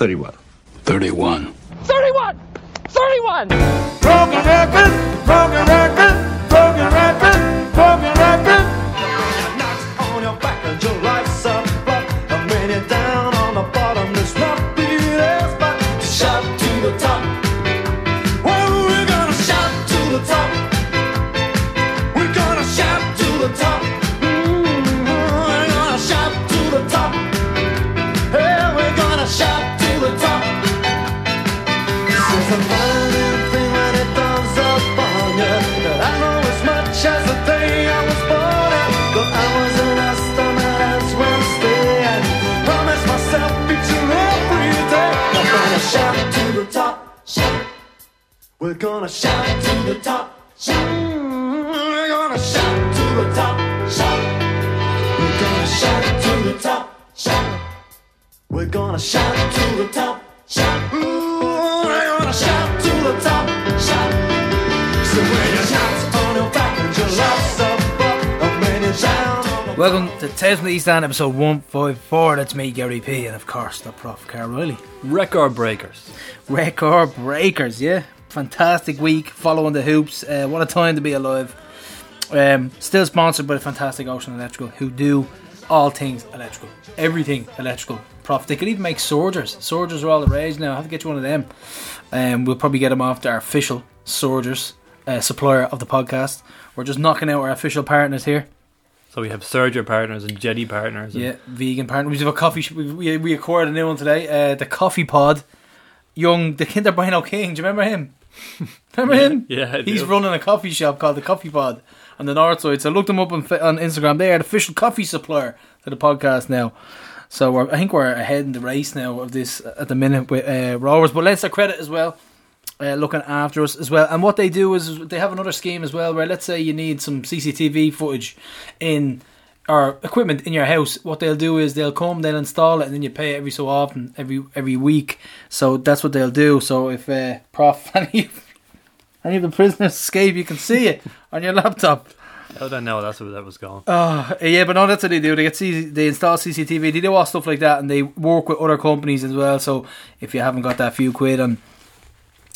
31. 31. 31! 31! Broken record, broken record, gonna shout to the top, shout. We're gonna shout to the top, shout. We're gonna shout to the top, shout. We're gonna shout to the top, shout. Ooh, we're gonna shout to the top, shout. So when you shout on your back and your life's up, up, and when you're down on the Welcome to Tales from the East End, episode 154. That's me, Gary P, and of course, the Prof. Carl Riley. Record breakers. Record breakers, yeah. Fantastic week following the hoops. Uh, what a time to be alive. Um, still sponsored by the fantastic Ocean Electrical, who do all things electrical. Everything electrical. Prof. They could even make Sorgers. Sorgers are all the rage now. I have to get you one of them. Um, we'll probably get them off to our official Sorgers uh, supplier of the podcast. We're just knocking out our official partners here. So we have Sergio partners and Jetty partners. and- Yeah, vegan partners. We have a coffee. Sh- we, we we acquired a new one today. Uh, the Coffee Pod. Young, the Kinder Bueno King. Do you remember him? remember him? yeah, I He's do. running a coffee shop called the Coffee Pod on the north side. So look them up on, on Instagram. They are the official coffee supplier to the podcast now. So we're, I think we're ahead in the race now of this at the minute with uh, Rovers. But let's credit as well. Uh, looking after us as well, and what they do is they have another scheme as well. Where let's say you need some CCTV footage in or equipment in your house, what they'll do is they'll come, they'll install it, and then you pay every so often, every every week. So that's what they'll do. So if uh, Prof any of, any of the prisoners escape, you can see it on your laptop. I don't know that's where that was going? Uh, yeah, but no, that's what they do. They get C- they install CCTV. They do all stuff like that, and they work with other companies as well. So if you haven't got that few quid on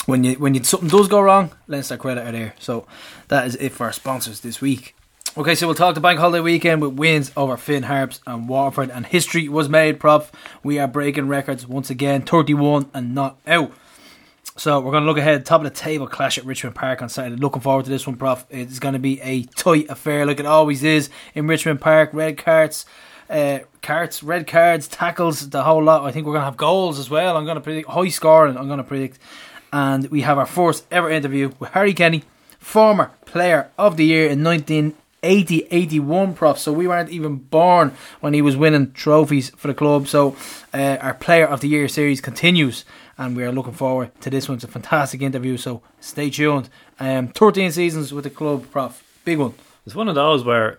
when you when you something does go wrong, Leinster credit are there. So that is it for our sponsors this week. Okay, so we'll talk the bank holiday weekend with wins over Finn Harps and Waterford, and history was made. Prof, we are breaking records once again, thirty-one and not out. So we're going to look ahead, top of the table clash at Richmond Park on Saturday. Looking forward to this one, Prof. It's going to be a tight affair, like it always is in Richmond Park. Red cards, uh, carts, red cards, tackles, the whole lot. I think we're going to have goals as well. I'm going to predict high scoring. I'm going to predict, and we have our first ever interview with Harry Kenny, former Player of the Year in 1980 81 prof. So we weren't even born when he was winning trophies for the club. So uh, our player of the year series continues and we are looking forward to this one. It's a fantastic interview so stay tuned. Um, 13 seasons with the club prof. Big one. It's one of those where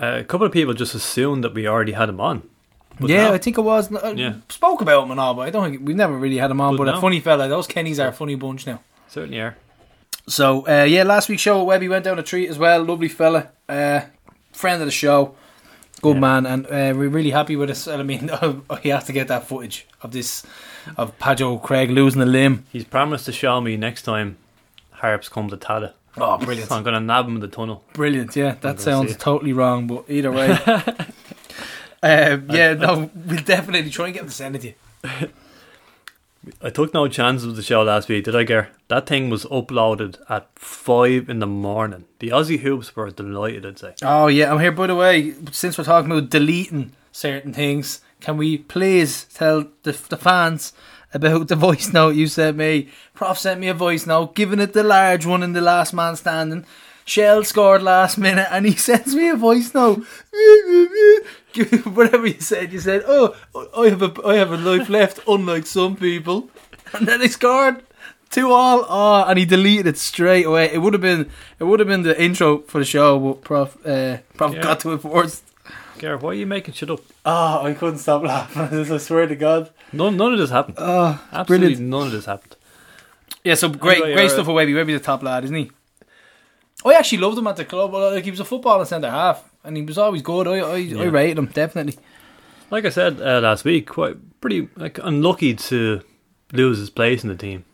uh, a couple of people just assumed that we already had him on. Yeah no. I think it was. I Yeah. spoke about him and all but I don't think we've never really had him on. But but, a funny fella those Kennys are a funny bunch now. Certainly are. So uh, yeah, last week's show, Webby went down a treat as well. Lovely fella, uh, friend of the show, good Yeah. man, and uh, we're really happy with us. I mean, he has to get that footage of this of Pajo Craig losing a limb. He's promised to show me next time Harps come to Tallaght. Oh, brilliant, So I'm going to nab him in the tunnel. brilliant! Yeah, that sounds totally wrong, but either way, um, yeah, no, we'll definitely try and get him to send it to you. I took no chances with the show last week, did I, Ger? That thing was uploaded at 5 in the morning. The Aussie Hoops were delighted, I'd say. Oh yeah, I'm here. By the way, since we're talking about deleting certain things, can we please tell the, the fans about the voice note you sent me? Prof sent me a voice note, giving it the large one in the last man standing. Shell scored last minute, and he sends me a voice note. Whatever you said, you said, "Oh, I have a I have a life left, unlike some people," and then he scored. Two all, oh, and he deleted it straight away. It would have been, it would have been the intro for the show, but Prof, uh, Prof got to it first. Ger, why are you making shit up? Oh, I couldn't stop laughing. I swear to God. None, none of this happened. Oh, Absolutely brilliant. none of this happened. Yeah, so great, great you're- stuff for Webby. Webby's a top lad, isn't he? I actually loved him at the club. Like he was a footballer centre half, and he was always good. I, I, I rated him definitely. Like I said uh, last week, quite pretty like unlucky to lose his place in the team.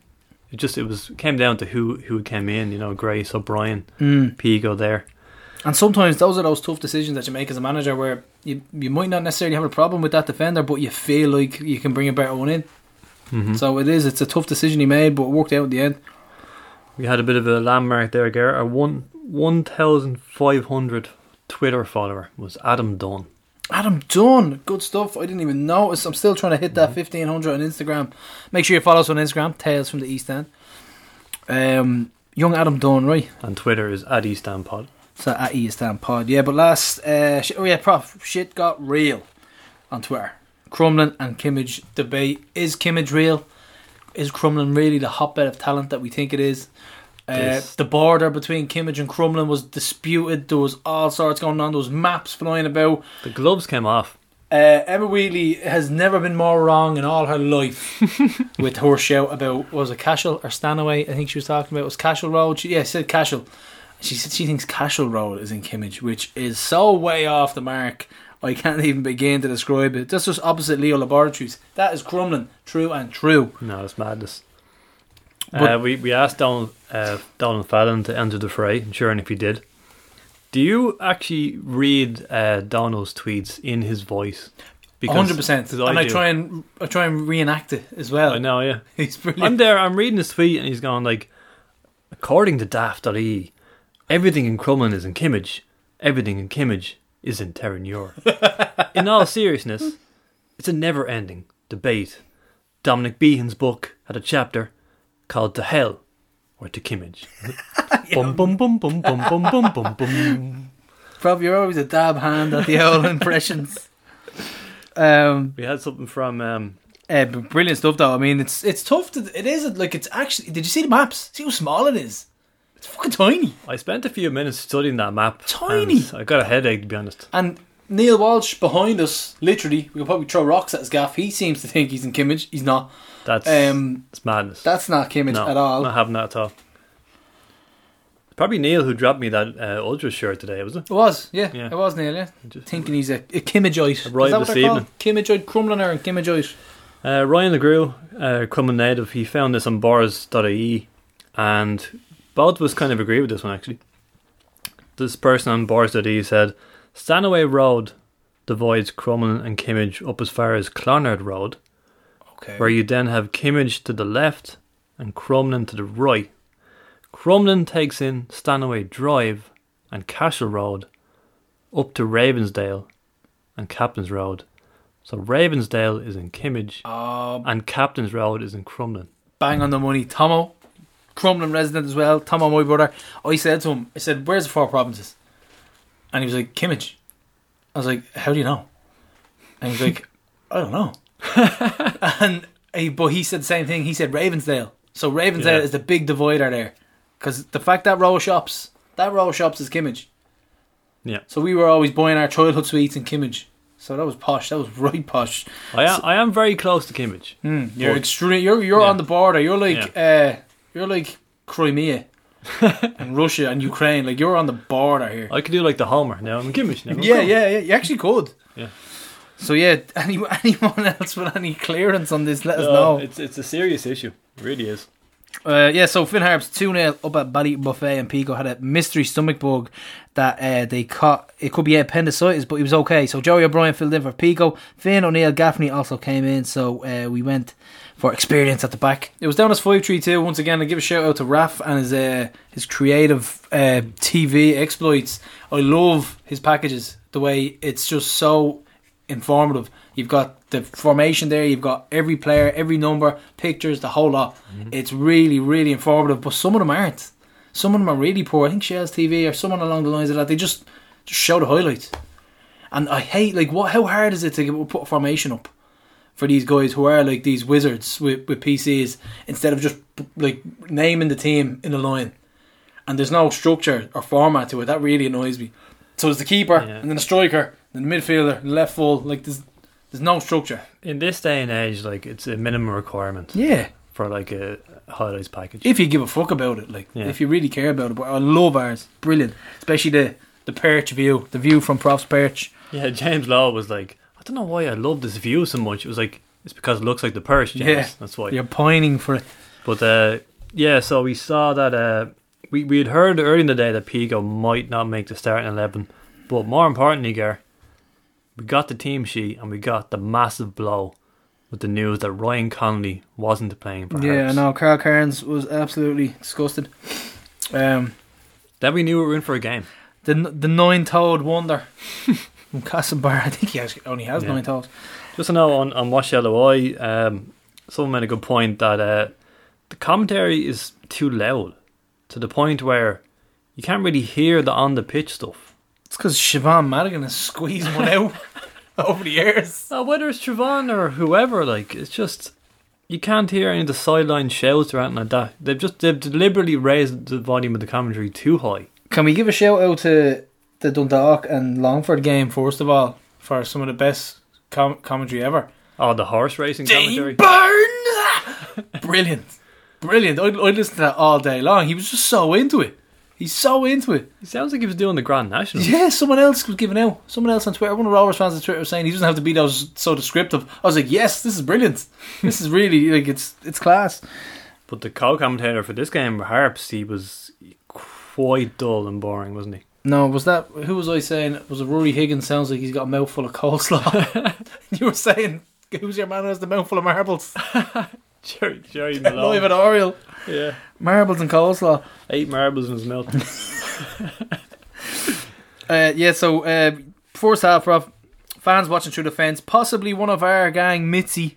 It just it was came down to who who came in. You know, Grace, O'Brien, Mm. Pico there. And sometimes those are those tough decisions that you make as a manager where you, you might not necessarily have a problem with that defender, but you feel like you can bring a better one in. Mhm. So it is, it's a tough decision he made, but it worked out in the end. We had a bit of a landmark there, Garrett. Our one one thousand five hundred Twitter follower was Adam Dunn. Adam Dunn, good stuff. I didn't even notice. I'm still trying to hit that 1500 on Instagram. Make sure you follow us on Instagram, Tales from the East End. Um, young Adam Dunn, right? And Twitter is at East End Pod. So at East End Pod, yeah. But last, uh, sh- oh yeah, prof, shit got real on Twitter. Crumlin and Kimmage debate: Is Kimmage real? Is Crumlin really the hotbed of talent that we think it is? Uh, the border between Kimmage and Crumlin was disputed. There was all sorts going on. There was maps flying about. The gloves came off. Uh, Emma Wheatley has never been more wrong in all her life with her shout about was it Cashel or Stannaway? I think she was talking about it was Cashel Road. She, yeah, said Cashel. She said she thinks Cashel Road is in Kimmage, which is so way off the mark. I can't even begin to describe it. That's just opposite Leo Laboratories. That is Crumlin, true and true. No, it's madness. Uh, we we asked Donal uh, Donal Fallon to enter the fray, and sure enough, he did. Do you actually read uh, Donal's tweets in his voice? Hundred percent, And I, do. try and I try and reenact it as well. I know, yeah. He's brilliant. I'm there. I'm reading his tweet, and he's going like, according to Daft.ie, everything in Crumlin is in Kimmage. Everything in Kimmage is in Terenure. in all seriousness, it's a never-ending debate. Dominic Behan's book had a chapter called "To Hell" or "To Kimmage." Boom, boom, boom, boom, boom, boom, boom, boom, bum. Prob, you're always a dab hand at the old impressions. Um, We had something from um, Uh, brilliant stuff though. I mean, it's it's tough to. It is like it's actually. Did you see the maps? See how small it is. It's fucking tiny. I spent a few minutes studying that map. Tiny. I got a headache to be honest. And Neil Walsh behind us, literally, we could probably throw rocks at his gaff. He seems to think he's in Kimmage. He's not. That's Um, it's madness. that's not Kimmage no, at all. Not having that at all. Probably Neil who dropped me that uh, Ultra shirt today, was it? It was, yeah, Yeah. it was Neil. Yeah, Just- thinking he's a, a Kimmageite. Is Arrived that what this evening. Kimmageite, Crumliner and Kimmageite. Uh, Ryan LeGrew, uh, Crumlin native, he found this on Boards.ie and both of us kind of agree with this one actually. This person on Boards.ie said, Stannaway Road divides Crumlin and Kimmage up as far as Clonard Road, Okay. where you then have Kimmage to the left and Crumlin to the right. Crumlin takes in Stannaway Drive and Cashel Road up to Ravensdale and Captain's Road. So Ravensdale is in Kimmage Um, and Captain's Road is in Crumlin. bang on the money. Tomo, Crumlin resident as well. Tomo, my brother. I said to him, I said, "Where's the four provinces?" And he was like, "Kimmage." I was like, "How do you know?" And he's like, "I don't know." and he, but he said the same thing. He said Ravensdale. So Ravensdale Yeah. is the big divider there, because the fact that row shops, that row shops is Kimmage. Yeah. So we were always buying our childhood sweets in Kimmage. So that was posh. That was right posh. I am, I am very close to Kimmage. Mm, you're extreme. You're you're Yeah. on the border. You're like uh, you're like Crimea and Russia and Ukraine. Like you're on the border here. I could do like the Homer now. I'm Kimmage now. Yeah, yeah, yeah. You actually could. Yeah. So yeah, any, anyone else with any clearance on this, let us know. It's it's a serious issue. It really is. Uh, yeah, so Finn Harps 2 0 up at Ballybofey and Pico had a mystery stomach bug that uh, they caught. It could be appendicitis, but he was okay. So Joey O'Brien filled in for Pico. Finn O'Neill Gaffney also came in, so uh, we went for experience at the back. It was down as 5 3 2. Once again, I give a shout out to Raf and his uh, his creative uh, TV exploits. I love his packages, the way it's just so informative. You've got the formation there, you've got every player, every number, pictures, the whole lot. It's really, really informative, but some of them aren't. Some of them are really poor. I think Shells TV or someone along the lines of that. They just, just show the highlights. And I hate, like, what? how hard is it to put a formation up for these guys who are like these wizards with, with PCs instead of just like naming the team in a line? And there's no structure or format to it. That really annoys me. So it's the keeper, Yeah. and then the striker, then the midfielder, left full. Like there's there's no structure. In this day and age, like it's a minimum requirement Yeah, for like a highlights package. if you give a fuck about it, like Yeah. if you really care about it. But I love ours, brilliant, especially the the perch view, the view from Prof's perch. yeah, James Law was like, "I don't know why I love this view so much. It was like it's because it looks like the Perch. James. Yeah. that's why. You're pining for it. But uh, yeah, so we saw that uh, we we had heard early in the day that Pico might not make the starting eleven, but more importantly, Gar, we got the team sheet and we got the massive blow with the news that Ryan Connolly wasn't playing for Yeah, no, Carl Cairns was absolutely disgusted. Um, Then we knew we were in for a game. the the nine toed wonder from Castlebar. I think he actually only has Yeah. nine toes. Just to know on, on WatchLOI, um, someone made a good point that uh, the commentary is too loud to the point where you can't really hear the on the pitch stuff. It's because Siobhan Madigan is squeezing one out over the years. Whether it's Trevon or whoever, like it's just you can't hear any of the sideline shouts or anything like that. They've just they've deliberately raised the volume of the commentary too high. Can we give a shout out to the Dundalk and Longford game first of all for some of the best com- commentary ever? Oh, the horse racing commentary. Burn! Brilliant, brilliant. I'd, I'd listen to that all day long. He was just so into it. He's so into it. He sounds like he was doing the Grand National. Yeah, someone else was giving out. Someone else on Twitter, one of Rovers fans on Twitter was saying he doesn't have to be those so descriptive. I was like, yes, this is brilliant. This is really like it's it's class. But the co-commentator for this game, Harps, he was quite dull and boring, wasn't he? No, was that who was I saying? Was it Rory Higgins? Sounds like he's got a mouthful of coleslaw. you were saying who's your man who has the mouthful of marbles? Jerry, Jerry Live at Oriel. Yeah, Marbles and coleslaw. eight marbles in his mouth. Uh, yeah, so uh, first half, Rob, fans watching through the fence. Possibly one of our gang, Mitzi,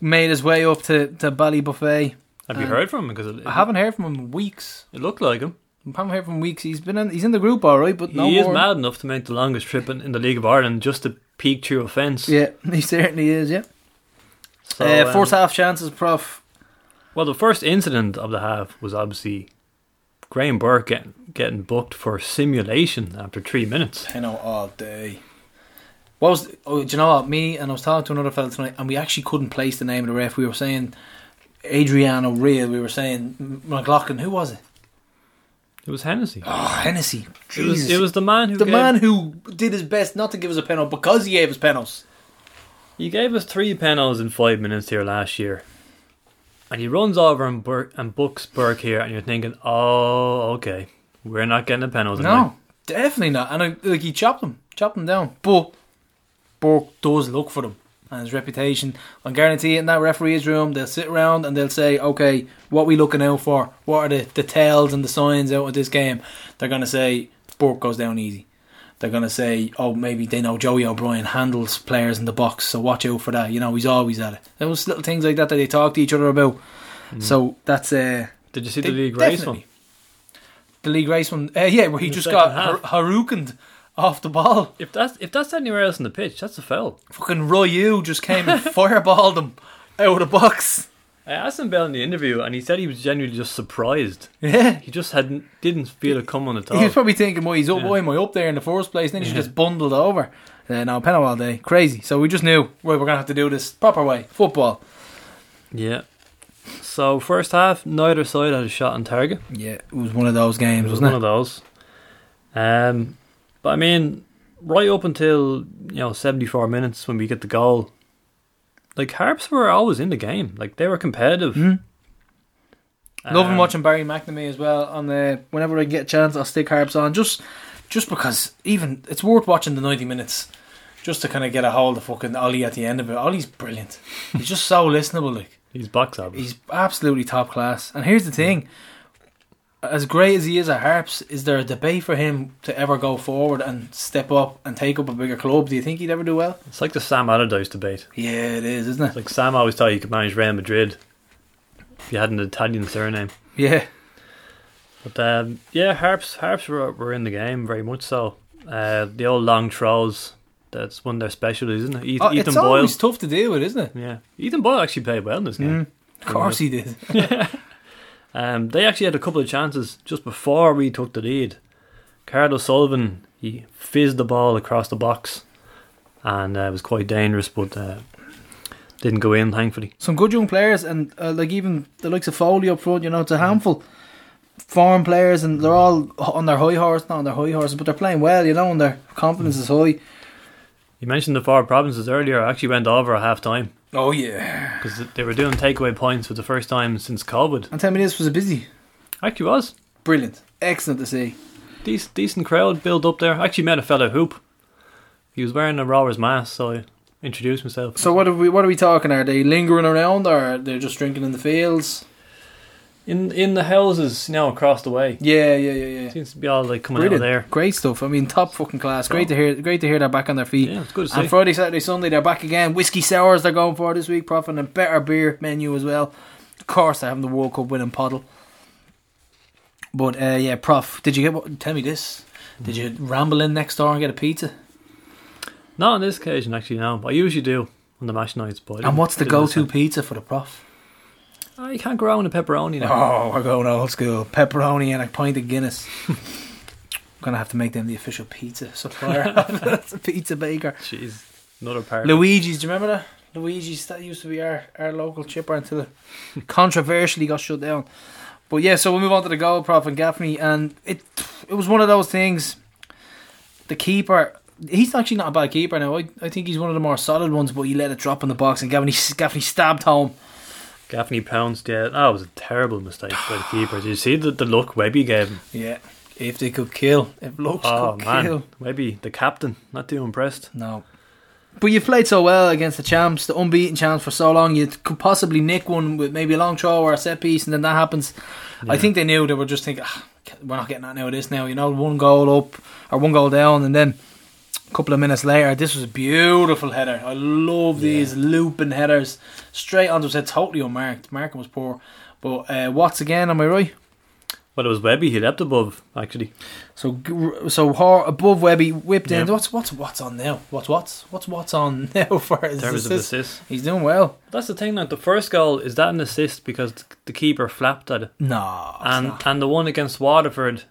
made his way up to, to Ballybofey. Have you heard from him? Because I haven't heard from him in weeks. it looked like him. I haven't heard from weeks. He's been in, he's in the group, all right, but no he is more. mad enough to make the longest trip in, in the League of Ireland just to peek through a fence. Yeah, he certainly is. Yeah. So, uh, um, half chances, Prof. Well, the first incident of the half was obviously Graham Burke getting, getting booked for simulation after three minutes. I know all day. What was? Oh, do you know what? Me and I was talking to another fella tonight, and we actually couldn't place the name of the ref. We were saying Adrian O'Reilly. We were saying M- McLaughlin. Who was it? It was Hennessy. Oh, Hennessy. it, was, it was the man who the gave, man who did his best not to give us a penalty because he gave us penalties. He gave us three penalties in five minutes here last year. And he runs over and, Burke, and books Burke here, and you're thinking, oh, okay, we're not getting a penalty. No, definitely not. And I, like he chopped him, chopped him down. But Burke does look for them and his reputation. I guarantee in that referee's room, they'll sit around and they'll say, okay, what we looking out for? What are the, the tells and the signs out of this game? They're going to say, Burke goes down easy. They're going to say, oh, maybe they know Joey O'Brien handles players in the box, so watch out for that. You know, he's always at it. Those little things like that that they talk to each other about. So that's uh, Did you see the league race one? the league race one. Uh, yeah, where he just got har- Harukened off the ball. If that's if that's anywhere else in the pitch, that's a foul. Fucking Roy Ryu just came and fireballed him out of the box. I asked him about it in the interview, and he said he was genuinely just surprised. Yeah. He just hadn't didn't feel it coming at all. He was probably thinking, well, he's up, Yeah. why am I up there in the first place? And then he just bundled over. Uh, now, penalty all day. Crazy. So we just knew, right, we're going to have to do this proper way. Football. Yeah. So first half, neither side had a shot on target. Yeah, it was one of those It games, was wasn't one it? One of those. Um, but I mean, right up until you know seventy four minutes when we get the goal, like Harps were always in the game. Like they were competitive. Loving Um, watching Barry McNamee as well. On the whenever I get a chance, I'll stick harps on just just because even it's worth watching the ninety minutes just to kind of get a hold of fucking Ollie at the end of it. Ollie's brilliant. He's just so listenable. Like He's box office. he's absolutely top class. And here's the thing: as great as he is at harps, is there a debate for him to ever go forward and step up and take up a bigger club? Do you think he'd ever do well? It's like the Sam Allardyce debate. Yeah, it is, isn't It's it? like Sam always thought you could manage Real Madrid if you had an Italian surname. Yeah. But um, yeah, harps harps were, were in the game very much so. Uh, the old long throws. That's one of their specialties, isn't it? Ethan, Oh, Ethan it's Boyle. always tough to deal with, isn't it? Yeah, Ethan Boyle actually played well in this game. Of course he did. Um, they actually had a couple of chances just before we took the lead. Carlos Sullivan he fizzed the ball across the box, and uh, it was quite dangerous, but uh, didn't go in. Thankfully, Some good young players, and uh, like even the likes of Foley up front, you know, it's a handful. Foreign players, and they're all on their high horse, not on their high horses, but they're playing well, you know, and their confidence is high. You mentioned the four provinces earlier. I actually went over at half time Oh yeah. because they were doing takeaway points for the first time since COVID. And tell me this was it busy? Actually, was Brilliant. Excellent to see. decent, decent crowd built up there. I actually met a fellow hoop. He was wearing a rower's mask, so I introduced myself. So what are we what are we talking? Are they lingering around or they're they just drinking in the fields? In in the houses now across the way, Yeah, yeah, yeah, yeah. seems to be all like coming Brilliant. out of there. Great stuff. I mean, top fucking class. Great to hear. Great to hear they're back on their feet. Yeah, it's good to see. And Friday, Saturday, Sunday, they're back again. Whiskey sours they're going for this week, Prof, and a better beer menu as well. Of course, they're having the World Cup winning puddle. But uh, yeah, Prof, did you get? What, tell me this. Did you ramble in next door and get a pizza? Not on this occasion, actually. No, I usually do on the mash nights. But And what's the go-to pizza for the Prof? Oh, you can't go on a pepperoni now. Oh, we're going old school. Pepperoni and a pint of Guinness. I'm gonna have to make them the official pizza supplier. That's a pizza baker. Jeez, another part. Luigi's, do you remember that? Luigi's that used to be our, our local chipper until it controversially got shut down. But yeah, so we'll move on to the goal, Prof and Gaffney, and it it was one of those things. The keeper, he's actually not a bad keeper now. I, I think he's one of the more solid ones, but he let it drop in the box, and Gaffney Gaffney stabbed home. Gaffney pounced. Yeah, that was a terrible mistake by the keeper. Did you see the, the look Webby gave him? Yeah, if they could kill, if looks Oh could man, kill. Webby, the captain, not too impressed. No. But you played so well against the champs, the unbeaten champs for so long. You could possibly nick one with maybe a long throw or a set piece, and then that happens. I think they knew they were just thinking, ah, we're not getting that now. This now, you know, one goal up or one goal down, and then a couple of minutes later, this was a beautiful header. I love these looping headers straight onto his head, totally unmarked. Marking was poor, but uh, Watts again. Am I right? Well, it was Webby. He leapt above actually. So so Har above Webby whipped in. Yeah. What's what's what's on now? What's what's what's what's on now for his In terms of assist? He's doing well. that's the thing. Like the first goal is that an assist because the keeper flapped at it, No, and and the one against Waterford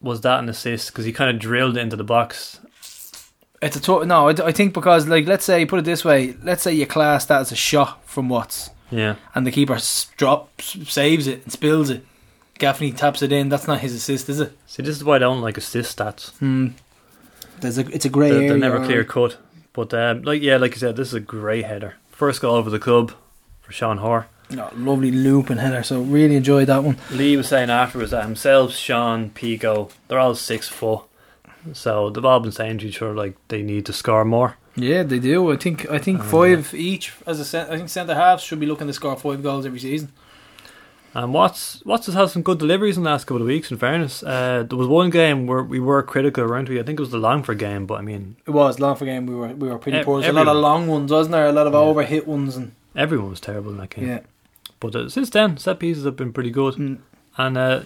was that an assist because he kind of drilled it into the box. It's a total no. I think because like let's say put it this way, let's say you class that as a shot from Watts, Yeah, and the keeper drops, saves it, and spills it. Gaffney taps it in. That's not his assist, is it? see, this is why I don't like assist stats. Hmm. There's a it's a grey They're, they're never clear cut. But um, like yeah, like you said, this is a great header. First goal over the club for Sean Hoare. No, lovely loop and header. So really enjoyed that one. Lee was saying afterwards that himself, Sean, Pico, they're all six foot. So they've all been saying to each other like they need to score more. Yeah, they do. I think I think five each as a cent- I think centre halves should be looking to score five goals every season. And Watts Watts has had some good deliveries in the last couple of weeks. In fairness, uh, there was one game where we were critical, weren't we? I think it was the Longford game, but I mean It was long for game. We were we were pretty Ev- poor. There's a lot of long ones, wasn't there? A lot of Yeah. overhit ones, and everyone was terrible in that game. yeah. But uh, since then, set pieces have been pretty good. Mm. And uh,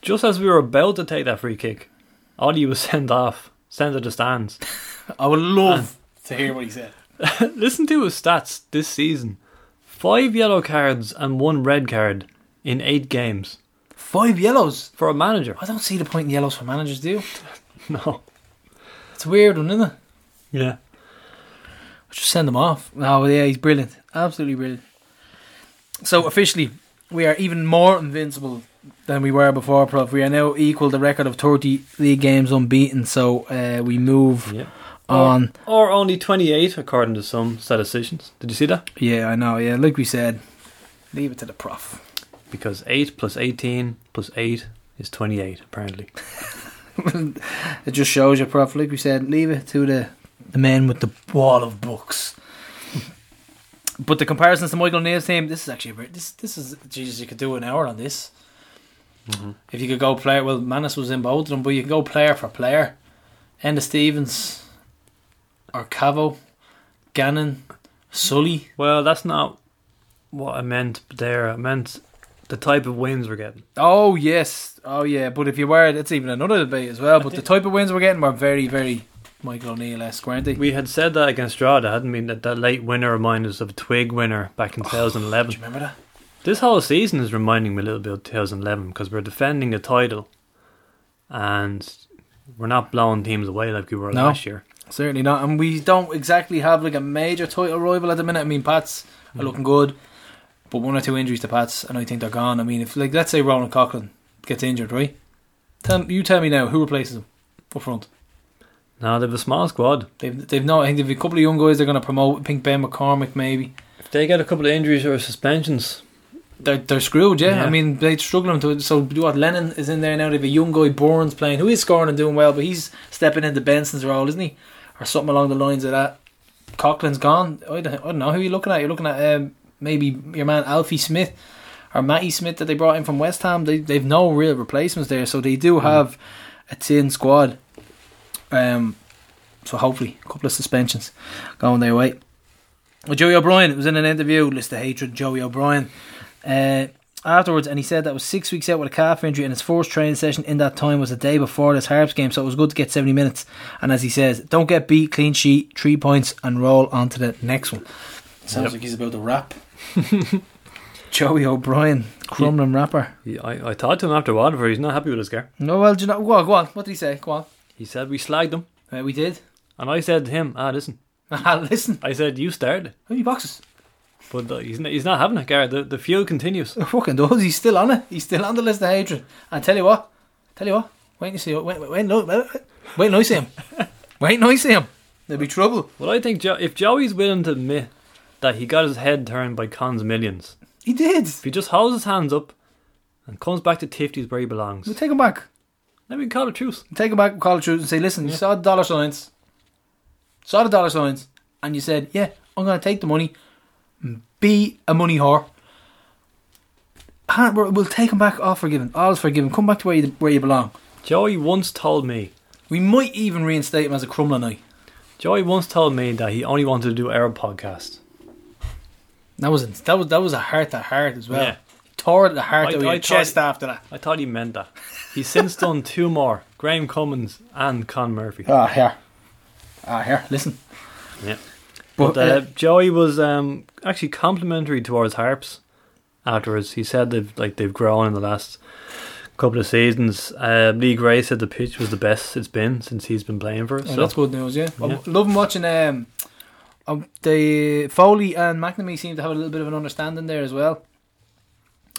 just as we were about to take that free kick, Ollie was sent off, sent to the stands. I would love to hear what he said. Listen to his stats this season: five yellow cards and one red card in eight games Five yellows. for a manager. I don't see the point in yellows for managers, do you? No. It's a weird one, isn't it? Yeah. Just send him off. Oh yeah, he's brilliant. Absolutely brilliant. So officially, we are even more invincible than we were before, Prof. We are now equal the record of 30 league games unbeaten. So uh, we move Yeah. on. Or only 28, according to some statisticians. Did you see that? Yeah, I know. Yeah, like we said, leave it to the Prof. Because 8 plus 18 plus 8 is 28, apparently. It just shows you, Prof. Like we said, leave it to the the men with the wall of books. but the comparisons to Michael Neal's team, this is actually this this is Jesus. You could do an hour on this. If you could go player, well, Manis was in both of them, but you can go player for player. Enda Stevens, or Cavo, Gannon, Sully. Well, that's not what I meant there. I meant the type of wins we're getting. Oh yes, oh yeah. But if you were, it's even another debate as well. But the type of wins we're getting were very, very Michael O'Neill esque, weren't they? We had said that against Strada, hadn't we? That, that late winner reminded us of a Twig winner back in 2011. Do you remember that? This whole season is reminding me a little bit of 2011 because we're defending the title and we're not blowing teams away like we were No. last year. Certainly not, and we don't exactly have like a major title rival at the minute. I mean, Pats are mm. looking good, but one or two injuries to Pats, and I think they're gone. I mean, if like let's say Ronald Coughlin gets injured, right? Tell you tell me now who replaces him up front. No, they have a small squad. They've they've no. I think they've a couple of young guys they're going to promote. I think Ben McCormick maybe. If they get a couple of injuries or suspensions, They're they're screwed. Yeah, Yeah. I mean they're struggling to. So what? Lennon is in there now. They have a young guy Burns playing who is scoring and doing well, but he's stepping into Benson's role, isn't he? Or something along the lines of that. Coughlin's gone. I don't, I don't know who you're looking at. You're looking at um, maybe your man Alfie Smith or Matty Smith that they brought in from West Ham. They they've no real replacements there, so they do have a tin squad. Um, so hopefully a couple of suspensions going their way. Well, Joey O'Brien was in an interview, list of hatred, Joey O'Brien, uh, afterwards, and he said that was six weeks out with a calf injury, and his first training session in that time was the day before this Harps game, so it was good to get 70 minutes. And as he says, don't get beat, clean sheet, three points, and roll on to the next one. Sounds Yep. like he's about to rap. Joey O'Brien, Crumlin rapper. he, I, I talked to him after Waterford. He's not happy with his car. No, well, do you know, go on, go on. What did he say? Go on. He said we slagged him, Uh, we did. and I said to him, "Ah, listen." Ah, Listen, I said you started, how many boxes? But uh, he's not, he's not having it, Gareth. The the feud continues. fucking does. He's still on it. He's still on the list of hatred. And tell you what, tell you what. Wait and see. Wait, wait, wait, no, wait, wait, till I see him. wait till I see him. There'll be trouble. Well, I think jo- if Joey's willing to admit that he got his head turned by Con's millions, He did. if he just holds his hands up and comes back to Tifty's where he belongs, We'll take him back. then we can call it truce. Take him back, call it truth, and say, listen, you saw the dollar signs, saw the dollar signs, and you said, yeah, I'm going to take the money, and be a money whore. And we're- We'll take him back. All forgiven. All is forgiven. Come back to where you where you belong. Joey once told me, We might even reinstate him as a Crumlin night. Joey once told me that he only wanted to do Arab podcast. That was that was that was a heart to heart as well. Yeah. Tore the heart I- out of I your chest thought- after that. I thought he meant that. He's since done two more: Graham Cummins and Con Murphy. Ah, here. Ah, here. Listen. Yeah. But, But uh, uh, Joey was um, actually complimentary towards Harps afterwards. He said they've like they've grown in the last couple of seasons. Uh, Lee Grace said the pitch was the best it's been since he's been playing for us. oh, so that's good news, yeah. Yeah. I'm loving watching um, um, the Foley and McNamee seem to have a little bit of an understanding there as well.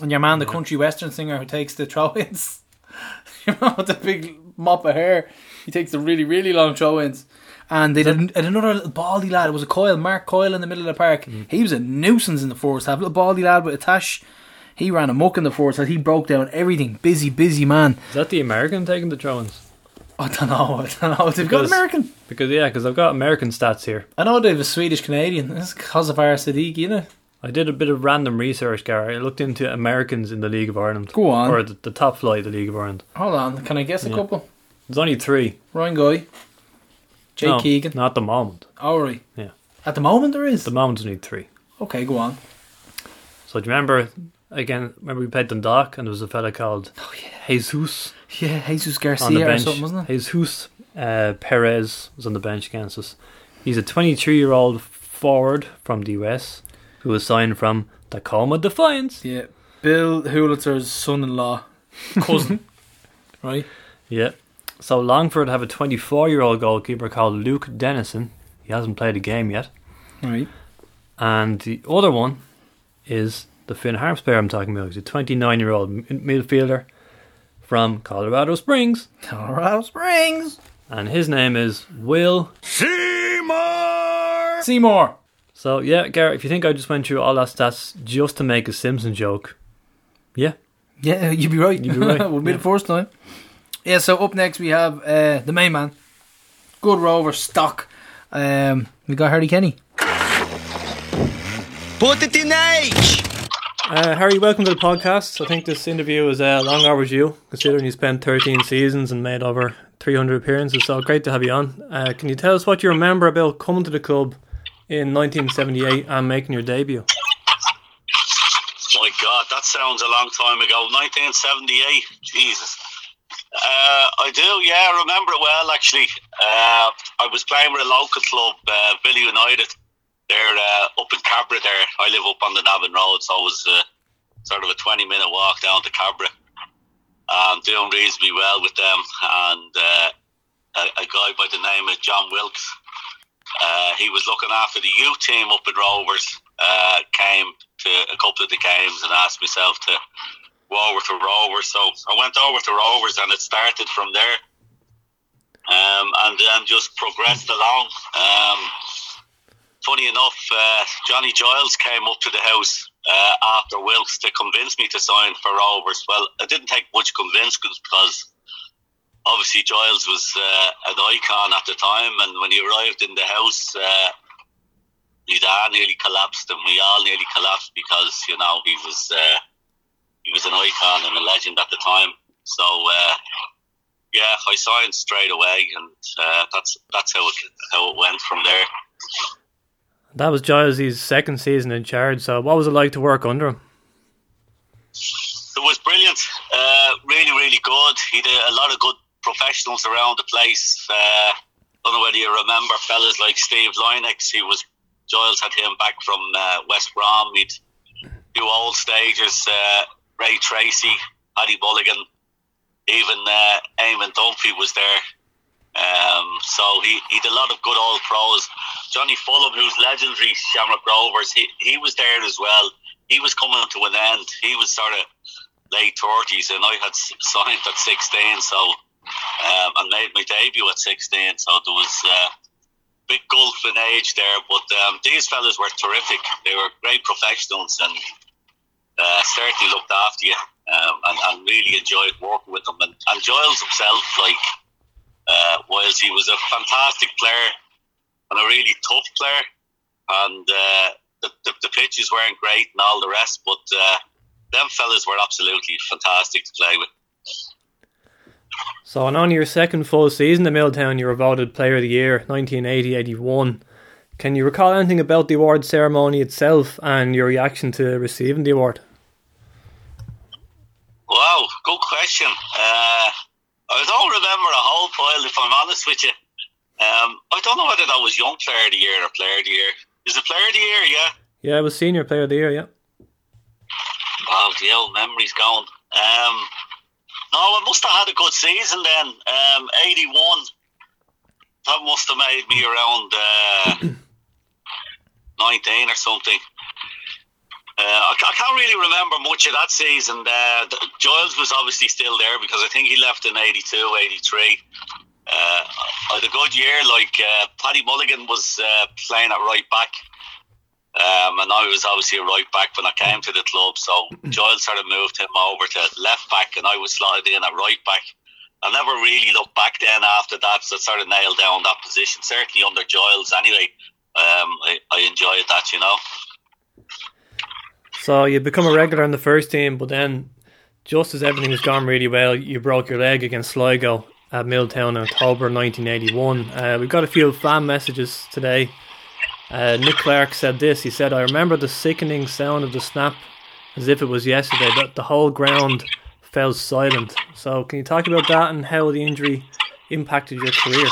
And your man, the country western singer who takes the throw ins. you know, with the big mop of hair. He takes the really, really long throw ins. And they did and another little baldy lad. It was a Coyle, Mark Coyle in the middle of the park. Hmm. He was a nuisance in the forest half. Little baldy lad with a tash. He ran amok in the forest half. He broke down everything. Busy, busy man. is that the American taking the throw-ins? I don't know. I don't know. They've got American. Because yeah, because I've got American stats here. I know they have a Swedish Canadian. Because of our Sadiq, you know. I did a bit of random research, Gary. I looked into Americans in the League of Ireland. Go on. Or the, the top flight of the League of Ireland. Hold on. Can I guess a Yeah. couple? There's only three. Ryan Guy, Jay no, Keegan. Not at the moment. Oh, right. Yeah. At the moment, there is. The moment, only three. Okay, go on. So do you remember, again, remember we played Dundalk and there was a fella called Oh yeah. Jesus Yeah, Jesus on the Garcia or something, wasn't it? Jesus uh, Perez was on the bench against us. He's a 23 year old forward from the US who was signed from Tacoma Defiance. Yeah. Bill Hulsizer's son-in-law, cousin, right? Yeah. So Longford have a 24 year old goalkeeper called Luke Dennison. He hasn't played a game yet. Right. And the other one is the Finn Harps player I'm talking about. He's a 29 year old midfielder from Colorado Springs. Colorado Springs. And his name is Will. Seymour. Seymour. So, yeah, Garrett, if you think I just went through all that stats just to make a Simpson joke, yeah. Yeah, you'd be right. You'd be right, Would be yeah. the first time. Yeah. So up next we have uh, the main man, good rover stock. Um, we got Harry Kenny. Put it in H! Uh, Harry, welcome to the podcast. I think this interview is uh, long overdue, considering you spent 13 seasons and made over 300 appearances. So great to have you on. Uh, can you tell us what you remember about coming to the club in 1978 and making your debut? My God, that sounds a long time ago. 1978. Jesus. Uh, I do, yeah, I remember it well actually. Uh, I was playing with a local club, uh, United. They're uh, up in Cabra there. I live up on the Navan Road, so it was uh, sort of a 20 minute walk down to Cabra. Um, doing reasonably well with them. And uh, a, a guy by the name of John Wilkes, uh, he was looking after the youth team up in Rovers, came to a couple of the games and asked myself to over to Rovers. So I went over to Rovers and it started from there. um, and then just progressed along. Um, funny enough, uh, Johnny Giles came up to the house uh, after Wilkes to convince me to sign for Rovers. Well, it didn't take much convincing because obviously Giles was uh, an icon at the time, and when he arrived in the house, uh, his nearly collapsed, and we all nearly collapsed because you know he was uh, was an icon and a legend at the time. So uh, yeah, I signed straight away, and uh, that's that's how it how it went from there. That was Giles' second season in charge. So, what was it like to work under him? It was brilliant, uh, really, really good. He did a lot of good professionals around the place. Uh, don't know whether you remember fellas like Steve Lynex. He was Giles had him back from uh, West Brom. He'd do old stages. Ray Treacy, Paddy Mulligan, even uh, Eamon Dunphy was there. Um, so he, he did a lot of good old pros. Johnny Fullam, who's legendary Shamrock Rovers, he, he was there as well. He was coming to an end. He was sort of late 30s, and I had signed at 16, so um, and made my debut at 16. So there was uh, big gulf in age there. But um, these fellas were terrific. They were great professionals and uh, certainly looked after you um, and, and really enjoyed working with them. And, and Giles himself, like, uh, whilst he was a fantastic player and a really tough player, and uh, the, the, the pitches weren't great and all the rest, but uh, them fellas were absolutely fantastic to play with. So, and on your second full season at Milltown, you were voted Player of the Year 1980-81. Can you recall anything about the award ceremony itself and your reaction to receiving the award? Wow, good question. Uh, I don't remember a whole pile, if I'm honest with you. Um, I don't know whether that was Young Player of the Year or Player of the Year. Is it Player of the Year? Yeah. Yeah, it was Senior Player of the Year, yeah. Wow, the old memory's gone. Um, no, I must have had a good season then. Um, 81. That must have made me around uh, 19 or something. Uh, I, I can't really remember much of that season. Uh, Giles was obviously still there because I think he left in 82, 83. Uh, I had a good year. Like uh, Paddy Mulligan was uh, playing at right back, um, and I was obviously a right back when I came to the club. So Giles sort of moved him over to left back, and I was slotted in at right back. I never really looked back then after that, so I sort of nailed down that position. Certainly under Giles, anyway. Um, I, I enjoyed that, you know. So you become a regular in the first team, but then just as everything was gone really well, you broke your leg against Sligo at Milltown in October 1981. Uh, we've got a few fan messages today. Uh, Nick Clark said this. He said, "I remember the sickening sound of the snap, as if it was yesterday. But the whole ground fell silent. So can you talk about that and how the injury impacted your career?"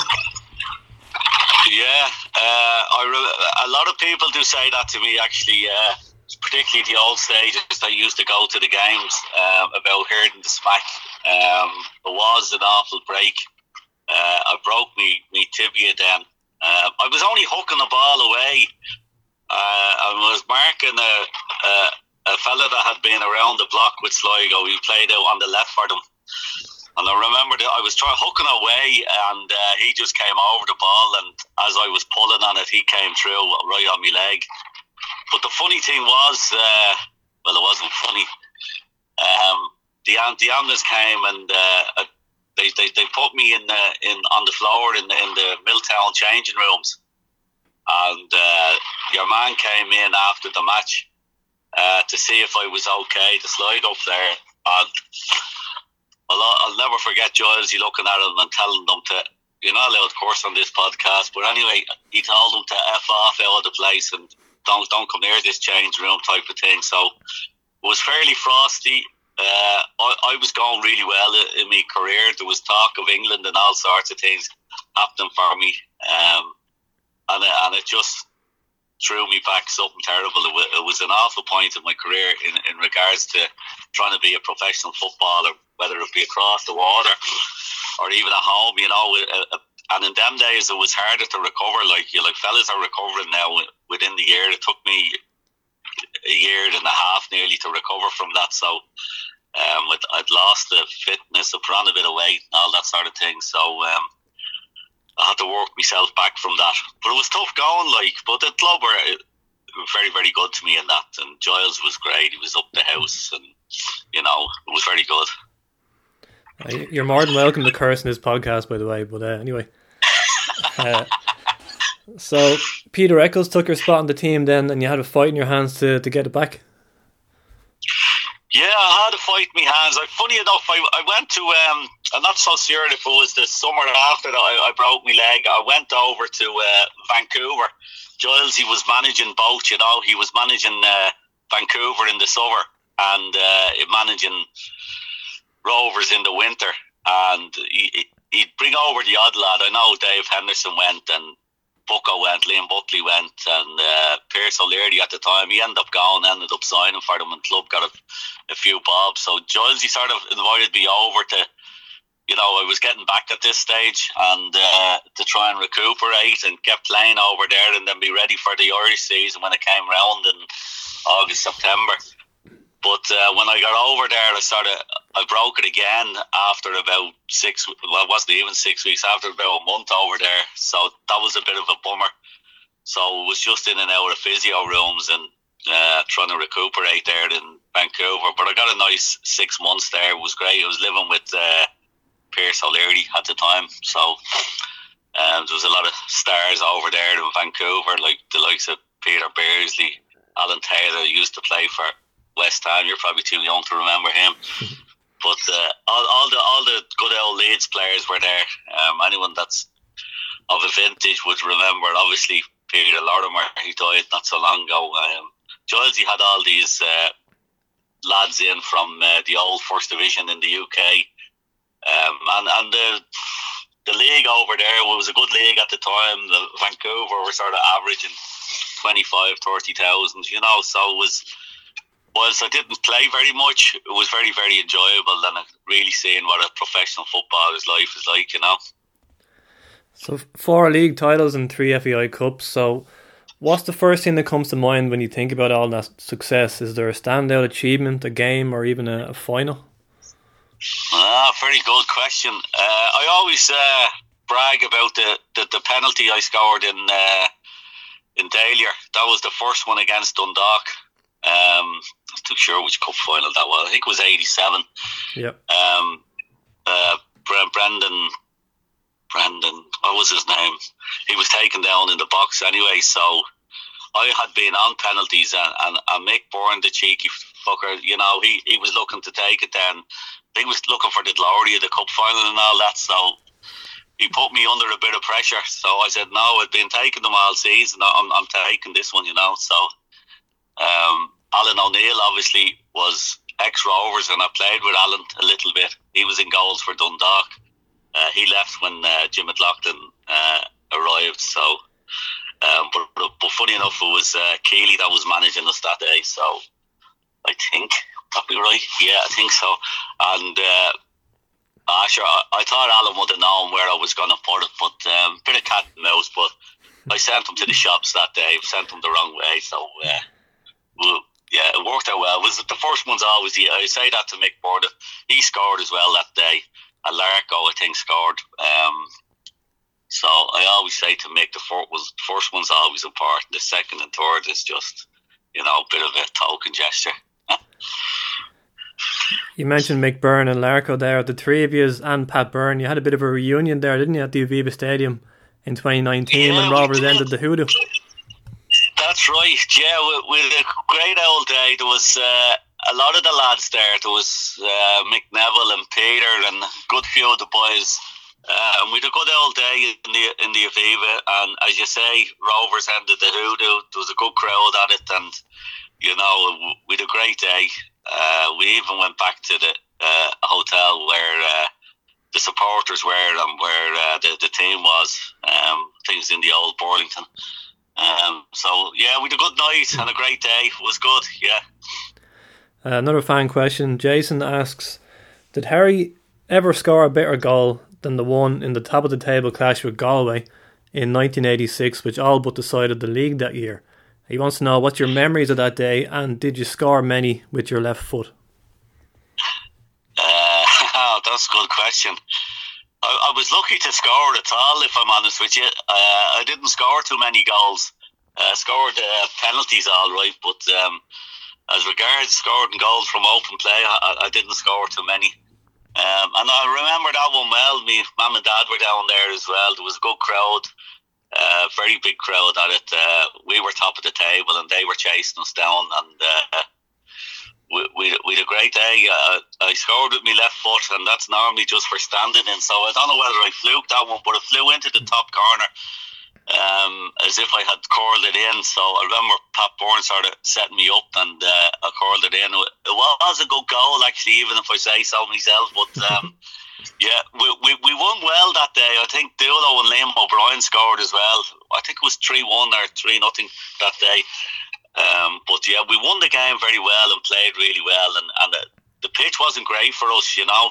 Yeah, uh, I re- a lot of people do say that to me. Actually, uh, particularly the old stages that used to go to the games um, about hearing the smack. Um, it was an awful break. Uh, I broke me me tibia then. Uh, I was only hooking the ball away. Uh, I was marking a, a a fella that had been around the block with Sligo. He played out on the left for them. And I remember that I was trying hooking away, and uh, he just came over the ball. And as I was pulling on it, he came through right on my leg. But the funny thing was, uh, well, it wasn't funny. Um, the the ambulance came and uh, they, they they put me in the in on the floor in the in the Milltown changing rooms, and uh, your man came in after the match uh, to see if I was okay to slide up there, and I'll, I'll never forget Giles looking at him and telling them to. You're not allowed, of course, on this podcast, but anyway, he told them to f off out of the place and don't don't come near this change room type of thing. So it was fairly frosty. Uh, I, I was going really well in my career. There was talk of England and all sorts of things happening for me, um, and it, and it just threw me back something terrible. It was, it was an awful point in my career in, in regards to trying to be a professional footballer, whether it be across the water or even at home. You know, uh, uh, and in them days it was harder to recover. Like you, like fellas are recovering now within the year. It took me a year and a half nearly to recover from that. So um, with, I'd lost the fitness, I put on a bit of weight, and all that sort of thing. So um, I had to work myself back from that. But it was tough going, like. But the club were uh, very, very good to me in that. And Giles was great. He was up the house, and you know, it was very good. Uh, You're more than welcome to curse in this podcast, by the way. But uh, anyway, uh, so Peter Eccles took your spot on the team then, and you had a fight in your hands to, to get it back. Yeah, I had a fight in my hands. Funny enough, I, I went to um, I'm not so sure if it was the summer after that I, I broke my leg. I went over to uh, Vancouver. Giles, he was managing both. You know, he was managing uh, Vancouver in the summer and uh, managing Rovers in the winter. And he, he'd bring over the odd lad. I know Dave Henderson went and Bucko went, Liam Buckley went, and uh, Pierce O'Leary at the time. He ended up going, ended up signing for them, and club got a, a few bobs. So Giles, he sort of invited me over to, you know, I was getting back at this stage and uh, to try and recuperate and get playing over there and then be ready for the Irish season when it came round in August, September. But uh, when I got over there, I started. I broke it again after about six. Well, it wasn't even six weeks. After about a month over there, so that was a bit of a bummer. So it was just in and out of physio rooms and uh, trying to recuperate there in Vancouver. But I got a nice six months there. It was great. I was living with uh, Pierce O'Leary at the time, so um, there was a lot of stars over there in Vancouver, like the likes of Peter Beardsley, Alan Taylor used to play for West Ham. You're probably too young to remember him. But uh, all, all the all the good old Leeds players were there. Um, anyone that's of a vintage would remember. Obviously, Peter Lorimer, he died not so long ago. Um, Giles, he had all these uh, lads in from uh, the old First Division in the UK, um, and and the the league over there was a good league at the time. The Vancouver were sort of averaging 25, 30,000, you know, so it was whilst I didn't play very much, it was very, very enjoyable and really seeing what a professional footballer's life is like, you know. So four league titles and three FAI cups. So, what's the first thing that comes to mind when you think about all that success? Is there a standout achievement, a game, or even a, a final? Ah, very good question. Uh, I always uh, brag about the, the, the penalty I scored in uh, in Dalyer. That was the first one against Dundalk. Um, I'm not too sure which cup final that was. I think it was '87. Yep. Um, uh, Brendan, Brendan, what was his name? He was taken down in the box anyway. So I had been on penalties, and, and, and Mick Byrne, the cheeky fucker, you know, he, he was looking to take it then. He was looking for the glory of the cup final and all that. So he put me under a bit of pressure. So I said, no, I've been taking them all season. I'm, I'm taking this one, you know. So um, Alan O'Neill obviously was ex Rovers, and I played with Alan a little bit. He was in goals for Dundalk. Uh, he left when uh, Jim McLaughlin uh, arrived. So, um, but, but, funny enough, it was uh, Keely that was managing us that day. So, I think probably right. Yeah, I think so. And uh, sure, I, I thought Alan would have known where I was going to put it, but um, bit of cat and mouse. But I sent him to the shops that day. Sent him the wrong way. So. Well, yeah, it worked out well. It was the first one's always the I say that to Mick Borda. He scored as well that day. And Larko, I think, scored. Um, so I always say to Mick, the first, was, first one's always important. The second and third is just, you know, a bit of a token gesture. You mentioned Mick Byrne and Larko there. The three of you and Pat Byrne, you had a bit of a reunion there, didn't you, at the Aviva Stadium in 2019 Yeah, when we Rovers ended the hoodoo? That's right. Yeah, with, with a great old day. There was uh, a lot of the lads there. There was uh, Mick Neville and Peter and a good few of the boys. And we had a good old day in the in the Aviva. And as you say, Rovers ended the hoodoo. There was a good crowd at it, and you know we had a great day. Uh, we even went back to the uh, hotel where uh, the supporters were and where uh, the the team was. Um, things in the old Burlington. Um, so yeah, we had a good night and a great day. It was good. Yeah. Uh, another fan question. Jason asks, did Harry ever score a better goal than the one in the top of the table clash with Galway in 1986, which all but decided the league that year? He wants to know what's your memories of that day and did you score many with your left foot? Uh, that's a good question. I, I was lucky to score at all, if I'm honest with you. Uh, I didn't score too many goals. Uh, scored uh, penalties all right, but um, as regards scoring goals from open play, I, I didn't score too many. Um, and I remember that one well. Me, mum and dad were down there as well. There was a good crowd, uh, very big crowd at it. Uh, we were top of the table, and they were chasing us down. And uh, we, we, we had a great day. Uh, I scored with my left foot, and that's normally just for standing in. So I don't know whether I fluked that one, but it flew into the top corner um, as if I had curled it in. So I remember Pat Byrne sort of setting me up and uh, I curled it in. It was a good goal, actually, even if I say so myself. But um, yeah, we, we, we won well that day. I think Dulo and Liam O'Brien scored as well. I think it was 3 1 or 3 nothing that day. Um, but yeah, we won the game very well and played really well. And, and the, the pitch wasn't great for us, you know.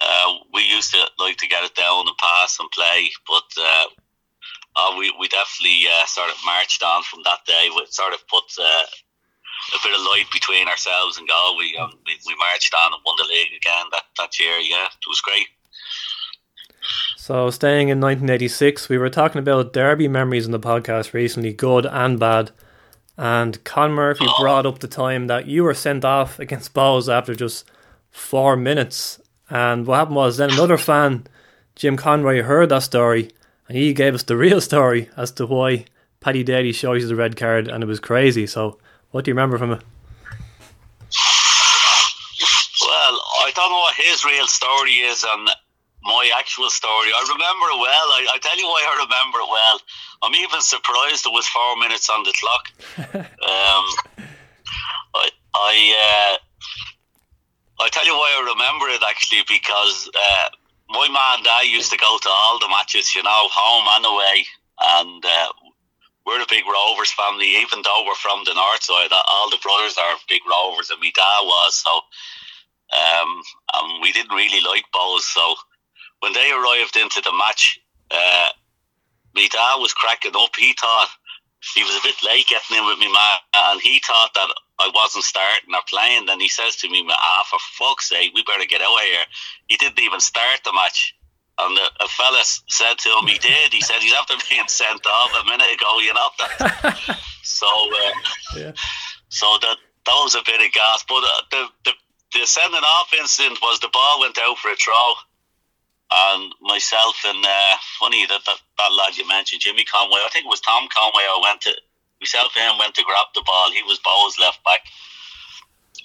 Uh, we used to like to get it down and pass and play, but uh, uh, we, we definitely uh, sort of marched on from that day. We sort of put uh, a bit of light between ourselves and goal. We, um, we we marched on and won the league again that, that year. Yeah, it was great. So, staying in 1986, we were talking about derby memories in the podcast recently, good and bad. And Con Murphy Oh. brought up the time that you were sent off against Bohs after just four minutes. And what happened was then another fan, Jim Conroy, heard that story and he gave us the real story as to why Paddy Daly showed you the red card and it was crazy. So, what do you remember from it? Well, I don't know what his real story is and my actual story. I remember it well. I, I tell you why I remember it well. I'm even surprised it was four minutes on the clock. um, I, I, uh, I tell you why I remember it actually because uh, my mum and I used to go to all the matches, you know, home and away, and uh, we're a big Rovers family. Even though we're from the north side, all the brothers are big Rovers, and my dad was so. Um, and we didn't really like Bohs, so when they arrived into the match, uh, my dad was cracking up. He thought he was a bit late getting in with me, man, and he thought that I wasn't starting or playing. Then he says to me, "Ah, for fuck's sake, we better get out of here." He didn't even start the match. And the, a fella said to him, he did. He said he's after being sent off a minute ago, you know. That. so, uh, Yeah. so that that was a bit of gas. But uh, the, the the sending off incident was the ball went out for a throw, and myself and uh, funny that, that that lad you mentioned, Jimmy Conway. I think it was Tom Conway. I went to myself and him went to grab the ball. He was Bohs' left back.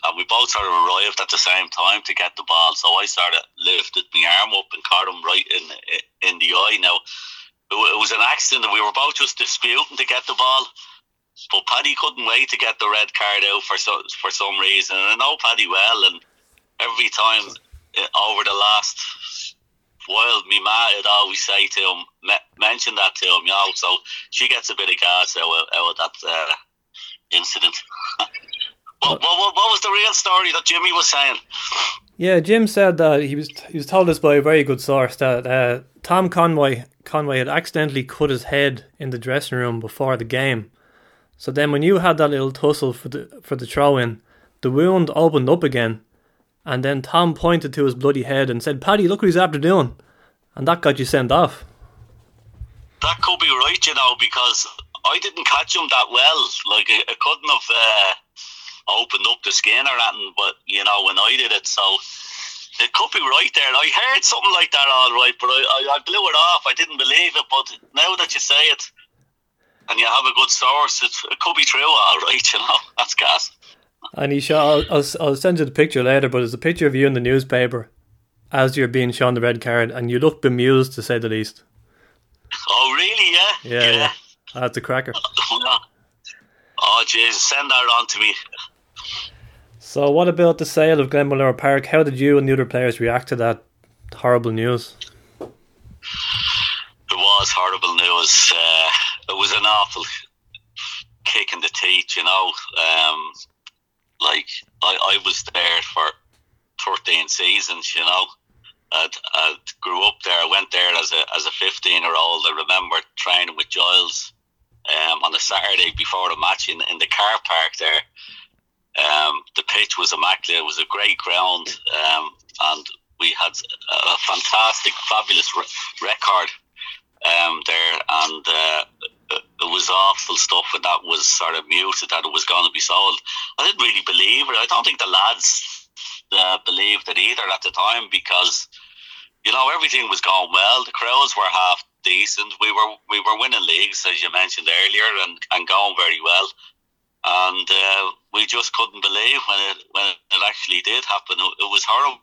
And we both sort of arrived at the same time to get the ball. So I sort of lifted my arm up and caught him right in in the eye. Now it was an accident. and We were both just disputing to get the ball. But Paddy couldn't wait to get the red card out for so, for some reason. And I know Paddy well, and every time uh, over the last while, me ma would always say to him, me- mention that to him, you know. So she gets a bit of gas out of, that uh, incident. what, what, what, what was the real story that Jimmy was saying? Yeah, Jim said that he was he was told this by a very good source that uh, Tom Conway Conway had accidentally cut his head in the dressing room before the game. So then, when you had that little tussle for the for the throw in, the wound opened up again, and then Tom pointed to his bloody head and said, "Paddy, look what he's after doing," and that got you sent off. That could be right, you know, because I didn't catch him that well. Like, I, couldn't have uh, opened up the skin or anything, but, you know, when I did it, so it could be right there. I heard something like that, all right, but I, I, I blew it off. I didn't believe it, but now that you say it and you have a good source, it, it could be true, all right, you know. That's gas. And he shot. I'll, I'll, I'll send you the picture later, but it's a picture of you in the newspaper as you're being shown the red card, and you look bemused to say the least. Oh, really? Yeah? Yeah, yeah. That's a cracker. Oh, Jesus, send that on to me. So, what about the sale of Glenmalure Park? How did you and the other players react to that horrible news? it was horrible news. Uh, it was an awful kick in the teeth, you know. Um, like I, I was there for thirteen seasons, you know. I grew up there. I went there as a as a fifteen year old. I remember training with Giles um, on a Saturday before the match in in the car park there. Um, the pitch was immaculate. It was a great ground, um, and we had a fantastic, fabulous re- record um, there, and uh, it was awful stuff and that was sort of muted that it was going to be sold. I didn't really believe it. I don't think the lads uh, believed it either at the time because you know everything was going well. The crowds were half decent. We were we were winning leagues as you mentioned earlier and, and going very well. And uh, we just couldn't believe when it when it actually did happen. It, it was horrible.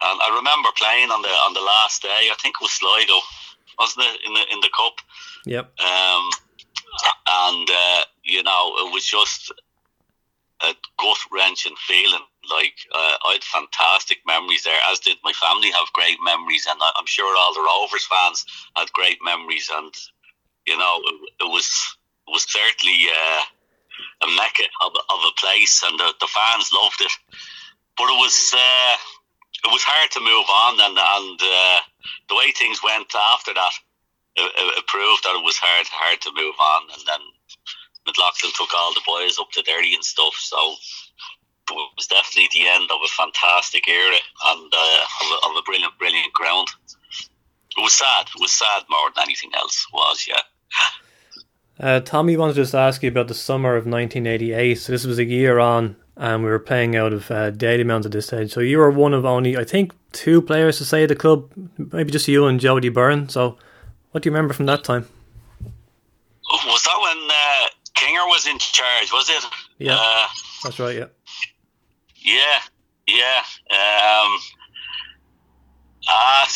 And I remember playing on the on the last day. I think it was Sligo, wasn't it in the in the cup? Yep. Um, and uh, you know, it was just a gut wrenching feeling. Like uh, I had fantastic memories there, as did my family. Have great memories, and I'm sure all the Rovers fans had great memories. And you know, it, it was it was certainly uh, a mecca of, of a place, and the, the fans loved it. But it was uh, it was hard to move on, and and uh, the way things went after that, it, it, proved that it was hard hard to move on. And then McLaughlin took all the boys up to Derry and stuff, so it was definitely the end of a fantastic era and uh, of, a, of a brilliant brilliant ground. It was sad. It was sad more than anything else. Was yeah. Uh, Tommy wanted to just ask you about the summer of 1988. So this was a year on, and we were playing out of uh, Dalymount at this stage. So you were one of only, I think, two players to say the club, maybe just you and Jody Byrne. So what do you remember from that time? Was that when uh, Kinger was in charge? Was it? Yeah. Uh, That's right, yeah. Yeah, yeah. Um, uh,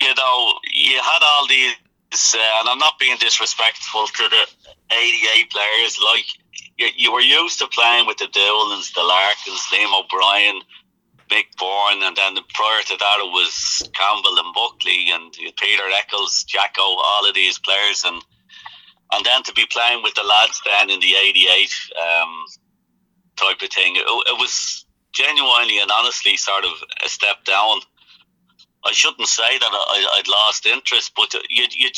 you know, you had all these, uh, and I'm not being disrespectful to the 88 players. Like, you, you were used to playing with the Doolins, the Larkins, Liam O'Brien, Mick Byrne, and then prior to that it was Campbell and Buckley and Peter Eccles, Jacko, all of these players, and and then to be playing with the lads then in the 88 um, type of thing, it, it was genuinely and honestly sort of a step down. I shouldn't say that I, I'd lost interest, but you, you,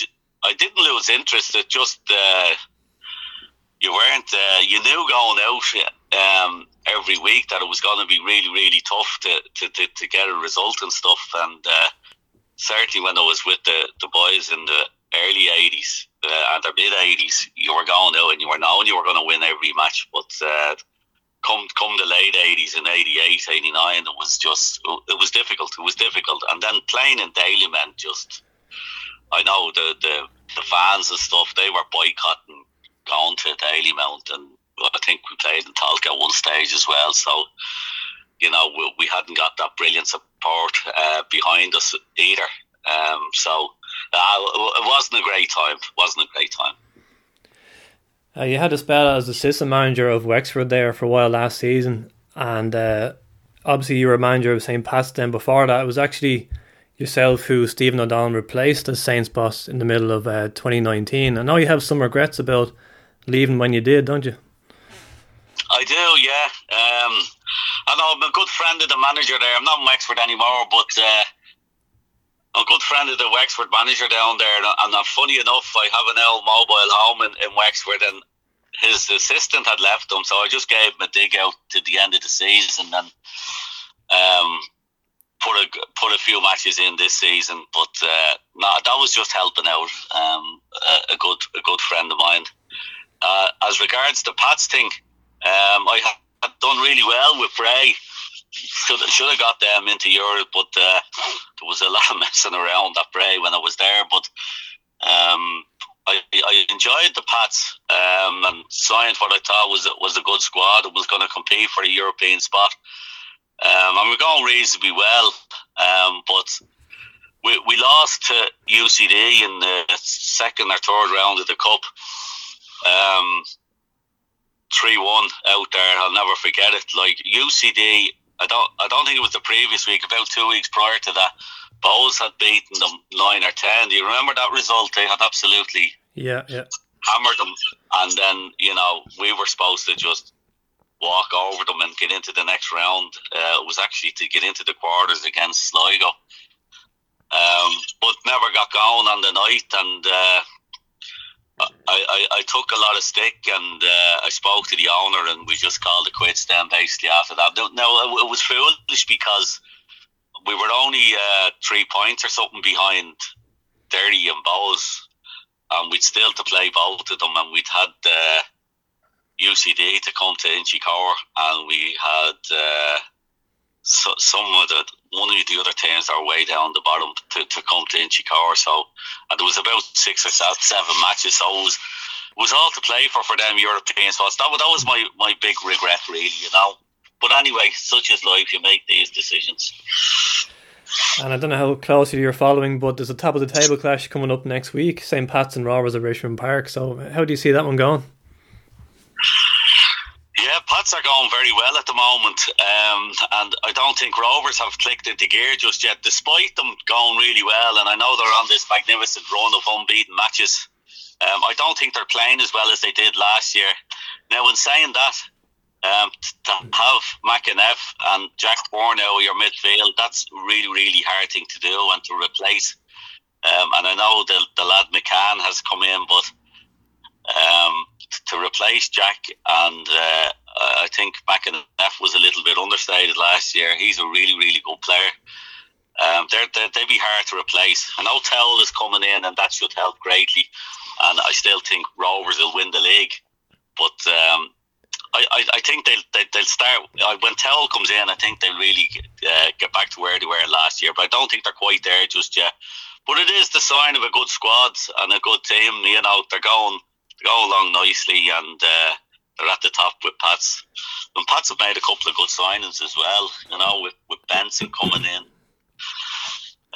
I didn't lose interest. It just uh, you weren't. Uh, you knew going out um, every week that it was going to be really, really tough to, to, to, to get a result and stuff. And uh, certainly when I was with the, the boys in the early eighties uh, and the mid eighties, you were going out and you were knowing you were going to win every match, but. Uh, come come the late eighties and 88, 89, it was just it was difficult. It was difficult, and then playing in Dalymount just I know the the the fans and stuff they were boycotting going to Dalymount, and I think we played in Tolka at one stage as well. So you know we, we hadn't got that brilliant support uh, behind us either. Um, so uh, it wasn't a great time. It wasn't a great time. Uh, you had a spell as assistant manager of Wexford there for a while last season, and uh, obviously you were a manager of St. Pat's then before that. It was actually yourself who Stephen O'Donnell replaced as Saints boss in the middle of uh, 2019. I know you have some regrets about leaving when you did, don't you? I do, yeah. Um, I know I'm a good friend of the manager there. I'm not in Wexford anymore, but uh, I'm a good friend of the Wexford manager down there. And, and funny enough, I have an old mobile home in, in Wexford, and his assistant had left him, so I just gave him a dig out to the end of the season and um, put a put a few matches in this season. But uh, no, that was just helping out um, a, a good a good friend of mine. Uh, as regards the Pats thing, um, I had done really well with Bray. Should should have got them into Europe, but uh, there was a lot of messing around at Bray when I was there. But um, I, I enjoyed the Pats um, and signed what I thought was was a good squad. It was going to compete for a European spot, um, and we're going reasonably well. Um, but we we lost to UCD in the second or third round of the cup. Um, three one out there. I'll never forget it. Like UCD, I don't I don't think it was the previous week. About two weeks prior to that, Bohs had beaten them nine or ten. Do you remember that result? They had absolutely Yeah, yeah. hammered them, and then you know we were supposed to just walk over them and get into the next round. Uh, it was actually to get into the quarters against Sligo, um, but never got going on the night, and uh, I, I, I took a lot of stick, and uh, I spoke to the owner, and we just called it quits. Then basically after that, no, it was foolish because we were only uh, three points or something behind Derry and Bohs, and we'd still to play both of them, and we'd had uh, UCD to come to Inchicore, and we had uh, so, some of the one of the other teams are way down the bottom to, to come to Inchicore. So, and there was about six or seven matches, so it was, it was all to play for for them European spots. That, that was my, my big regret, really, you know. But anyway, such is life. You make these decisions. And I don't know how closely you're following, but there's a top of the table clash coming up next week. St. Pat's and Rovers at Richmond Park. So how do you see that one going? Yeah, Pats are going very well at the moment, um, and I don't think Rovers have clicked into gear just yet, despite them going really well. And I know they're on this magnificent run of unbeaten matches. Um, I don't think they're playing as well as they did last year. Now, in saying that, um, to have McEneff and Jack Bornow your midfield, that's really, really hard thing to do and to replace. Um, and I know the, the lad McCann has come in, but um, to replace Jack and uh, I think McEneff was a little bit understated last year. He's a really, really good player. Um, they're, they're, they'd be hard to replace. And Towell is coming in, and that should help greatly. And I still think Rovers will win the league. But um, I, I, I think they'll, they, they'll start. uh, When Towell comes in, I think they'll really uh, get back to where they were last year. But I don't think they're quite there just yet. But it is the sign of a good squad and a good team. You know, they're going, they're along nicely and uh, they're at the top with Pats. And Pats have made a couple of good signings as well, you know, with, with Benson coming in.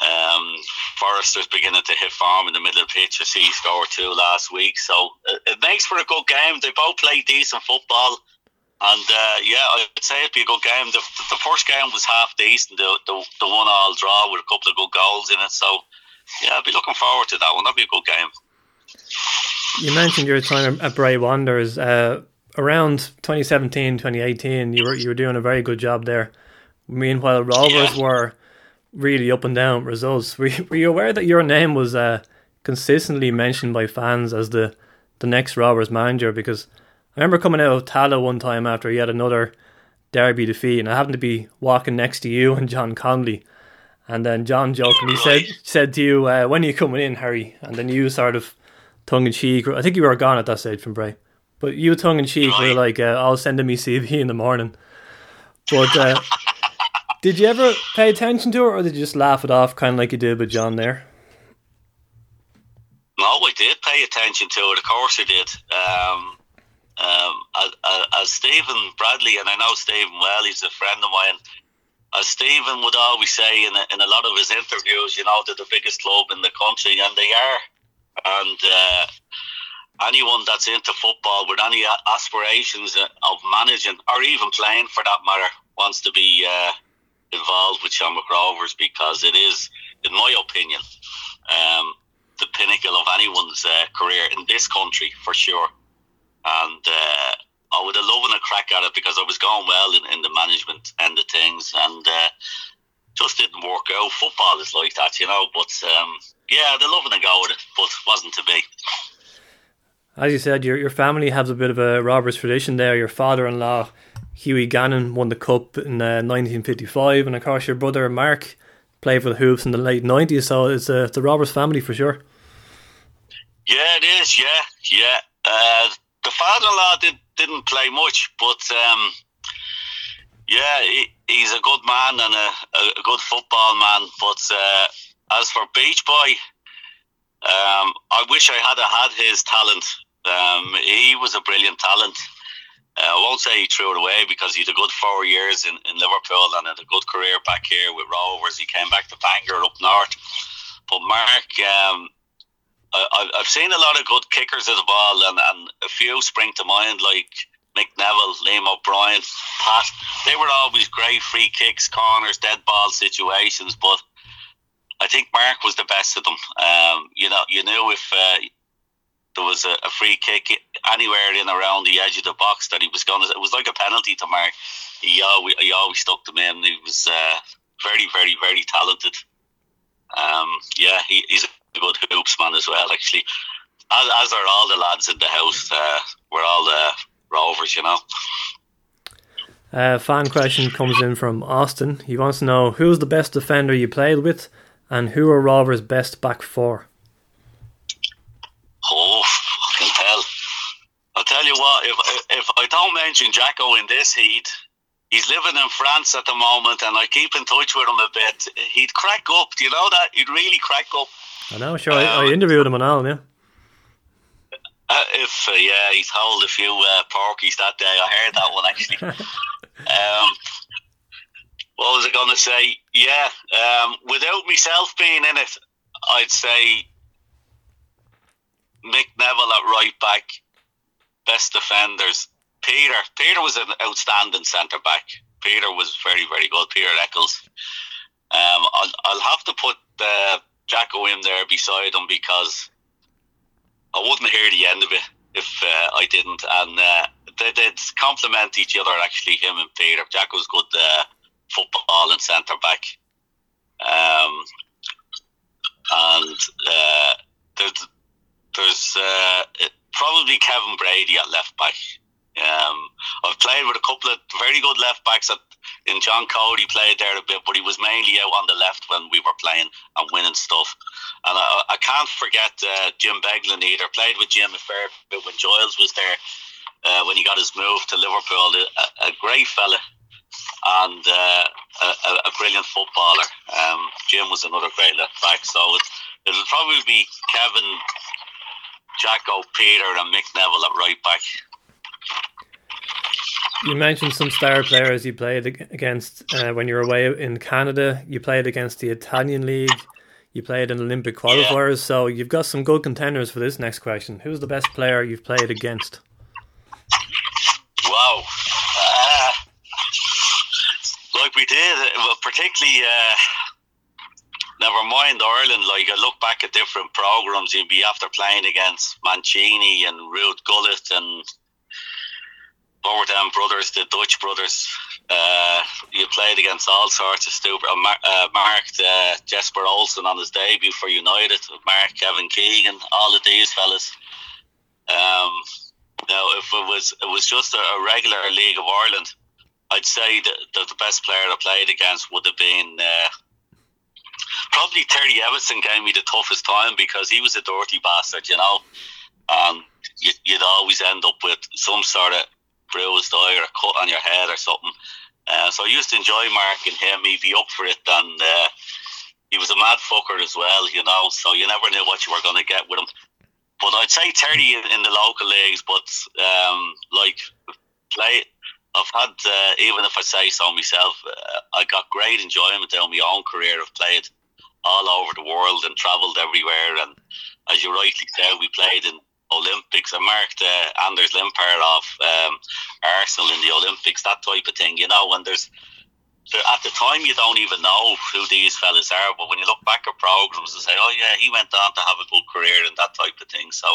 Um, Forrester's beginning to hit form in the middle of the pitch. I see he scored two last week. So it, it makes for a good game. They both play decent football. And uh, yeah, I'd say it'd be a good game. The, the first game was half decent, the, the, the one all draw with a couple of good goals in it. So yeah, I'd be looking forward to that one. That'd be a good game. You mentioned your time at Bray Wanderers. Uh, around 2017, 2018, you were you were doing a very good job there. Meanwhile, Rovers Yeah. were really up and down results. Were you, were you aware that your name was uh, consistently mentioned by fans as the, the next Rovers manager? Because I remember coming out of Tallaght one time after he had another derby defeat, and I happened to be walking next to you and John Conley. And then John jokingly said said to you, uh, "When are you coming in, Harry?" And then you sort of tongue in cheek. I think you were gone at that stage from Bray, but you were tongue in cheek were like, uh, "I'll send him me CV in the morning." But uh, did you ever pay attention to it, or did you just laugh it off, kind of like you did with John there? No, I did pay attention to it. Of course, I did. Um, um, as, as Stephen Bradley, and I know Stephen well, he's a friend of mine. As Stephen would always say in a, in a lot of his interviews, you know, they're the biggest club in the country, and they are. And uh, anyone that's into football with any aspirations of managing or even playing for that matter wants to be uh, involved with Shamrock Rovers because it is, in my opinion, um, the pinnacle of anyone's uh, career in this country for sure. And uh, I would have loved a crack at it because I was going well in, in the management end of things and uh, just didn't work out. Football is like that, you know. But um, yeah, they're loving a go at it, but wasn't to be. As you said, your your family has a bit of a Rovers tradition there. Your father-in-law, Hughie Gannon, won the cup in uh, 1955, and of course your brother Mark played for the Hoops in the late 90s. So it's a it's a Rovers family for sure. Yeah, it is. Yeah, yeah. Uh, the father-in-law did didn't play much, but um, yeah, he, he's a good man and a, a, good football man. But uh, as for Beach Boy, um, I wish I had had his talent. Um, he was a brilliant talent. Uh, I won't say he threw it away because he had a good four years in, in Liverpool and had a good career back here with Rovers. He came back to Bangor up north. But Mark, um, I, I've- I've seen a lot of good kickers of the ball, and, and a few spring to mind, like Mick Neville, Liam O'Brien, Pat. They were always great free kicks, corners, dead ball situations, but I think Mark was the best of them. Um, you know, you knew if uh, there was a, a free kick anywhere in around the edge of the box that he was going to. It was like a penalty to Mark. He always, he always stuck them in. He was uh, very, very, very talented. Um, yeah, he, he's a good hoops man as well. Actually, as, as are all the lads in the house. Uh, we're all uh, rovers, you know. Uh, fan question comes in from Austin. He wants to know who's the best defender you played with, and who are Rovers' best back four. Oh, fucking hell! I'll tell you what. If if I don't mention Jacko in this heat, he's living in France at the moment, and I keep in touch with him a bit. He'd crack up. Do you know that? He'd really crack up. I know, sure. I, I interviewed him on Alan, yeah. Uh, if uh, yeah, he's held a few uh, porkies that day. I heard that one actually. um, what was I going to say? Yeah, um, without myself being in it, I'd say Mick Neville at right back, best defenders. Peter, Peter was an outstanding centre back. Peter was very, very good. Peter Eccles. Um, I'll, I'll have to put uh, Jacko in there beside him because I wouldn't hear the end of it if uh, I didn't. And uh, they did complement each other, actually, him and Peter. Jack was good uh, football and centre back. Um, and uh, there's, there's uh, probably Kevin Brady at left back. Um, I've played with a couple of very good left backs. At, in John Coady played there a bit, but he was mainly out on the left when we were playing and winning stuff. And I, I can't forget uh, Jim Beglin either. Played with Jim a fair bit when Giles was there uh, when he got his move to Liverpool. A, a great fella and uh, a, a- brilliant footballer. Um, Jim was another great left back. So it, it'll probably be Kevin, Jacko, Peter, and Mick Neville at right back. You mentioned some star players you played against uh, when you were away in Canada. You played against the Italian league. You played in Olympic qualifiers. So you've got some good contenders for this next question. Who's the best player you've played against? Wow. Uh, like we did, uh, well, particularly, uh, never mind Ireland, like I look back at different programs, you'd be after playing against Mancini and Ruud Gullit and Bourdin brothers, the Dutch brothers. Uh, you played against all sorts of stupid. Uh, uh, marked uh, Jesper Olsen on his debut for United. Mark Kevin Keegan, all of these fellas. Um, now, if it was it was just a, a regular League of Ireland, I'd say that, that the best player I played against would have been uh, probably Terry Eviston. Gave me the toughest time because he was a dirty bastard, you know, and you, you'd always end up with some sort of bruised eye or a cut on your head or something. Uh, so I used to enjoy marking him. He'd be up for it, and uh, he was a mad fucker as well, you know. So you never knew what you were going to get with him. But I'd say Terry in, in the local leagues, but um, like play. I've had, uh, even if I say so myself, uh, I got great enjoyment down my own career. I've played all over the world and travelled everywhere. And as you rightly said, we played in Olympics. I marked uh, Anders Limpar off um, Arsenal in the Olympics, that type of thing. You know, when there's at the time you don't even know who these fellas are, but when you look back at programs and say, "Oh yeah, he went on to have a good career" and that type of thing. So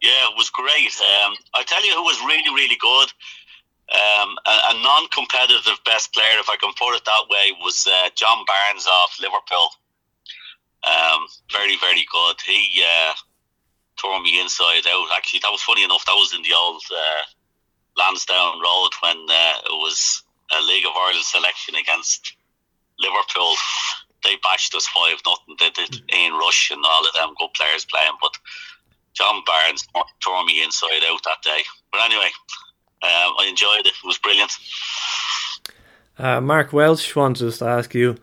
yeah, it was great. Um, I tell you, who was really really good. Um, a, a non-competitive best player, if I can put it that way, was uh, John Barnes off Liverpool. Um, very, very good. He uh, tore me inside out. Actually, that was funny enough. That was in the old uh, Lansdowne Road when uh, it was a League of Ireland selection against Liverpool. They bashed us five nothing. They did Ian Rush and all of them good players playing, but John Barnes tore me inside out that day. But anyway, um, I enjoyed it. It was brilliant. Uh, Mark Welsh wants us to ask you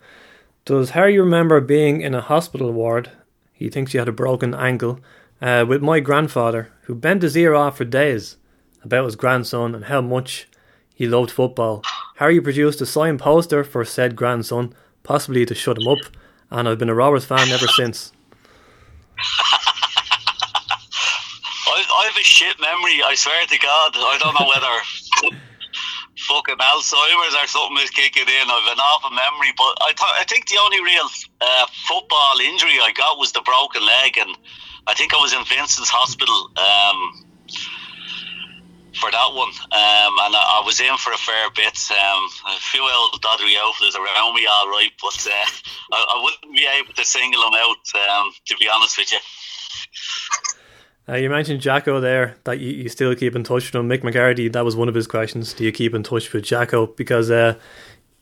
Does Harry remember being in a hospital ward? He thinks he had a broken ankle uh, with my grandfather, who bent his ear off for days about his grandson and how much he loved football. Harry produced a signed poster for said grandson, possibly to shut him up, and I've been a Rovers fan ever since. I, I have a shit memory. I swear to God. I don't know whether fucking Alzheimer's or something is kicking in. I've an awful memory, but I th- I think the only real uh, football injury I got was the broken leg, and I think I was in Vincent's Hospital. Um, for that one, um, and I, I was in for a fair bit. Um, a few old doddery outfielders around me, all right, but uh, I, I wouldn't be able to single them out. Um, to be honest with you, Uh, you mentioned Jacko there that you, you still keep in touch with him. Mick McCarthy, that was one of his questions. Do you keep in touch with Jacko? Because uh,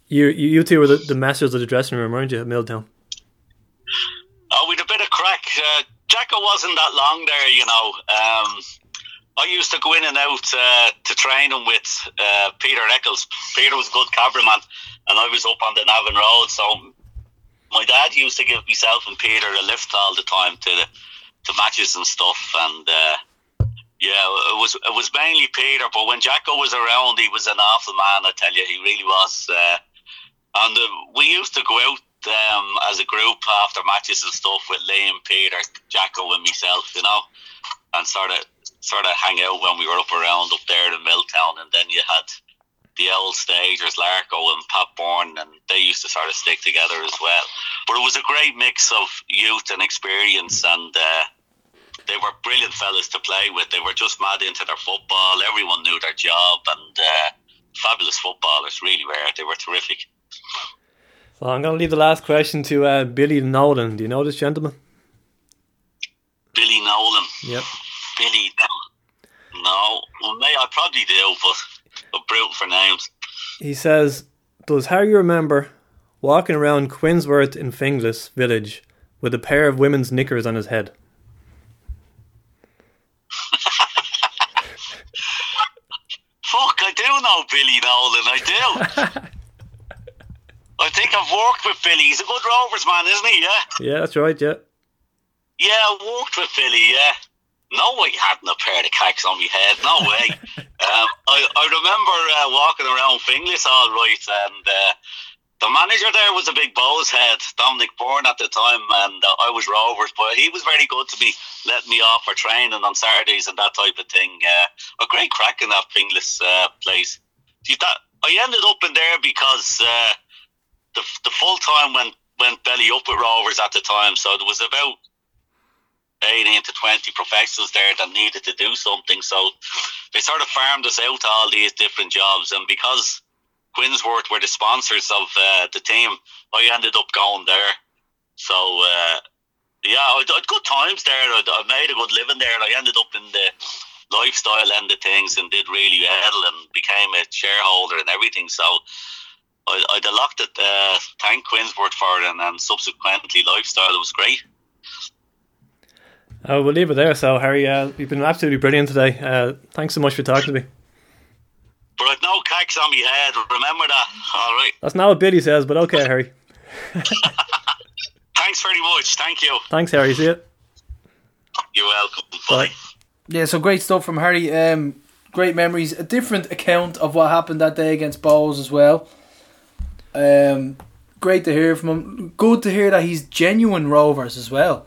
you, you you two were the, the masters of the dressing room, weren't you, at Milltown? Oh, with a bit of crack. Uh, Jacko wasn't that long there, you know. Um, I used to go in and out uh, to train him with uh, Peter Eccles. Peter was a good cameraman, and I was up on the Navan Road. So my dad used to give myself and Peter a lift all the time to the, to matches and stuff. And uh, yeah, it was it was mainly Peter. But when Jacko was around, he was an awful man. I tell you, he really was. Uh, and uh, we used to go out um, as a group after matches and stuff with Liam, Peter, Jacko, and myself, you know, and sort of sort of hang out when we were up around up there in Milltown, and then you had the old stagers, Larko and Pat Byrne, and they used to sort of stick together as well. But it was a great mix of youth and experience, and uh, they were brilliant fellas to play with. They were just mad into their football. Everyone knew their job, and uh, fabulous footballers, really were. They were terrific. So I'm going to leave the last question to uh, Billy Nolan. Do you know this gentleman? Billy Nolan. Yep. Billy Nolan. No, well, may I probably do, but I'm brutal for names. He says, Does Harry remember walking around Quinsworth in Finglas village with a pair of women's knickers on his head? Fuck, I do know Billy Nolan. I do. I think I've worked with Billy. He's a good Rovers man, isn't he? Yeah. Yeah, that's right, yeah. Yeah, I worked with Billy. Yeah. No way, hadn't a pair of cacks on my head. No way. um, I, I remember uh, walking around Finglas all right, and uh, the manager there was a big Bohs head, Dominic Bourne at the time, and uh, I was Rovers, but he was very good to be letting me off for training on Saturdays and that type of thing. Uh, a great crack in that Finglas uh, place. See, that I ended up in there because uh, the the full time went went belly up with Rovers at the time, so there was about 18 to 20 professionals there that needed to do something. So they sort of farmed us out to all these different jobs. And because Quinsworth were the sponsors of uh, the team, I ended up going there. So, uh, yeah, I had good times there. I, I made a good living there. And I ended up in the lifestyle end of things and did really well and became a shareholder and everything. So, I, I'd a lot to uh, thank Quinsworth for it and then subsequently lifestyle. It was great. Uh, we'll leave it there. So, Harry, uh, you've been absolutely brilliant today. Uh, thanks so much for talking to me. But I've no cacks on my head. Remember that. All right. That's not what Billy says, but okay, Harry. Thanks very much. Thank you. Thanks, Harry. See you. You're welcome. Bye. Yeah, so great stuff from Harry. Um, great memories. A different account of what happened that day against Bohs as well. Um, great to hear from him. Good to hear that he's genuine Rovers as well.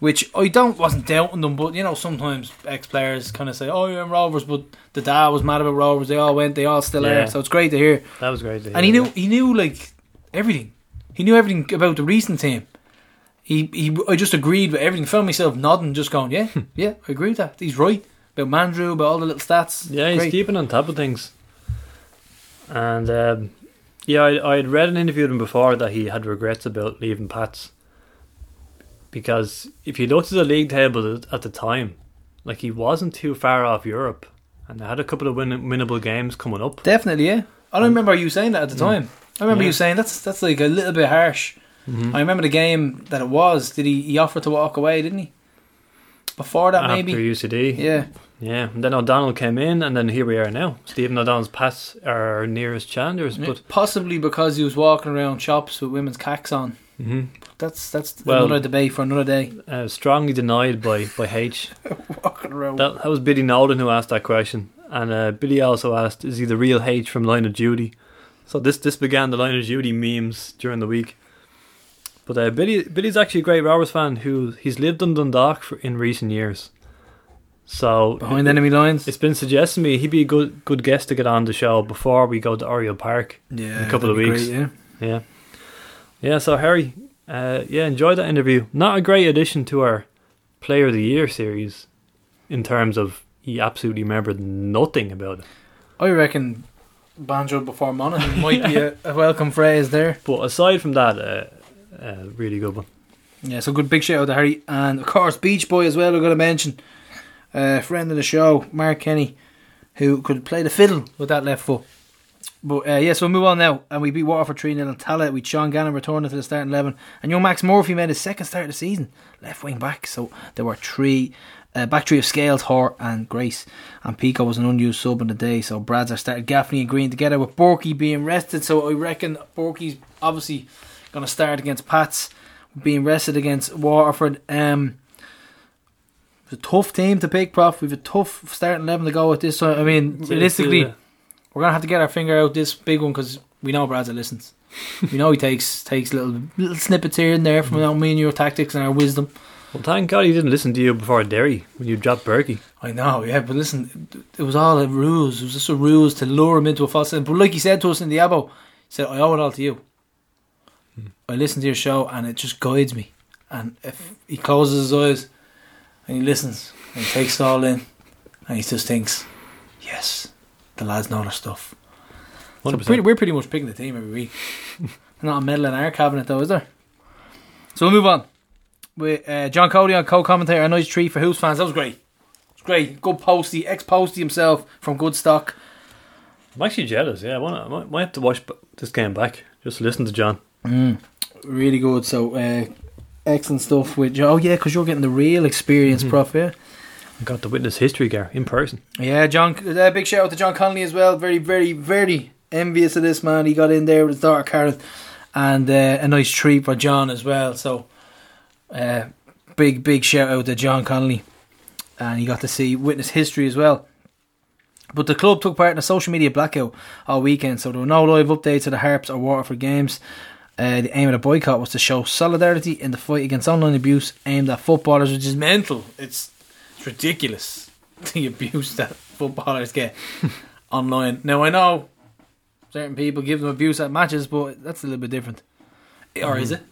Which I don't wasn't doubting them, but you know sometimes ex players kind of say, "Oh, you're in Rovers," but the dad was mad about Rovers. They all went, they all still Yeah. are. So it's great to hear. That was great to hear. And he knew he knew like everything. He knew everything about the recent team. He he. I just agreed with everything. Found myself nodding, just going, "Yeah, yeah, I agree with that. He's right about Mandrew, about all the little stats. Yeah, he's keeping on top of things. And um, yeah, I I had read an interview with him before that he had regrets about leaving Pats. Because if you looked at the league table at the time, like he wasn't too far off Europe, and they had a couple of win- winnable games coming up. Definitely, yeah. I don't remember you saying that at the mm. time. I remember Yeah. you saying that's that's like a little bit harsh. Mm-hmm. I remember the game that it was. Did he? He offered to walk away, didn't he? Before that, After maybe. UCD, Yeah, yeah. And then O'Donnell came in, and then here we are now. Stephen O'Donnell's are our nearest challengers, but possibly because he was walking around shops with women's cacks on. Mhm. That's that's Well- another debate for another day. uh, strongly denied by by H. Walking around. That, that was Billy Nolan who asked that question, and uh, Billy also asked, "Is he the real H from Line of Duty?" So this this began the Line of Duty memes during the week. But uh, Billy Billy's actually a great Rovers fan who he's lived in Dundalk for, in recent years. So behind enemy lines. it's been suggested to me he'd be a good good guest to get on the show before we go to Oriel Park. yeah, in a couple of weeks. great, yeah. Yeah, yeah. So Harry, uh, yeah, enjoy that interview. Not a great addition to our Player of the Year series in terms of he absolutely remembered nothing about it. I reckon banjo before Monaghan might be a, a welcome phrase there. But aside from that, uh, uh, really good one. Yeah, so good big shout out to Harry and of course Beach Boy as well. We're going to mention uh, friend of the show, Mark Kenny, who could play the fiddle with that left foot. But uh, yeah, so we'll move on now. And we beat Waterford 3 0 and Tallaght with Sean Gannon returning to the starting 11. And young Max Murphy made his second start of the season, left wing back. So there were three, uh, back three of Scales, Hoare, and Grace. And Pico was an unused sub in the day. So Brads are started Gaffney and Greene together with Borky being rested. So I reckon Borky's obviously going to start against Pats, being rested against Waterford. Um, it's a tough team to pick, Prof. We've a tough starting 11 to go with this. So, I mean, realistically. We're gonna have to get our finger out this big one because we know Brad's listens. we know he takes takes little little snippets here and there from Mm. me and your tactics and our wisdom. well, thank God he didn't listen to you before Derry when you dropped Burkey. I know, yeah, but listen, it was all a ruse. It was just a ruse to lure him into a false. End. But like he said to us in the abo, he said, "I owe it all to you. I listen to your show and it just guides me. And if he closes his eyes and he listens and he takes it all in, and he just thinks, yes, the lads know their stuff." So pretty, we're pretty much picking the team every week. Not a medal in our cabinet though, is there? So we'll move on with uh, John Coady on co-commentator. A nice treat for Hoops fans. That was great. It's great. Good postie, ex-postie himself from good stock. I'm actually jealous. Yeah, I, wanna, I might, might have to watch this game back. Just listen to John. Really good. So uh, excellent stuff with John. Oh yeah, because you're getting the real experience, Prof. Yeah. I got to witness history, Gar, in person. Yeah, John. Uh, big shout out to John Connolly as well. Very, very, very envious of this man. He got in there with his daughter Karen, and uh, a nice treat for John as well. So, uh, big, big shout out to John Connolly, and he got to see witness history as well. But the club took part in a social media blackout all weekend, so there were no live updates of the Harps or Waterford games. Uh, the aim of the boycott was to show solidarity in the fight against online abuse aimed at footballers, which is mental. It's, it's ridiculous the abuse that footballers get online. Now I know certain people give them abuse at matches, but that's a little bit different. Or is it?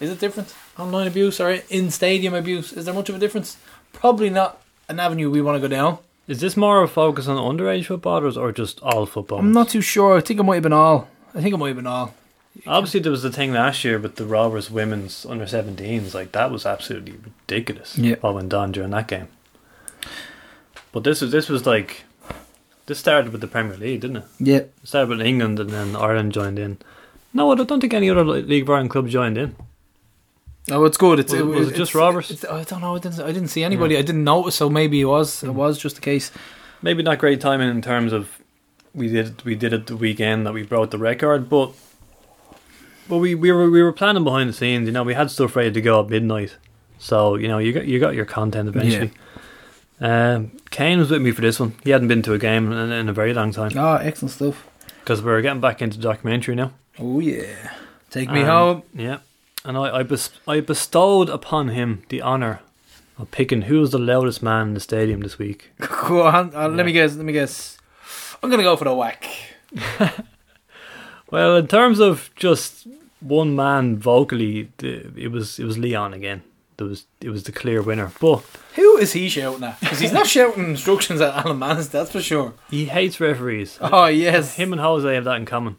Is it different? Online abuse or in stadium abuse? Is there much of a difference? Probably not an avenue we want to go down. Is this more of a focus on underage footballers or just all footballers? I'm not too sure. I think it might have been all. I think it might have been all. Obviously, there was the thing last year with the Rovers women's under 17s. Like, that was absolutely ridiculous Yeah. what went on during that game. But this was, this was like. This started with the Premier League, didn't it? Yeah. It started with England and then Ireland joined in. No, I don't think any other League of Ireland club joined in. Oh, it's good. It's, Was it- was it just Rovers? I don't know. I didn't. I didn't see anybody. I didn't notice. So maybe it was. It mm. was just the case. Maybe not great timing in terms of we did we did it the weekend that we broke the record, but but we, we were we were planning behind the scenes. You know, we had stuff ready to go at midnight, so you know you got you got your content eventually. Um, Kane was with me for this one. He hadn't been to a game in, in a very long time Oh, excellent stuff. because we're getting back into documentary now. Oh yeah. Take me home. Yeah, and I I, bes- I bestowed upon him the honor of picking who was the loudest man in the stadium this week. Go on. Uh, Let me guess. Let me guess. I'm gonna go for the whack. Well, in terms of just one man vocally, the, it was it was Leon again. There was it was the clear winner, but Who is he shouting at? Because he's not shouting instructions at Alan Mann's, that's for sure. he hates referees. Oh yes. Him and Jose have that in common.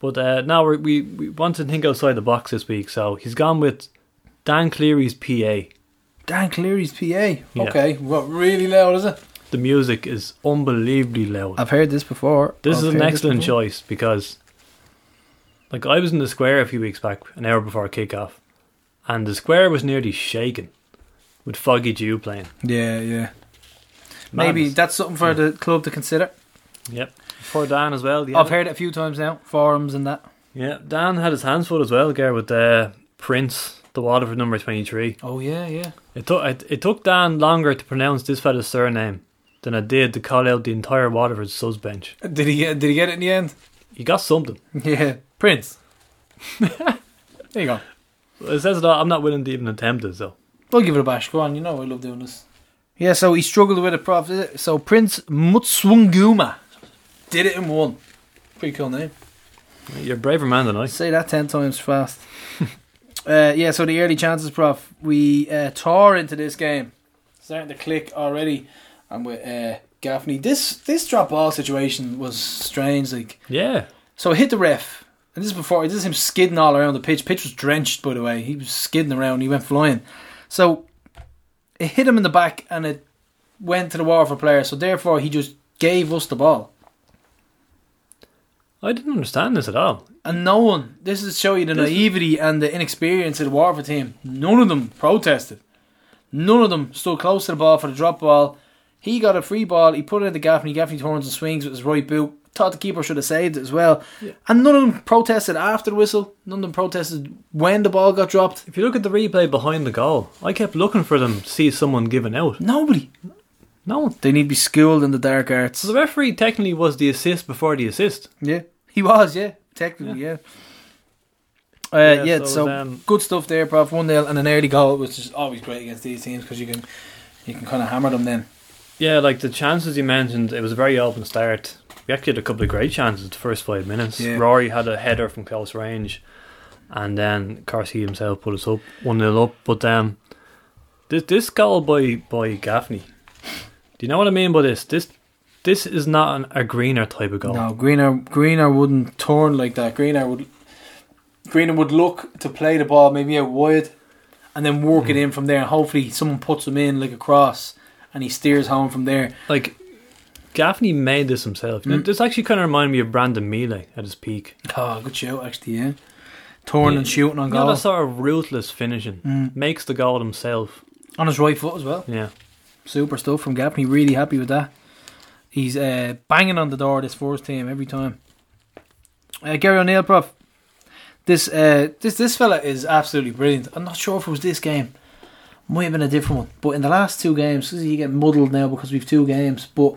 But uh, now we're, we we want to think outside the box this week, so he's gone with Dan Cleary's PA. Dan Cleary's PA. Okay. What really loud is it? The music is unbelievably loud. I've heard this before. This I've is an excellent choice because, like, I was in the square a few weeks back, an hour before kickoff, and the square was nearly shaking with Foggy Dew playing. Yeah, yeah. Maybe that's something for the club to consider. Yep. For Dan as well. I've heard it a few times now, forums and that. Yeah, Dan had his hands full as well, Gar, with uh, Prince, the Waterford number 23. Oh yeah, yeah. It took it, it took Dan longer to pronounce this fella's surname than it did to call out the entire Waterford subs bench. Did he get? Did he get it in the end? He got something. Yeah, Prince. there you go. It says that I'm not willing to even attempt it, so. We'll give it a bash. Go on. You know I love doing this. Yeah, so he struggled with it, prof. So Prince Mutswunguma did it in one. Pretty cool name. You're a braver man than I. Say that ten times fast. uh, yeah, so the early chances, prof. We uh, tore into this game, starting to click already, and with uh, Gaffney. This this drop ball situation was strange. Like Yeah. so, it hit the ref, and this is before this is him skidding all around the pitch. Pitch was drenched, by the way. He was skidding around. He went flying. So it hit him in the back, and it went to the Waterford player, so therefore he just gave us the ball. I didn't understand this at all. And no one, this is show you the naivety and the inexperience of the Waterford team. None of them protested. None of them stood close to the ball for the drop ball. He got a free ball, he put it in the Gaffney, Gaffney turns and swings with his right boot. Thought the keeper should have saved it as well. And none of them protested after the whistle. None of them protested when the ball got dropped. If you look at the replay behind the goal, I kept looking for them to see someone giving out. Nobody. No. They need to be schooled in the dark arts. So the referee technically was the assist before the assist. Yeah, he was. Yeah, technically, yeah. Uh, Yeah, yeah, so so, um, good stuff there, Prof. One 0 and an early goal, which is always great against these teams because you can you can kind of hammer them then. Yeah, like the chances you mentioned, it was a very open start. We actually had a couple of great chances the first five minutes. Yeah. Rory had a header from close range, and then Carsey himself put us up one 0 up. But um, this this goal by by Gaffney, do you know what I mean by this? This this is not an, a greener type of goal. No, Greener Greener wouldn't turn like that. Greener would Greener would look to play the ball maybe out wide, and then work it Mm. in from there. And hopefully, someone puts him in like a cross, and he steers home from there. Like Gaffney made this himself. You know, This actually kind of reminded me of Brandon Miele at his peak. Oh, good shout actually. Yeah, turning Yeah. and shooting on goal that sort of ruthless finishing makes the goal himself. on his right foot as well. Yeah. Super stuff from Gaffney. Really happy with that. He's uh, banging on the door of this first team every time. Uh, Gary O'Neil, prof. This uh, this this fella is absolutely brilliant. I'm not sure if it was this game. Might have been a different one. But in the last two games, you get muddled now because we've two games. But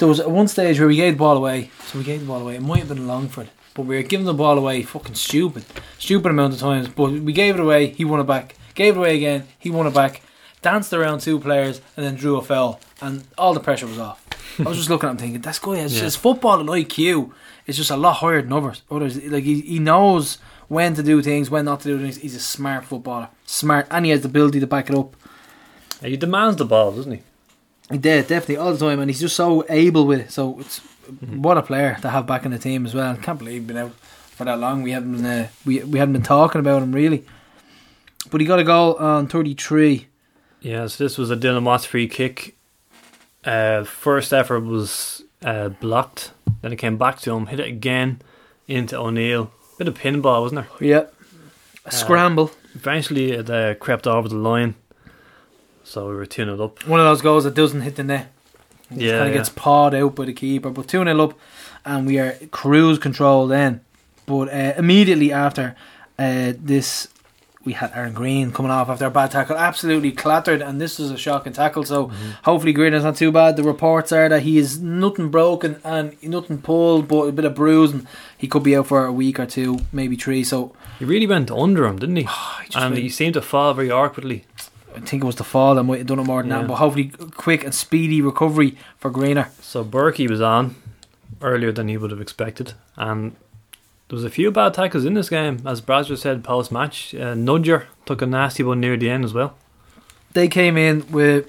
there was at one stage where we gave the ball away. So we gave the ball away. It might have been Longford. But we were giving the ball away fucking stupid. Stupid amount of times. But we gave it away. He won it back. Gave it away again. He won it back. Danced around two players and then drew a foul. And all the pressure was off. I was just looking at him thinking, that's good. has Yeah. his football and IQ is just a lot higher than others. Others like he, he knows when to do things, when not to do things. He's a smart footballer, smart, and he has the ability to back it up. He demands the ball, doesn't he? He did definitely all the time, and he's just so able with it. So it's Mm-hmm. what a player to have back in the team as well. can't believe he's been out for that long. We haven't been uh, we we hadn't been talking about him really, but he got a goal on thirty three. Yeah, so this was a Dylan Watts free kick. Uh, first effort was uh, blocked. Then it came back to him, hit it again into O'Neil. Bit of pinball, wasn't there? Yeah, a scramble. Eventually it uh, crept over the line. So we were 2 0 up. One of those goals that doesn't hit the net. Yeah, kind of yeah. gets pawed out by the keeper. But 2 0 up, and we are cruise control then. But uh, immediately after uh, this, we had Aaron Greene coming off after a bad tackle, absolutely clattered, and this was a shocking tackle. So Mm-hmm. hopefully Greene is not too bad. The reports are that he is nothing broken and nothing pulled, but a bit of bruising. He could be out for a week or two, maybe three. So He really went under him, didn't he? just and he seemed to fall very awkwardly. I think it was the fall that might have done it more than Yeah. that. But hopefully, quick and speedy recovery for Greener. So Burkey was on earlier than he would have expected. And there was a few bad tackles in this game. As Brasher said post match, uh, Nudger took a nasty one near the end as well. they came in with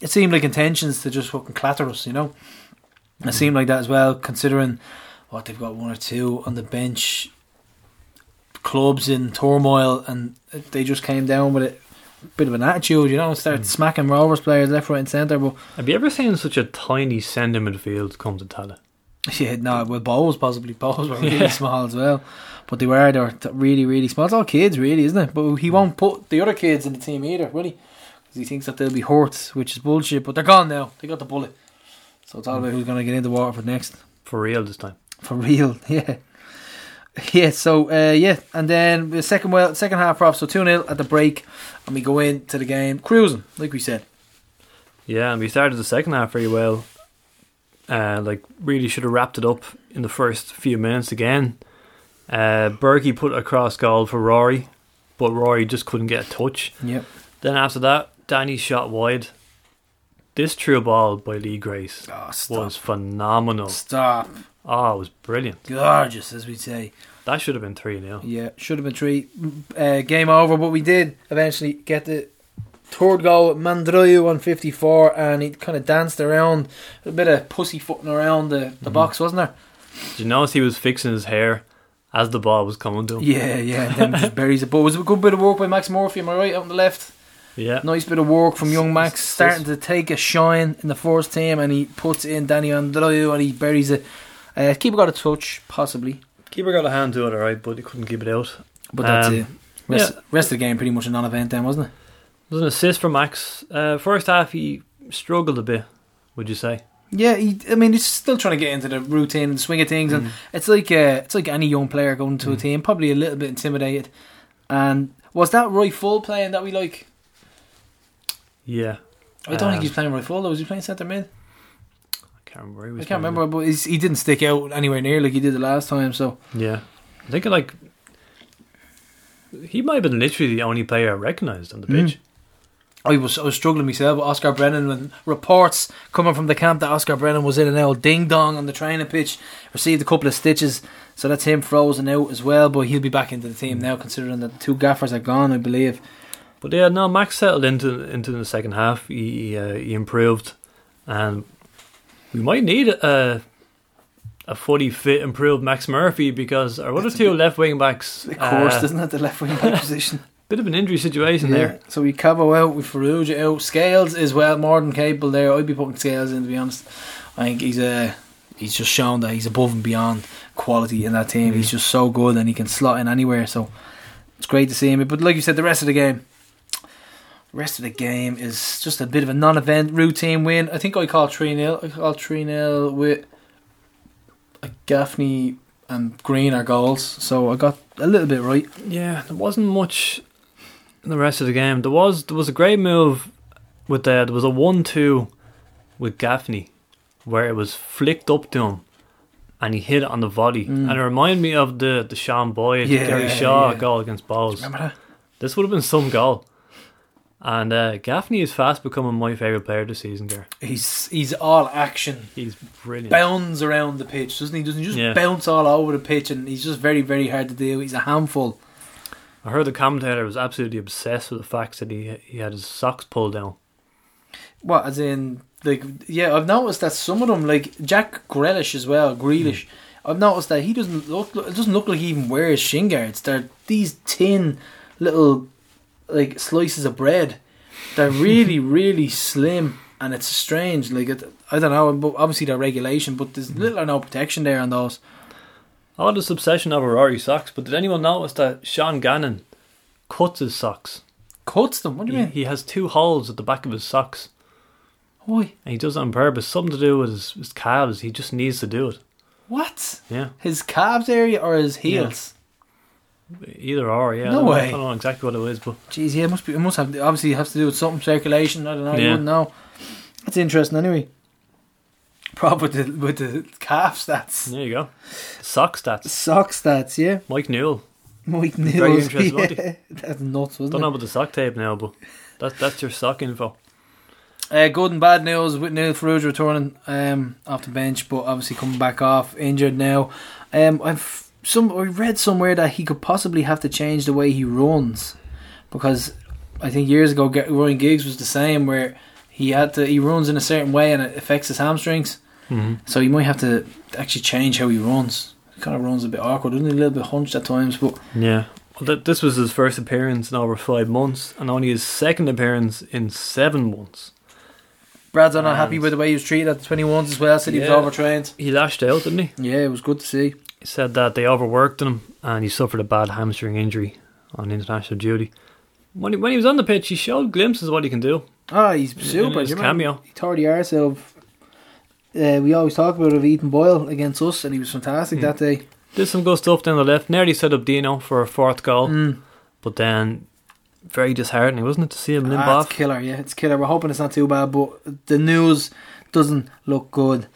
it seemed like intentions to just fucking clatter us, you know. It seemed like that as well, considering what they've got one or two on the bench, clubs in turmoil, and they just came down with a bit of an attitude, you know, and started hmm. smacking Rovers players left, right, and centre. But Have you ever seen such a tiny centre midfield come to Tallaght? yeah, no, well, Bohs possibly Bohs were really small as well, but they were they were really really small. It's all kids, really, isn't it? But he hmm. won't put the other kids in the team either, will he? 'Cause he thinks that they'll be hurt, which is bullshit. But they're gone now. They got the bullet, so it's all hmm. about who's going to get into Waterford next. For real this time. For real, yeah. Yeah, so uh, yeah, and then the second well, second half off, so two 0 at the break, and we go into the game cruising, like we said. Yeah, and we started the second half very well. Uh, like really should have wrapped it up in the first few minutes again. Uh, Burkey put a cross goal for Rory, but Rory just couldn't get a touch. Yep. Then after that, Danny shot wide. This true ball by Lee Grace Oh, was phenomenal. Stop! Oh, it was brilliant. Gorgeous, as we say. That should have been 3 0. Yeah, should have been three. Uh, game over, but we did eventually get the third goal Mandroiu on 54, and he kind of danced around, a bit of pussyfooting around the, the box, wasn't there? Did you notice he was fixing his hair as the ball was coming to him? Yeah, yeah, and then just buries it. But it was a good bit of work by Max Murphy, am I right, on the left? Yeah. Nice bit of work from young Max, starting to take a shine in the first team, and he puts in Danny Mandroiu and he buries it. Uh, keeper got a touch, possibly, Keeper got a hand to it, alright, but he couldn't keep it out. but that's Um, it. Rest, yeah. rest of the game pretty much a non-event then, wasn't it? It was an assist from Max. Uh, first half, he struggled a bit, would you say? Yeah, he, I mean, he's still trying to get into the routine and swing of things, and it's like uh, it's like any young player going to a team, probably a little bit intimidated. And was that Roy full playing that we like? Yeah. I don't think Um, he's playing Roy full. though. Was he playing centre mid? I can't remember. he I can't remember, but he's, he didn't stick out anywhere near like he did the last time. So. Yeah. I think, like, he might have been literally the only player I recognised on the Mm. pitch. I was I was struggling myself with Oscar Brennan when reports coming from the camp that Oscar Brennan was in an old ding dong on the training pitch, received a couple of stitches, so that's him frozen out as well. But he'll be back into the team now, considering that the two gaffers are gone, I believe. But yeah, no, Max settled into into the second half. He he, uh, he improved, and we might need a a fully fit, improved Max Murphy because our other two left wing backs. Of course, uh, isn't it the left wing back position? bit of an injury situation there. So we Cabo out, with Farrugia out, Scales is well more than capable there. I'd be putting Scales in to be honest. I think he's a he's just shown that he's above and beyond quality in that team. He's just so good and he can slot in anywhere. So it's great to see him. But like you said, the rest of the game, rest of the game is just a bit of a non-event routine win. I think I call three 0 I call three 0 with Gaffney and Greene are goals. So I got a little bit right. Yeah, there wasn't much in the rest of the game. There was there was a great move with the, there was a one two with Gaffney where it was flicked up to him and he hit it on the volley. And it reminded me of the the Sean Boyd, Mm. Yeah, Gary Shaw yeah. goal against Bohs. Remember that? This would have been some goal. And uh, Gaffney is fast becoming my favourite player this season, Gar. He's he's all action. He's brilliant. bounds around the pitch, doesn't he? Doesn't he just Yeah. bounce all over the pitch and he's just very, very hard to deal. He's a handful. I heard the commentator was absolutely obsessed with the fact that he he had his socks pulled down. What, as in, like, yeah, I've noticed that some of them, like Jack Grealish as well, Grealish, I've noticed that he doesn't look, it doesn't look like he even wears shin guards. They're these tin little, like, slices of bread. They're really, really slim and it's strange. Like, it, I don't know, but obviously they're regulation, but there's mm. little or no protection there on those. All this obsession over Rory socks, but did anyone notice that Sean Gannon cuts his socks? Cuts them, what do you He, mean? he has two holes at the back of his socks, Why? and he does it on purpose. Something to do with his, his calves. He just needs to do it. What? Yeah, His calves area or his heels? Either or. Yeah, No I don't, way. I don't know exactly what it is, but Jeez, yeah, it must be. It must have. Obviously, it has to do with something circulation. I don't know. You Yeah. wouldn't know. That's interesting. Anyway, problem with the with the calf stats, there you go. Sock stats. sock stats. Yeah, Mike Newell. Mike Newell. Very interesting, Yeah, that's nuts, wasn't Don't know about the sock tape now, but that, that's your sock info. Uh, good and bad news with Neil Farrugia returning um, off the bench, but obviously coming back off injured now. Um, I've some I read somewhere that he could possibly have to change the way he runs because I think years ago Ryan Giggs was the same where he had to he runs in a certain way and it affects his hamstrings. Mm-hmm. So he might have to actually change how he runs. He kind of runs a bit awkward, doesn't he? A little bit hunched at times, but Yeah. Well, th- this was his first appearance in over five months, and only his second appearance in seven months. Brad's not happy with the way he was treated at the 21s as well. Said he was Yeah. overtrained. He lashed out, didn't he? Yeah, it was good to see. He said that they overworked him, and he suffered a bad hamstring injury on international duty. When he, when he was on the pitch, he showed glimpses of what he can do. Oh, he's in super. his Do cameo. He tore the arse of. Uh, we always talk about of Ethan Boyle against us, and he was fantastic Hmm. that day. Did some good stuff down the left. Nearly set up Dino for a fourth goal, Mm. but then very disheartening, wasn't it, to see him limp Ah, it's off? killer, yeah, it's killer. We're hoping it's not too bad, but the news doesn't look good.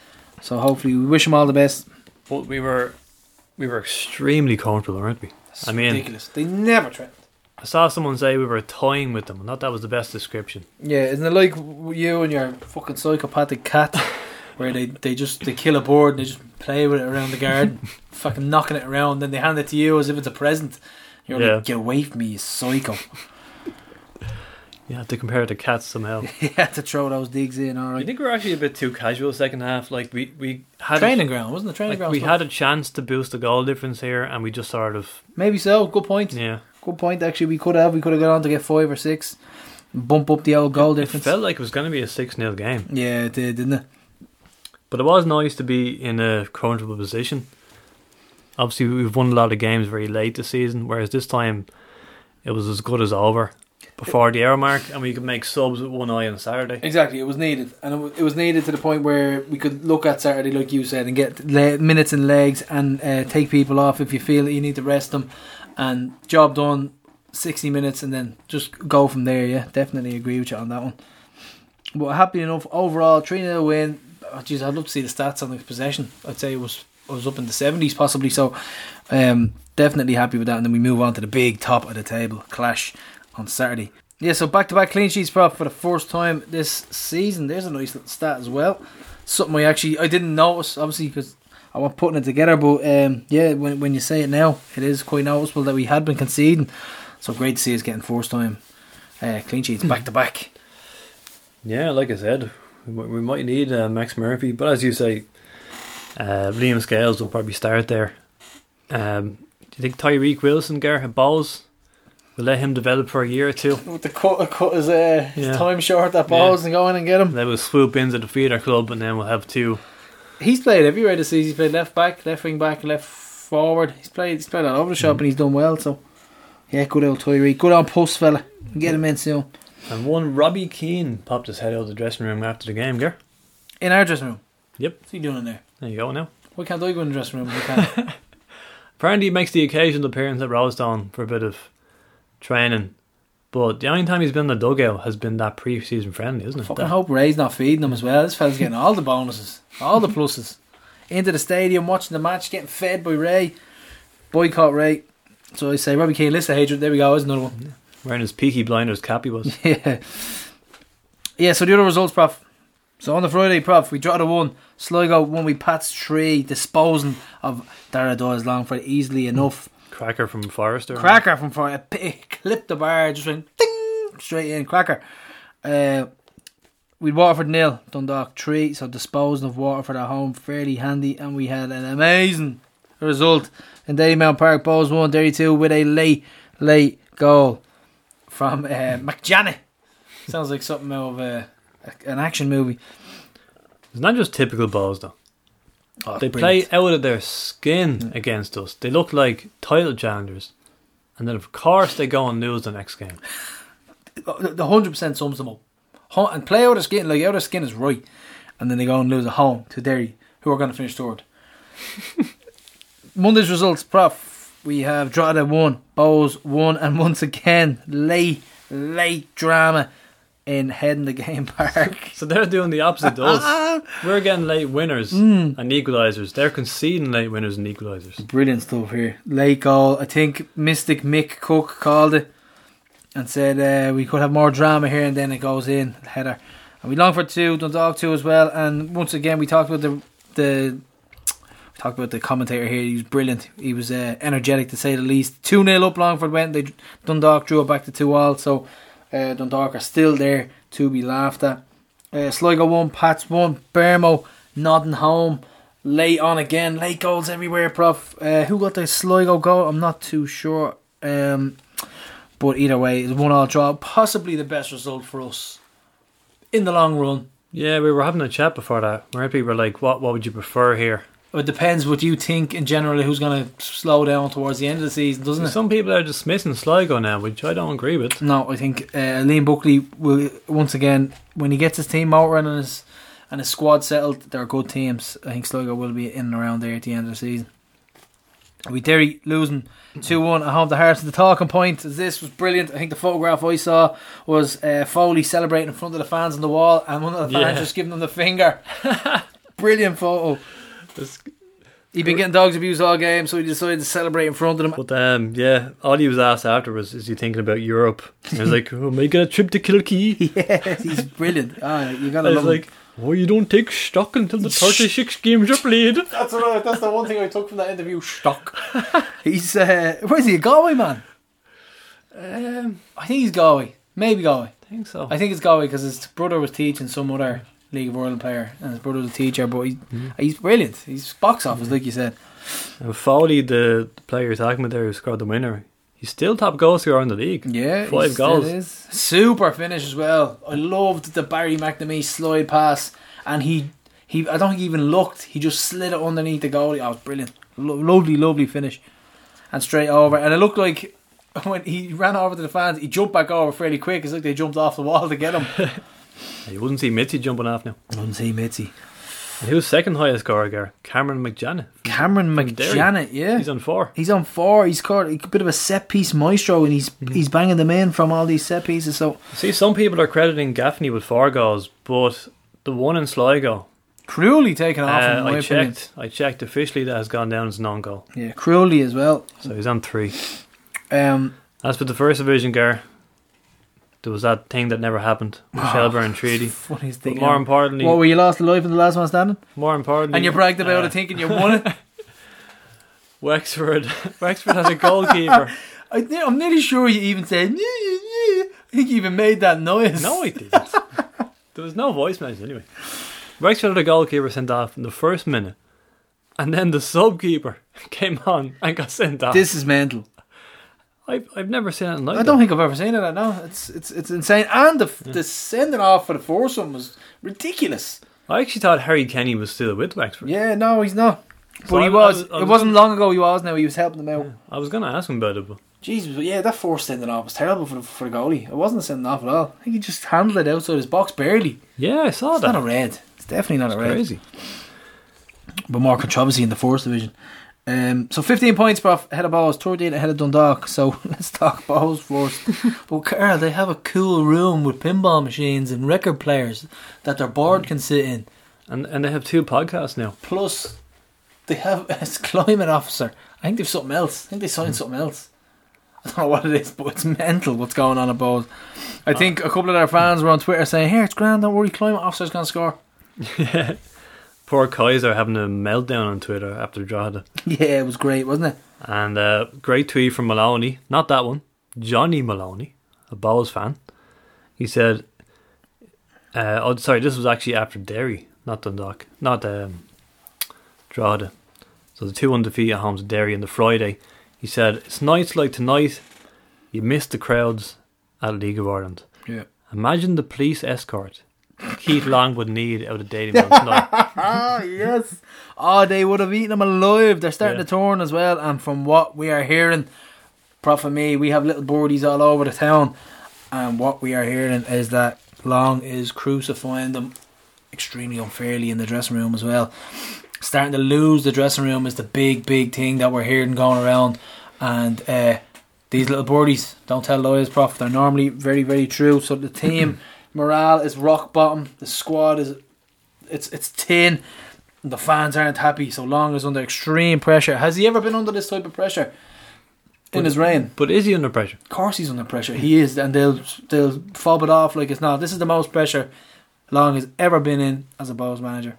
So hopefully, we wish him all the best. But we were we were extremely comfortable, weren't we? It's I mean- ridiculous. They never threaten. I saw someone say we were toying with them. I thought that was the best description. Yeah, isn't it like you and your fucking psychopathic cat, where they, they just they kill a bird and they just play with it around the garden, fucking knocking it around, then they hand it to you as if it's a present. You're Yeah. like, get away from me, you psycho. You have to compare it to cats somehow. you had to throw those digs in, all I right. think we were actually a bit too casual second half. Like we we had Training ground, wasn't it? Training like ground. we stuff? had a chance to boost the goal difference here, and we just sort of Maybe so. Good point. yeah. Good point. Actually, we could have. We could have gone on to get five or six. bump up the old goal difference. It difference. felt like it was going to be a 6 0 game. yeah, it did, didn't it? But it was nice to be in a comfortable position. Obviously, we've won a lot of games very late this season, whereas this time it was as good as over before the hour mark, and we could make subs with one eye on Saturday. Exactly, it was needed, and it was, it was needed to the point where we could look at Saturday, like you said, and get le- minutes and legs, and uh, take people off if you feel that you need to rest them, and job done, sixty minutes, and then just go from there. Yeah, definitely agree with you on that one. But happy enough overall, three 0 win. Oh, geez, I'd love to see the stats on the possession. I'd say it was it was up in the seventies possibly. So, um, definitely happy with that. And then we move on to the big top of the table clash on Saturday. Yeah, so back to back clean sheets prop for the first time this season. There's a nice little stat as well. Something I actually I didn't notice obviously because I was putting it together. But um, yeah, when when you say it now, it is quite noticeable that we had been conceding. So great to see us getting first time uh, clean sheets back to back. Yeah, like I said, we might, need uh, Max Murphy, but as you say, uh, Liam Scales will probably start there. Um, do you think Tyreke Wilson, Gareth Bowles, will let him develop for a year or two? With the cut, cut his, uh, his Yeah. time short at balls and go in and get him. They will swoop into the feeder club, and then we'll have two. He's played everywhere this season. He's played left back, left wing back, left forward. He's played. He's played all over the shop and he's done well. So yeah, good old Tyreke. Good on post fella. Get him in soon. And one Robbie Keane popped his head out of the dressing room after the game, Gar. In our dressing room. Yep, What's he doing in there? there you go now. Why can't I go in the dressing room? Apparently, he makes the occasional appearance at Roadstone for a bit of training. But the only time he's been in the dugout has been that pre-season friendly, isn't it? Fucking That- hope Ray's not feeding them as well. This fella's getting all the bonuses, all the pluses. Into the stadium, watching the match, getting fed by Ray. Boycott Ray. So I say, Robbie Keane, list of hatred. There we go. There's another one. wearing his Peaky Blinders cap, he was. Yeah. Yeah, so the other results, Prof. So on the Friday, Prof, we drawed a one. Sligo won we Pats three, disposing of Daire Doyle's Longford easily enough. Cracker from Forrester. Cracker from p- clipped the bar, just went ding straight in. Cracker. Uh, we Waterford nil, Dundalk three. So disposing of Waterford at home, fairly handy, and we had an amazing result in Mount Park. Bohs one, Derry two with a late, late goal from uh, McJanny. Sounds like something out of uh, a, an action movie. It's not just typical balls though. Oh, They play out of their skin against us. They look like title challengers. And then of course they go and lose the next game. the hundred percent sums them up. And play out of skin, like out of skin is right, and then they go and lose at home to Derry, who are going to finish third. Monday's results, Prof. We have Drogheda one, Bohs one, and once again late, late drama in heading the game back. So they're doing the opposite to us. We're getting late winners Hmm. and equalisers. They're conceding late winners and equalisers. Brilliant stuff here. Late goal. I think Mystic Mick Cook called it and said uh, we could have more drama here, and then it goes in header. And we Longford two, Dundalk two as well. And once again, we talked about the the we talked about the commentator here. He was brilliant. He was uh, energetic to say the least. Two 0 up. Longford went. They Dundalk drew it back to two all. So uh, Dundalk are still there to be laughed at. Uh, Sligo one, Pats one, Bermo nodding home. Late on again, late goals everywhere, Prof. Uh, who got the Sligo goal? I'm not too sure. Um, but either way, it's one all draw. Possibly the best result for us in the long run. Yeah, we were having a chat before that. Where people were like, "What? What would you prefer here?" It depends what you think in general who's going to slow down towards the end of the season, doesn't it? Some people are dismissing Sligo now, which I don't agree with. No, I think uh, Liam Buckley will once again when he gets his team motoring and his and his squad settled, they're good teams. I think Sligo will be in and around there at the end of the season. We Derry losing two one at home. The heart of the talking point is this was brilliant. I think the photograph I saw was uh, Foley celebrating in front of the fans on the wall, and one of the fans Yeah. just giving them the finger. brilliant photo. He'd been getting dogs abused all game, so he decided to celebrate in front of them. But um, yeah, all he was asked after was, "Is he thinking about Europe?" And I was like, "Oh, make a trip to Kilkee." yeah, he's brilliant. Ah, you gotta I was him. like, "Oh, you don't take stock until the thirty-six games are played." That's what I, that's the one thing I took from that interview. Stock. he's uh, where's he? A Galway man. Um, I think he's Galway. Maybe Galway. I think so. I think it's Galway because his brother was teaching some other League of Ireland player, and his brother was a teacher. But he's mm-hmm. he's brilliant. He's box office, mm-hmm. like you said. And Foley, the, player you're talking about there who scored the winner, He's still top goal scorer in the league. Yeah, five goals. is. Super finish as well. I loved the Barry McNamee slide pass, and he he. I don't think he even looked. He just slid it underneath the goalie. Oh, it was brilliant. Lo- lovely, lovely finish, and straight over. And it looked like when he ran over to the fans, he jumped back over fairly quick. It's like they jumped off the wall to get him. You wouldn't see Mitzi jumping off now. Wouldn't see Mitzi. And who's second highest scorer, Gar? Cameron McJannet. Cameron McJannet, yeah. He's on four. He's on four. He's caught a bit of a set piece maestro, and he's he's banging them in from all these set pieces. So See, some people are crediting Gaffney with four goals, but the one in Sligo, cruelly taken off. uh, I opinion. checked. I checked officially that has gone down as non goal. Yeah, cruelly as well. So he's on three. Um, As for the first division, Gar, there was that thing that never happened with Shelbourne Treaty. funniest But more importantly, What were you lost to life in the last one standing? more importantly, And you bragged about uh, it, thinking you won it. Wexford. Wexford has a goalkeeper. I, thi- I'm nearly sure you even said. I think you even made that noise. no, I didn't. there was no voice message anyway. Wexford had a goalkeeper sent off in the first minute, and then the sub keeper came on and got sent off. This is mental. I've, I've never seen anything like I don't that. think I've ever seen it. No, it's it's it's insane. And the hmm. the sending off for the foursome was ridiculous. I actually thought Harry Kenny was still with Wexford. Yeah, no, he's not. But So he I- I was. was- I It was wasn't long ago. He was. Now he was helping them out. I was going to ask him about it, but Jesus, but yeah, that force sending off was terrible for the, for the goalie. It wasn't a sending off at all. I think he just handled it outside his box barely. yeah, I saw It's that. not a red. It's definitely not a red. Crazy. But more controversy in the fourth division. Um, so 15 points, prof, ahead of Bohs, Tordine ahead of Dundalk. So let's talk Bohs first. but Carl, they have a cool room with pinball machines and record players that their board can sit in. And and they have two podcasts now. Plus, they have a climate officer. I think they've something else. I think they signed something else. I don't know what it is, but it's mental what's going on at Bohs. I think a couple of their fans were on Twitter saying, "Here, it's grand. Don't worry, climate officer's gonna score." Poor Kaiser having a meltdown on Twitter after Drogheda. Yeah, it was great, wasn't it? And uh, great tweet from Maloney. Not that one. Johnny Maloney, a Bohs fan. He said, uh, "Oh, sorry. This was actually after Derry, not Dundalk, not um, Drogheda. So the two undefeated at home to Derry on the Friday. He said, "It's nights like tonight. You miss the crowds at League of Ireland. Yeah. Imagine the police escort Keith Long would need out of Dalyer. Ah, yes. Oh, they would have eaten him alive. They're starting Yeah. to turn as well. And from what we are hearing, Prof and me, we have little boardies all over the town. And what we are hearing is that Long is crucifying them extremely unfairly in the dressing room as well. Starting to lose the dressing room is the big, big thing that we're hearing going around. And uh, these little boardies don't tell lies, Prof. They're normally very, very true. So the team morale is rock bottom. The squad is it's it's tin. The fans aren't happy. So Long is under extreme pressure. Has he ever been under this type of pressure in his reign? But is he under pressure? Of course he's under pressure. He is, and they'll they'll fob it off like it's not. This is the most pressure Long has ever been in as a Bohs manager,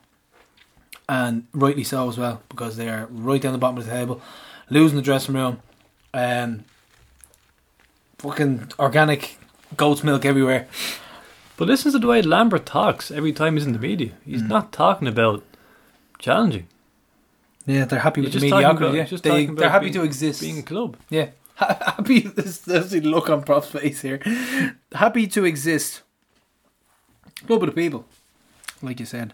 and rightly so as well because they are right down the bottom of the table, losing the dressing room, um, fucking organic goat's milk everywhere. But listen to the way Lambert talks every time he's in the media. He's Mm. not talking about challenging. Yeah, they're happy with the mediocrity. about, yeah. just they, they're happy being- to exist. Being a club. Yeah. Happy, this, this the look on Prop's face here. Happy to exist. Club of the people, like you said.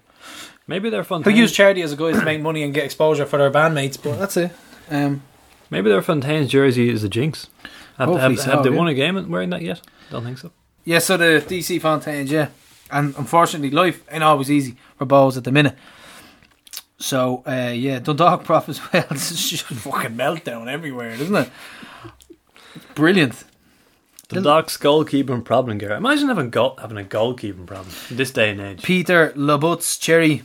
Maybe they're Who Fontaine. use charity as a guise to make money and get exposure for their bandmates, but that's it. Um, Maybe their Fontaine's jersey is a jinx. Have, Hopefully have, so, have they yeah. won a game wearing that yet? Don't think so. Yeah, so the DC Fontaines, yeah. And unfortunately, life ain't always easy for balls at the minute. So, uh, yeah, Dundalk Prof as well. This is just fucking meltdown everywhere, isn't it? Brilliant. The Doc's goalkeeping problem, Garrett. Imagine having goal, having a goalkeeping problem in this day and age. Peter Labutz Cherrie.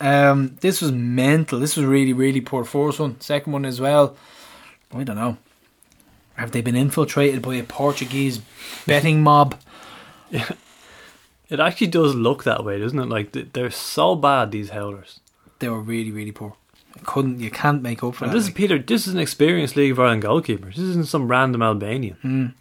Um, this was mental. This was really, really poor. First one, second one as well. I don't know. Have they been infiltrated by a Portuguese betting mob? It actually does look that way, doesn't it? Like they're so bad these howlers. They were really, really poor. I couldn't. You can't make up for And that. this is Peter. This is an experienced League of Ireland goalkeeper. This isn't some random Albanian.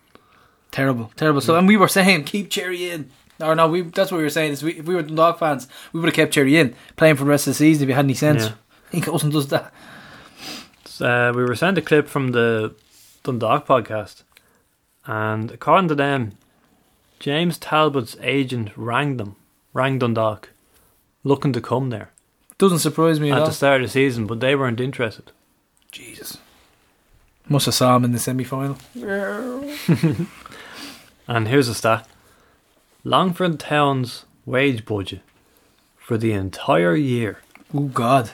terrible, terrible. So, and we were saying keep Cherrie in. Or no, we that's what we were saying. Is we, if we were Dundalk fans, we would have kept Cherrie in, playing for the rest of the season if he had any sense. Yeah. He goes and does that. Uh, we were sent a clip from the Dundalk podcast, and according to them, James Talbot's agent rang them, rang Dundalk, looking to come there Doesn't surprise me at, at all. the start of the season, but they weren't interested. Jesus. Must have saw him in the semi final. And here's a stat: Longford Town's wage budget for the entire year Oh God.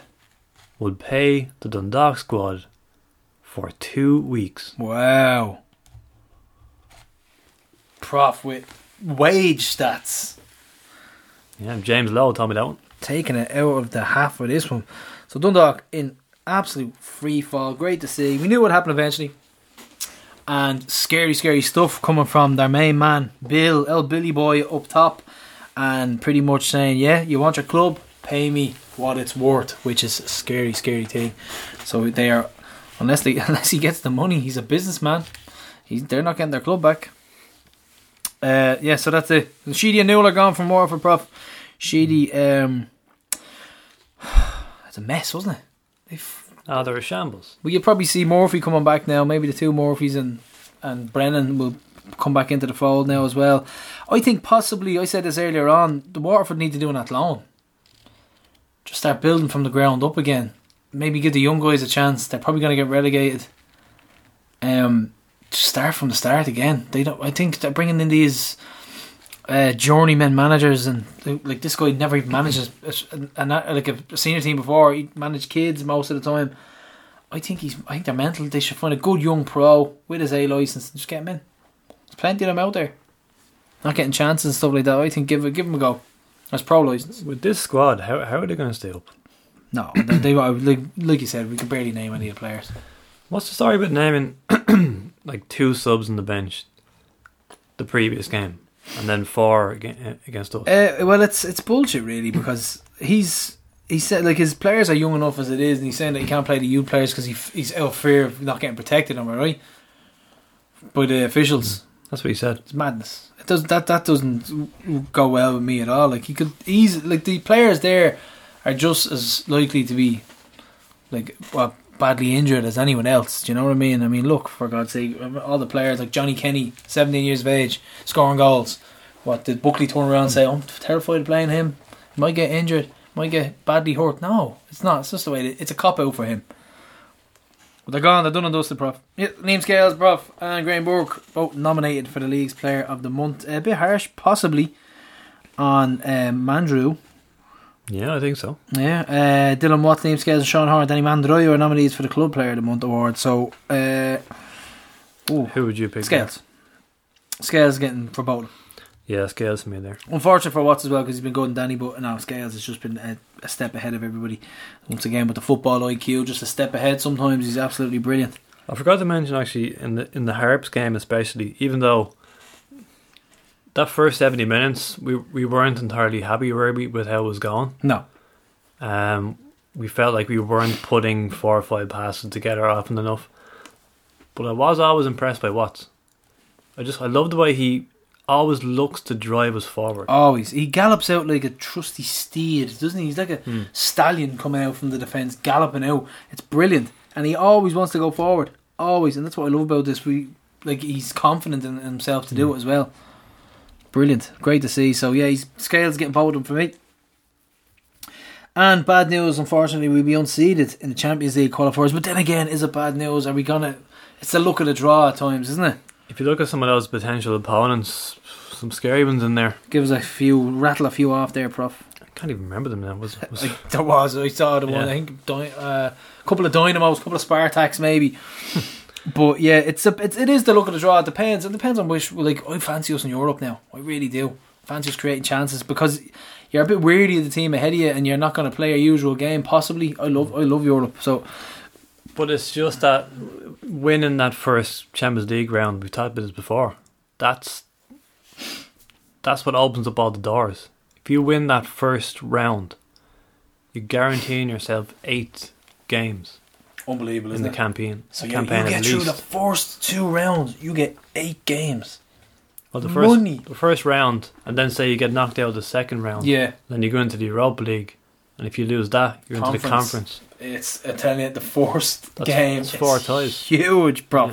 would pay the Dundalk squad for two weeks. Wow. Prof with wage stats. Yeah, James Lowe told me that one. Taking it out of the half of this one. So Dundalk in absolute free fall. Great to see. We knew what happened eventually. And scary, scary stuff coming from their main man, Bill, El Billy Boy up top. And pretty much saying, yeah, you want your club? Pay me what it's worth, which is a scary, scary thing. So they are, unless they, unless he gets the money, he's a businessman. He's, they're not getting their club back. Uh, yeah, so that's it. Sheedy and Newell are gone from Waterford Prof. Sheedy, um, it's a mess, wasn't it? They've, Ah, they're a shambles. well, you'll probably see Murphy coming back now. Maybe the two Murphys and and Brennan will come back into the fold now as well. I think possibly I said this earlier on. The Waterford need to do an at loan. Just start building from the ground up again. Maybe give the young guys a chance. They're probably going to get relegated. Um, start from the start again. They don't. I think they're bringing in these uh, journeyman managers and like this guy never even manages a, like a senior team before. He managed kids most of the time. I think he's. I think they're mental. They should find a good young pro with his A license and just get him in. There's plenty of them out there, not getting chances and stuff like that. I think give give him a go. As pro license. With this squad, how, how are they going to stay up? No, they, they like like you said, we can barely name any of the players. What's the story about naming like two subs on the bench the previous game and then four aga- against us? Uh, well, it's it's bullshit really because he's he said like his players are young enough as it is, and he's saying that he can't play the youth players because he f- he's out of fear of not getting protected. Am I right? By the officials, That's what he said. it's madness. It does that that doesn't go well with me at all. Like he could easily like the players there are just as likely to be like well badly injured as anyone else. Do you know what I mean? I mean, look for God's sake, all the players like Johnny Kenny, seventeen years of age, scoring goals. What did Buckley turn around and say? I'm terrified of playing him. He might get injured. Might get badly hurt. No, it's not. It's just the way. It, it's a cop out for him. But they're gone. They're done and dusted, Prof. Yeah, Liam Scales, Prof, and Graham Burke both nominated for the league's Player of the Month. A bit harsh, possibly, on um, Mandroiu. Yeah, I think so. Yeah, uh, Dylan Liam Scales, and Sean Hoare, Danny Mandroiu are nominees for the Club Player of the Month award. So, uh, ooh, Who would you pick? Scales. Scales getting for both. Yeah, Scales for me there. Unfortunate for Watts as well because he's been good and Danny, but now Scales has just been a, a step ahead of everybody. Once again, with the football IQ, just a step ahead. Sometimes he's absolutely brilliant. I forgot to mention actually in the in the Harps game especially, even though that first seventy minutes we we weren't entirely happy were we with how it was going. No, Um, we felt like we weren't putting four or five passes together often enough. But I was always impressed by Watts. I just I love the way he always looks to drive us forward. always he gallops out like a trusty steed, doesn't he? He's like a stallion coming out from the defence, galloping out. It's brilliant, and he always wants to go forward, always, and that's what I love about this. We like he's confident in himself to do it as well. Brilliant, great to see. So yeah, he's scales getting of for me. And bad news, unfortunately, we'll be unseeded in the Champions League qualifiers. But then again, is it bad news? Are we gonna? It's a look of the draw at times, isn't it? If you look at some of those potential opponents, some scary ones in there. Give us a few, rattle a few off there, Prof. I can't even remember them now. Was, was there was, I saw the one. I think Dy- uh, a couple of Dynamos, a couple of Spartaks, maybe. but yeah, it's a, it's it is the look of the draw. It depends. It depends on which. Like I fancy us in Europe now. I really do. Fancy us creating chances because you're a bit weary of the team ahead of you, and you're not going to play your usual game. Possibly, I love I love Europe. So But it's just that winning that first Champions League round, we've talked about this before. That's that's what opens up all the doors. If you win that first round, you're guaranteeing yourself eight games unbelievable, in the campaign. So you, campaign you get through the first two rounds, you get eight games. well, the first money. the first round, and then say you get knocked out the second round. Yeah, Then you go into the Europa League, and if you lose that, you're into the Conference. conference. it's I tell you, the first That's- game. that's four ties. Huge, bro.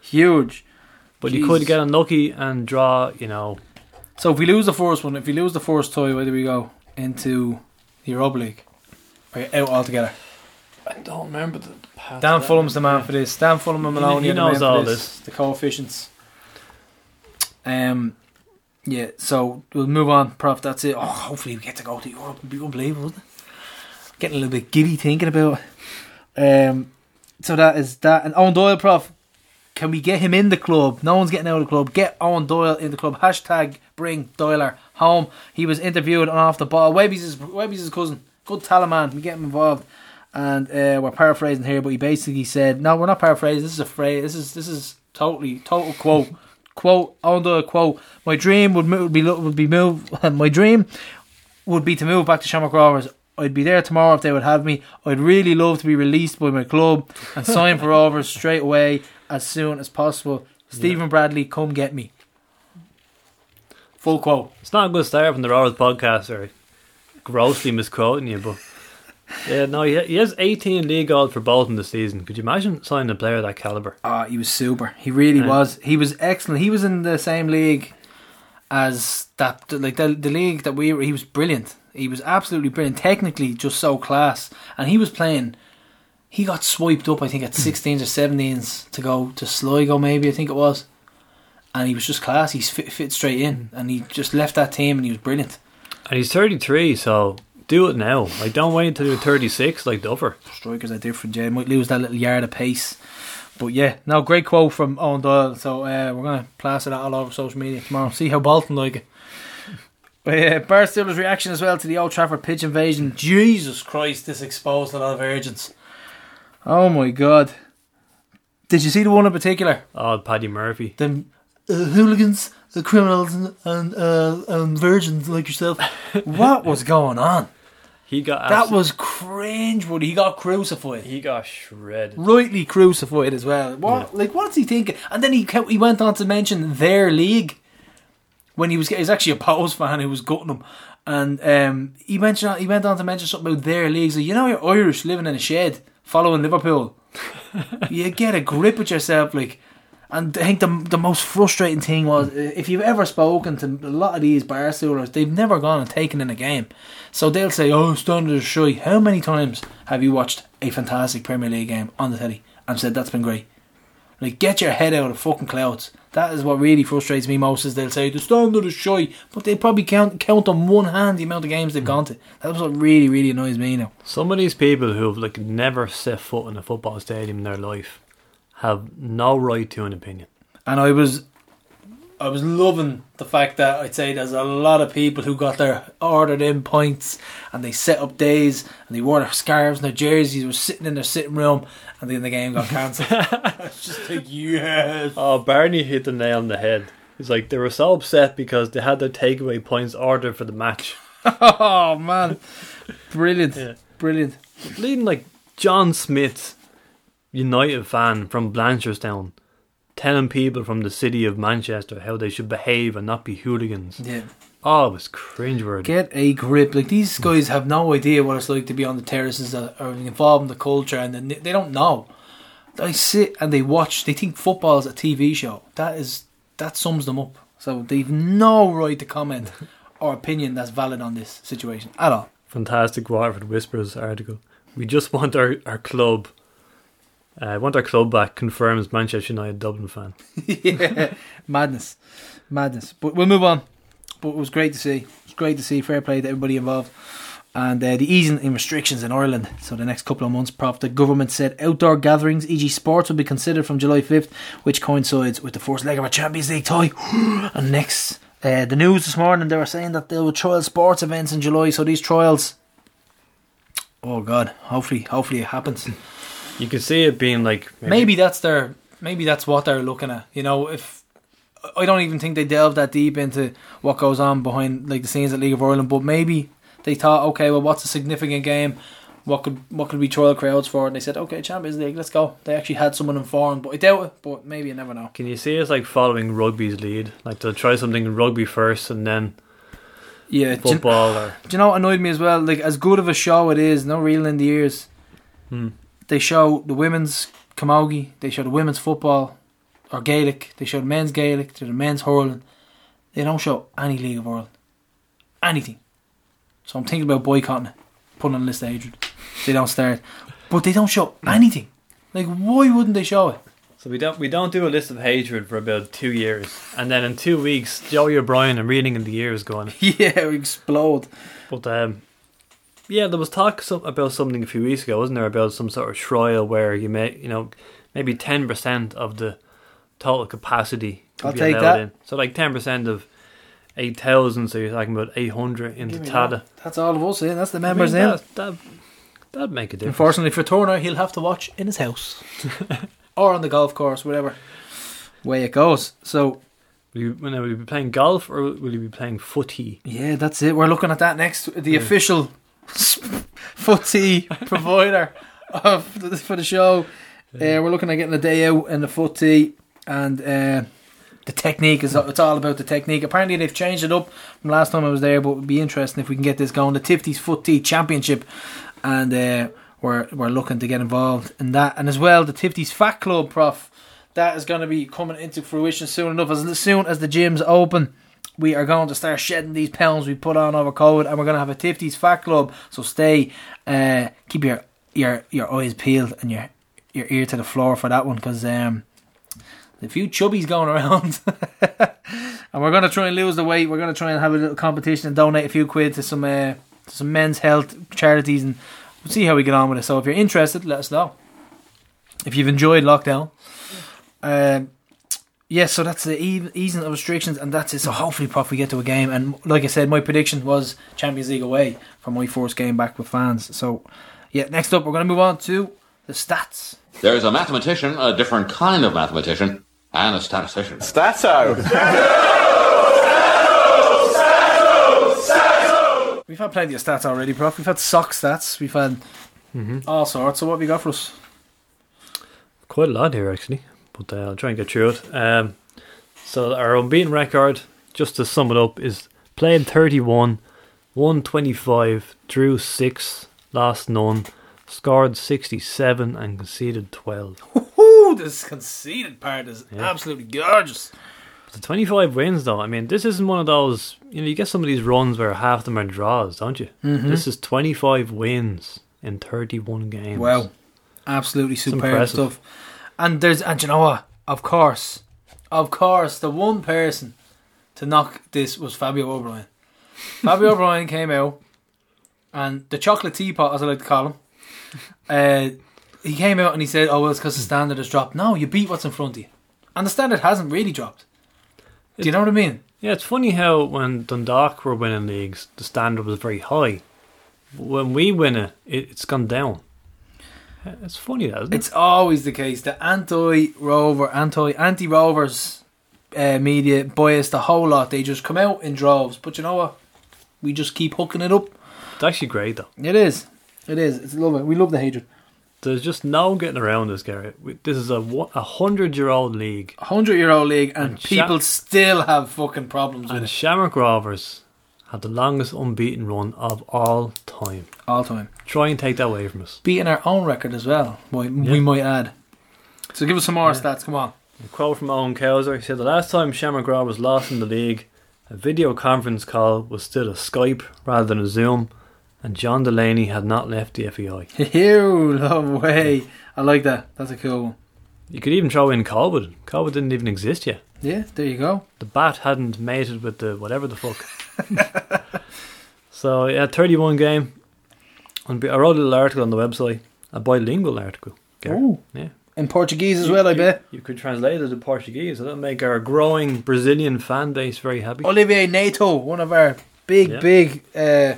huge. But you could get unlucky and draw, you know. So if we lose the first one, if we lose the first tie, where do we go into the Europa League? Or out altogether? I don't remember the past. Dan Fulham's the man for this. Dan Fulham and He- Maloney he are the man knows for all this. The coefficients. Um, yeah. So we'll move on, Prof. That's it. Oh, hopefully we get to go to Europe. It'd be unbelievable. Wouldn't it? Getting a little bit giddy thinking about it. Um, so that is that. And Owen Doyle, Prof. Can we get him in the club? No one's getting out of the club. Get Owen Doyle in the club. Hashtag bring Doyler home. He was interviewed on off the ball. Webby's his Webby's his cousin. Good talent man. We get him involved. And uh, we're paraphrasing here, but he basically said, "No, we're not paraphrasing. This is a phrase. This is this is totally total quote quote Eoin Doyle quote. My dream would mo- would be would be move. My dream would be to move back to Shamrock Rovers. I'd be there tomorrow if they would have me. I'd really love to be released by my club and sign for Rovers straight away as soon as possible. Stephen Bradley, come get me. Full quote. It's not a good start from the Rovers podcast, or grossly misquoting you, but yeah, no, he, he has 18 league goals for Bolton this season. Could you imagine signing a player of that caliber? Ah, he was super. He really Yeah. was. He was excellent. He was in the same league as that, like the the league that we were. He was brilliant. He was absolutely brilliant. Technically, just so class. And he was playing. He got swiped up, I think, at 16s or 17s to go to Sligo, maybe I think it was. And he was just class. He's fit, fit straight in, and he just left that team, and he was brilliant. And he's 33, so do it now. Like, don't wait until you're 36 like Duffer. strikers are different. Yeah, might lose that little yard of pace. But yeah, no, great quote from Eoin Doyle. So uh, we're gonna plaster that all over social media tomorrow. See how Bolton like it. But yeah, Bar Stiller's reaction as well to the Old Trafford pitch invasion. Jesus Christ, this exposed a lot of urgents. Oh my god. Did you see the one in particular? Oh, Paddy Murphy. The uh, hooligans, the criminals, and and, uh, and virgins like yourself. what was going on? He got That was cringe, buddy. He got crucified. he got shredded. rightly crucified as well. What, like, what's he thinking? And then he kept, he went on to mention their league when he was he was actually a Pose fan who was gutting him, and um, he mentioned he went on to mention something about their leagues. Like, you know, you're Irish living in a shed following Liverpool. you get a grip with yourself, like. And I think the the most frustrating thing was if you've ever spoken to a lot of these bar stewards, they've never gone and taken in a game. So they'll say, "Oh, standard is shy." How many times have you watched a fantastic Premier League game on the telly and said that's been great? Like, get your head out of fucking clouds. That is what really frustrates me most. Is they'll say the standard is shy, but they probably count count on one hand the amount of games they've gone to. That's what really really annoys me now. Some of these people who have like never set foot in a football stadium in their life have no right to an opinion. and I was I was loving the fact that I'd say there's a lot of people who got their ordered in points and they set up days and they wore their scarves and their jerseys were sitting in their sitting room and then the game got cancelled. it's just like yes. Oh, Barney hit the nail on the head. He's like they were so upset because they had their takeaway points ordered for the match. Oh man. Brilliant. Yeah. Brilliant. Leading like John Smith, United fan from Blanchardstown, telling people from the city of Manchester how they should behave and not be hooligans. Yeah. Oh, it was cringeworthy. Get a grip. Like these guys have no idea what it's like to be on the terraces that are involved in the culture, and they they don't know. They sit and they watch. They think football is a TV show. That is that sums them up. So they've no right to comment or opinion that's valid on this situation at all. Fantastic Waterford Whispers article. We just want our, our club. Uh, want our club back. Confirms Manchester United Dublin fan. yeah, madness, madness. But we'll move on. But it was great to see. It was great to see. Fair play to everybody involved. And uh, the easing in restrictions in Ireland. So the next couple of months, Prof, the government said outdoor gatherings, e.g., sports, will be considered from July fifth, which coincides with the first leg of a Champions League tie. and next, uh, the news this morning, they were saying that they will trial sports events in July. So these trials, oh god, hopefully, hopefully it happens. You can see it being like maybe that's their maybe that's what they're looking at you know if I don't even think they delve that deep into what goes on behind like the scenes at League of Ireland but maybe they thought okay well what's a significant game? What could what could we trial crowds for? And they said okay Champions League let's go. They actually had someone informed but I doubt it but maybe you never know. Can you see us like following rugby's lead? Like they'll try something in rugby first and then yeah do you, or do you know what annoyed me as well? Like as good of a show it is no real in the ears. Hmm. They show the women's camogie they show the women's football or Gaelic. They show the men's Gaelic, to the men's hurling. They don't show any League of Ireland, anything. So I'm thinking about boycotting it, putting on a list of hatred. They don't start, but they don't show anything. Like, why wouldn't they show it? So we don't we don't do a list of hatred for about two years, and then in two weeks, Joey O'Brien and reading in the years going. yeah, we explode. But um, yeah, there was talk about something a few weeks ago, wasn't there? About some sort of trial where you may, you know, maybe ten percent of the total capacity. I'll be take that. In. So like ten percent of eight thousand. So you're talking about eight hundred in Give me Tada. that. That's all of us, eh? That's the I mean, members, in. that, that that'd make a difference. Unfortunately for Turner, he'll have to watch in his house or on the golf course, whatever way it goes. So Will you, will you be playing golf or will you be playing footy? yeah, that's it. We're looking at that next. The official footy provider of the, for the show. Uh, we're looking at getting a day out in the footy and. Uh, the technique is it's all about the technique. Apparently they've changed it up from last time I was there, but it would be interesting if we can get this going. The Tifties Footy Championship, and uh, we're we're looking to get involved in that, and as well the Tifties Fat Club, Prof. That is going to be coming into fruition soon enough. As soon as the gyms open, we are going to start shedding these pounds we put on over COVID, and we're going to have a Tifties Fat Club. So stay, uh, keep your your your eyes peeled and your your ear to the floor for that one, because um, a few chubbies going around. and we're going to try and lose the weight. We're going to try and have a little competition and donate a few quid to some uh, to some men's health charities, and we'll see how we get on with it. So if you're interested, let us know. If you've enjoyed lockdown, um, yeah. So that's the easing of restrictions, and that's it. So hopefully, prof, we get to a game. And like I said, my prediction was Champions League away for my first game back with fans. So yeah, next up we're going to move on to the stats. There's a mathematician, a different kind of mathematician, and a statistician. Stato. We've had plenty of stats already, Prof. We've had sock stats. We've had mm-hmm. all sorts. So what have you got for us? Quite a lot here actually, but uh, I'll try and get through it. Um, so our unbeaten record, just to sum it up, is played 31, won 25, drew 6, lost none, scored 67 and conceded 12. Ooh, this conceded part is Yeah. absolutely gorgeous. The 25 wins though, I mean, this isn't one of those, you know, you get some of these runs where half of them are draws, don't you? Mm-hmm. This is 25 wins in 31 games. Wow, absolutely superb stuff. And there's and you know what? Of course, of course, the one person to knock this was Fabio O'Brien. Fabio O'Brien came out, and the chocolate teapot, as I like to call him, uh, he came out and he said, "Oh, well, it's because the standard has dropped." No, you beat what's in front of you, and the standard hasn't really dropped. Do you know what I mean? Yeah, it's funny how when Dundalk were winning leagues, the standard was very high. When we win it, it it's gone down. It's funny, that, isn't it? It's always the case. The anti-rover, anti anti-rovers uh, media bias, the whole lot. They just come out in droves. But you know what? We just keep hooking it up. It's actually great though. It is. It is. It's love it. We love the hatred. There's just no getting around this, Gary. This is a a hundred year old league, hundred year old league, and, And people Sha- still have fucking problems with and it Shamrock Rovers had the longest unbeaten run of all time. all time. Try and take that away from us. Beating our own record as well. We, we might add. So give us some more stats. Come on. A quote from Owen Cowser. He said, The last time Shamrock was lost in the league, a video conference call was still a Skype rather than a Zoom, and John Delaney had not left the FAI. Ew, no way. I like that. That's a cool one. You could even throw in COVID. COVID didn't even exist yet. Yeah, there you go. The bat hadn't mated with the whatever the fuck. so, yeah, 31 game. I wrote a little article on the website, a bilingual article. Ooh. Yeah. In Portuguese as well, I bet. You could translate it to Portuguese. That'll make our growing Brazilian fan base very happy. Olivier Neto, one of our big, Yeah. big uh,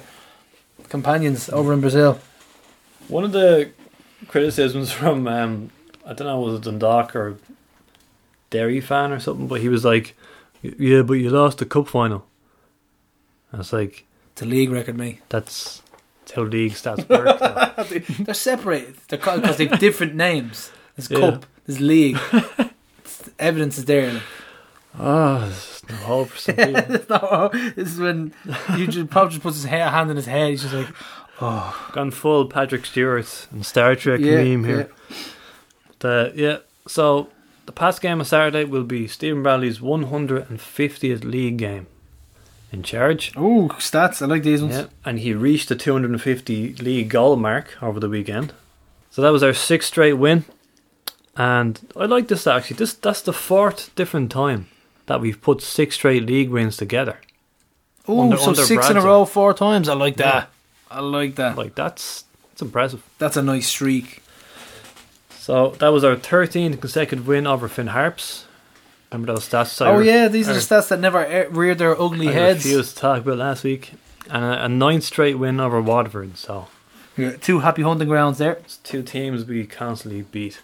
companions over in Brazil. One of the criticisms from um, I don't know was it Dundalk or Derry fan or something, but he was like, "Yeah, but you lost the cup final." I was like, It's a league record, mate. "That's, that's how league stats work." They're separated. They're because they've different names. There's Yeah. cup. There's league. It's- evidence is there. Like. Ah, no hope for some not- this is when you just probably just puts his hair, hand in his head. He's just like, "Oh, Gone full Patrick Stewart and Star Trek yeah, meme here. But, uh, yeah, so the past game on Saturday will be Stephen Bradley's 150th league game in charge. Oh, stats. I like these ones. Yeah, and he reached the 250 league goal mark over the weekend. So that was our sixth straight win. And I like this actually. This that's the fourth different time that we've put six straight league wins together. Oh, so under six in a row, four times. I like that. I like that. Like that's that's impressive. That's a nice streak. So that was our 13th consecutive win over Finn Harps. Remember those stats? Oh yeah, these are the stats that never reared their ugly I heads. refused to talk about last week. And a, a ninth straight win over Waterford. So Yeah, Two happy hunting grounds there. it's two teams we constantly beat.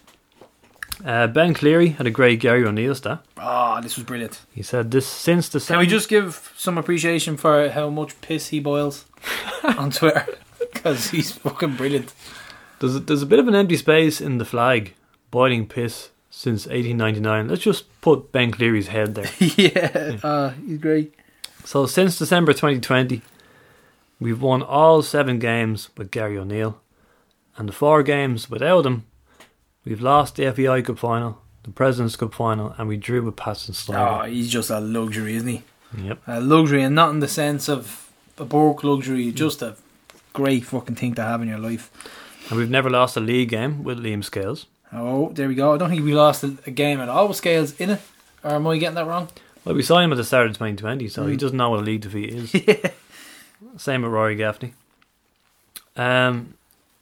Uh, ben Cleary had a great Gary O'Neil stat. Ah, this was brilliant. He said this since the Can we just give some appreciation for how much piss he boils on Twitter? Because he's fucking brilliant. There's a, there's a bit of an empty space in the flag boiling piss since 1899. Let's just put Ben Cleary's head there. yeah, uh, he's great. So since December 2020, we've won all seven games with Gary O'Neil, and the four games without him, we've lost the FAI Cup final, the President's Cup final, and we drew with Patson Oh, Sligo. he's just a luxury, isn't he? Yep. A luxury, and not in the sense of a broke luxury, just a great fucking thing to have in your life. And we've never lost a league game with Liam Scales. Oh, there we go. I don't think we lost a, game at all with Scales in it. Or am I getting that wrong? Well, we saw him at the start of 2020, so he doesn't know what a league defeat is. Same with Rory Gaffney. Um,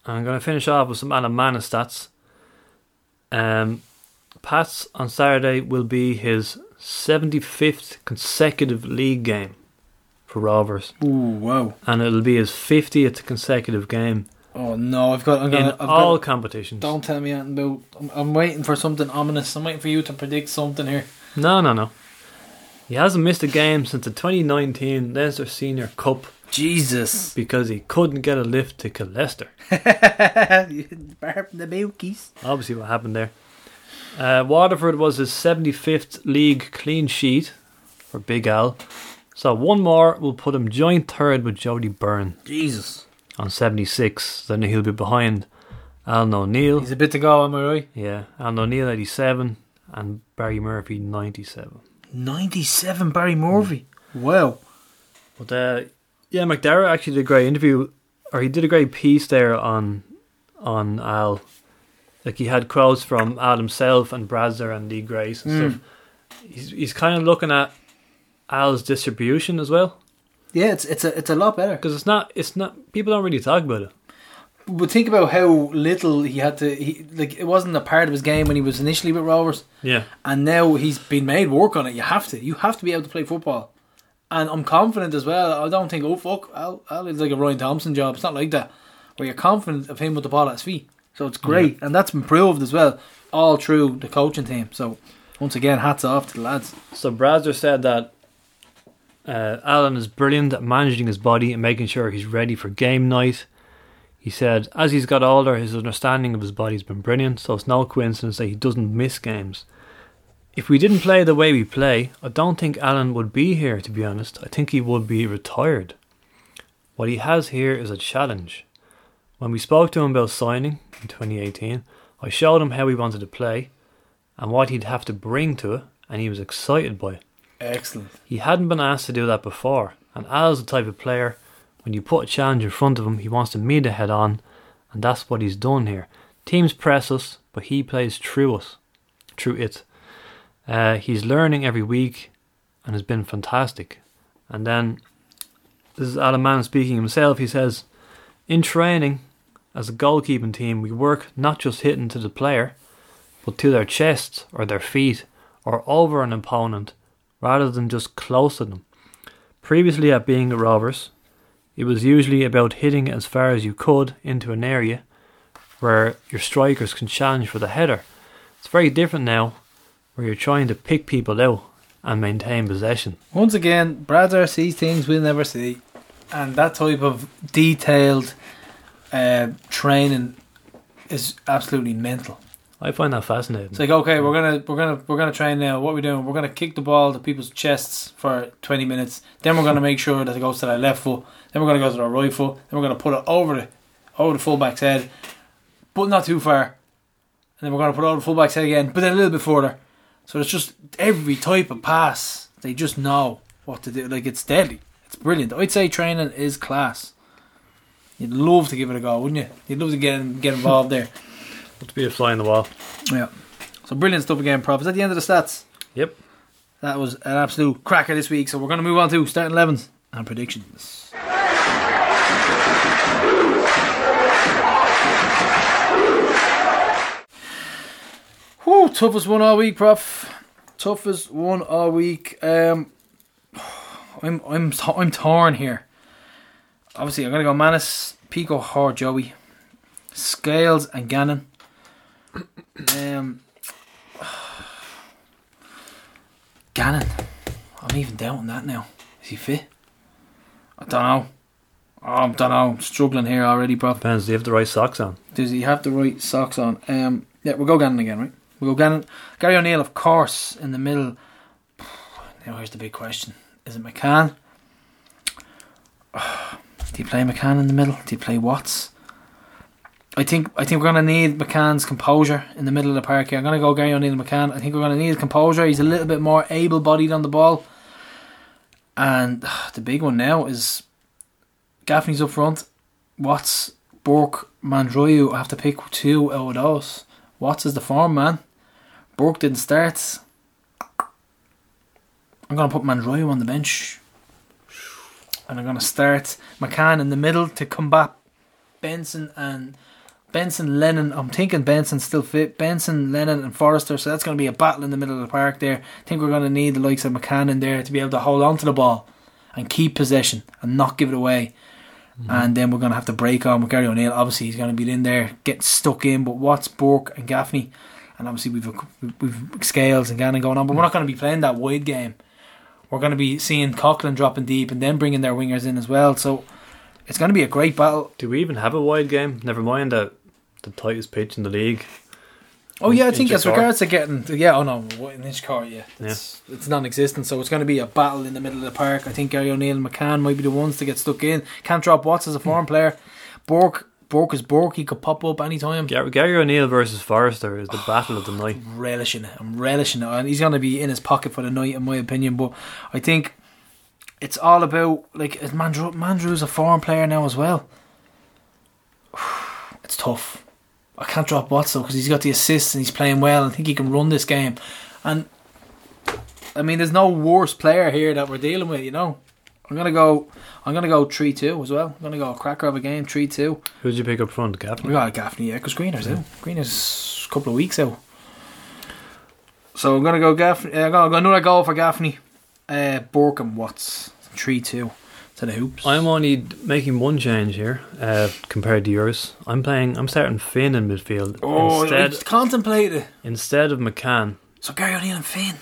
I'm going to finish off with some Alan Mannus stats. Um, Pat's on Saturday will be his 75th consecutive league game for Rovers, Ooh, wow. and it'll be his 50th consecutive game Oh no, I've got. I'm in gonna. I've all got, competitions. don't tell me anything about. I'm, I'm waiting for something ominous. I'm waiting for you to predict something here. No, no, no. He hasn't missed a game since the 2019 Leinster Senior Cup Jesus. because he couldn't get a lift to Leicester. The Milkies. Obviously, what happened there. Uh, Waterford was his 75th league clean sheet for Big Al. So one more will put him joint third with Jody Byrne Jesus. On 76. Then he'll be behind Alan O'Neill. He's a bit to go, am I right? Yeah, Alan O'Neill 87 and Barry Murphy 97. 97 Barry Murphy. Wow. But uh, yeah, McDarrett actually did a great interview, or he did a great piece there on on Al. Like he had quotes from Al himself and Bradzer and Lee Grace and stuff. He's he's kind of looking at Al's distribution as well Yeah, it's it's a it's a lot better. because it's not it's not people don't really talk about it. But think about how little he had to. He like it wasn't a part of his game when he was initially with Rovers, Yeah, and now he's been made work on it. You have to. You have to be able to play football. And I'm confident as well. I don't think oh fuck, I'll, I'll is like a Ryan Thompson job. It's not like that. Where you're confident of him with the ball at his feet. So it's great, and that's been proved as well all through the coaching team. So once again, hats off to the lads. So Bradzer said that uh, Alan is brilliant at managing his body and making sure he's ready for game night. He said, as he's got older, his understanding of his body's been brilliant, so it's no coincidence that he doesn't miss games. If we didn't play the way we play, I don't think Alan would be here, to be honest. I think he would be retired. What he has here is a challenge. When we spoke to him about signing in 2018, I showed him how we wanted to play and what he'd have to bring to it, and he was excited by it. Excellent. He hadn't been asked to do that before, and Al's the type of player, when you put a challenge in front of him, he wants to meet it head on, and that's what he's done here. Teams press us, but he plays through us, through it. Uh, he's learning every week, and has been fantastic. And then, this is Alan Mannus speaking himself. He says, "In training, as a goalkeeping team, we work not just hitting to the player, but to their chests or their feet or over an opponent." Rather than just close to them. Previously, at being at Rovers, it was usually about hitting as far as you could into an area where your strikers can challenge for the header. It's very different now, where you're trying to pick people out and maintain possession. Once again, Bradzer sees things we'll never see, and that type of detailed uh, training is absolutely mental. I find that fascinating. It's like okay, we're gonna we're gonna we're gonna train now. What are we doing? We're gonna kick the ball to people's chests for twenty minutes. Then we're gonna make sure that it goes to their left foot. Then we're gonna go to their right foot. Then we're gonna put it over the over the fullback's head, but not too far. And then we're gonna put it over the fullback's head again, but then a little bit further. So it's just every type of pass. They just know what to do. Like it's deadly. It's brilliant. I'd say training is class. You'd love to give it a go, wouldn't you? You'd love to get get involved there. To be a fly in the wall. Yeah. So brilliant stuff again, Prof. Is that the end of the stats? Yep. That was an absolute cracker this week. So we're going to move on to starting 11s and predictions. Whew, toughest one all week, Prof. Toughest one all week. Um, I'm I'm I'm torn here. Obviously, I'm gonna go Mannus, Pico, or Joey, Scales, and Gannon. Um, Gannon. I'm even doubting that now. Is he fit? I don't know. Oh, I don't know. I'm struggling here already, Prof. Depends. Do you have the right socks on? Does he have the right socks on? Um, yeah, we'll go Gannon again, right? We'll go Gannon. Gary O'Neil, of course, in the middle. Now here's the big question: Is it McCann? Do you play McCann in the middle? Do you play Watts? I think I think we're gonna need McCann's composure in the middle of the park here. I'm gonna go Gary O'Neil McCann. I think we're gonna need his composure. He's a little bit more able bodied on the ball. And the big one now is Gaffney's up front. Watts, Burke, Mandroiu. I have to pick two out of those. Watts is the form man. Burke didn't start. I'm gonna put Mandroiu on the bench. And I'm gonna start McCann in the middle to combat Benson and Benson, Lennon. I'm thinking Benson still fit. Benson, Lennon, and Forrester. So that's going to be a battle in the middle of the park there. I think we're going to need the likes of McCann in there to be able to hold on to the ball and keep possession and not give it away. Mm-hmm. And then we're going to have to break on with Gary O'Neil. Obviously, he's going to be in there, get stuck in. But Watts, Burke, and Gaffney, and obviously we've we've Scales and Gannon going on. But we're not going to be playing that wide game. We're going to be seeing Coughlan dropping deep and then bringing their wingers in as well. So it's going to be a great battle. Do we even have a wide game? Never mind the the tightest pitch in the league. Oh yeah, I think as court. regards to getting, yeah, oh no, what, an inch court, yeah, it's it's non-existent. So it's going to be a battle in the middle of the park. I think Gary O'Neil and McCann might be the ones to get stuck in. Can't drop Watts as a foreign hmm. player. Bork, Bork is Bork. He could pop up anytime. Gary, Gary O'Neil versus Forrester is the oh, battle of the night. I'm relishing it. I'm relishing it, and he's going to be in his pocket for the night, in my opinion. But I think it's all about like Mandrew. Mandrew's a foreign player now as well. It's tough. I can't drop Watts though because he's got the assists and he's playing well. I think he can run this game, and I mean, there's no worse player here that we're dealing with. You know, I'm gonna go. I'm gonna go three two as well. I'm gonna go a cracker of a game three two. Who'd you pick up front, Gaffney? We got Gaffney, yeah, because Greener's out. Greener's a couple of weeks out. So I'm gonna go Gaffney. Uh, I'm gonna go another goal for Gaffney. Uh, and Watts, three two to the hoops. I'm only making one change here uh, compared to yours. I'm playing. I'm starting Finn in midfield oh, instead contemplated. it. instead of McCann, So Gary O'Neil and Finn.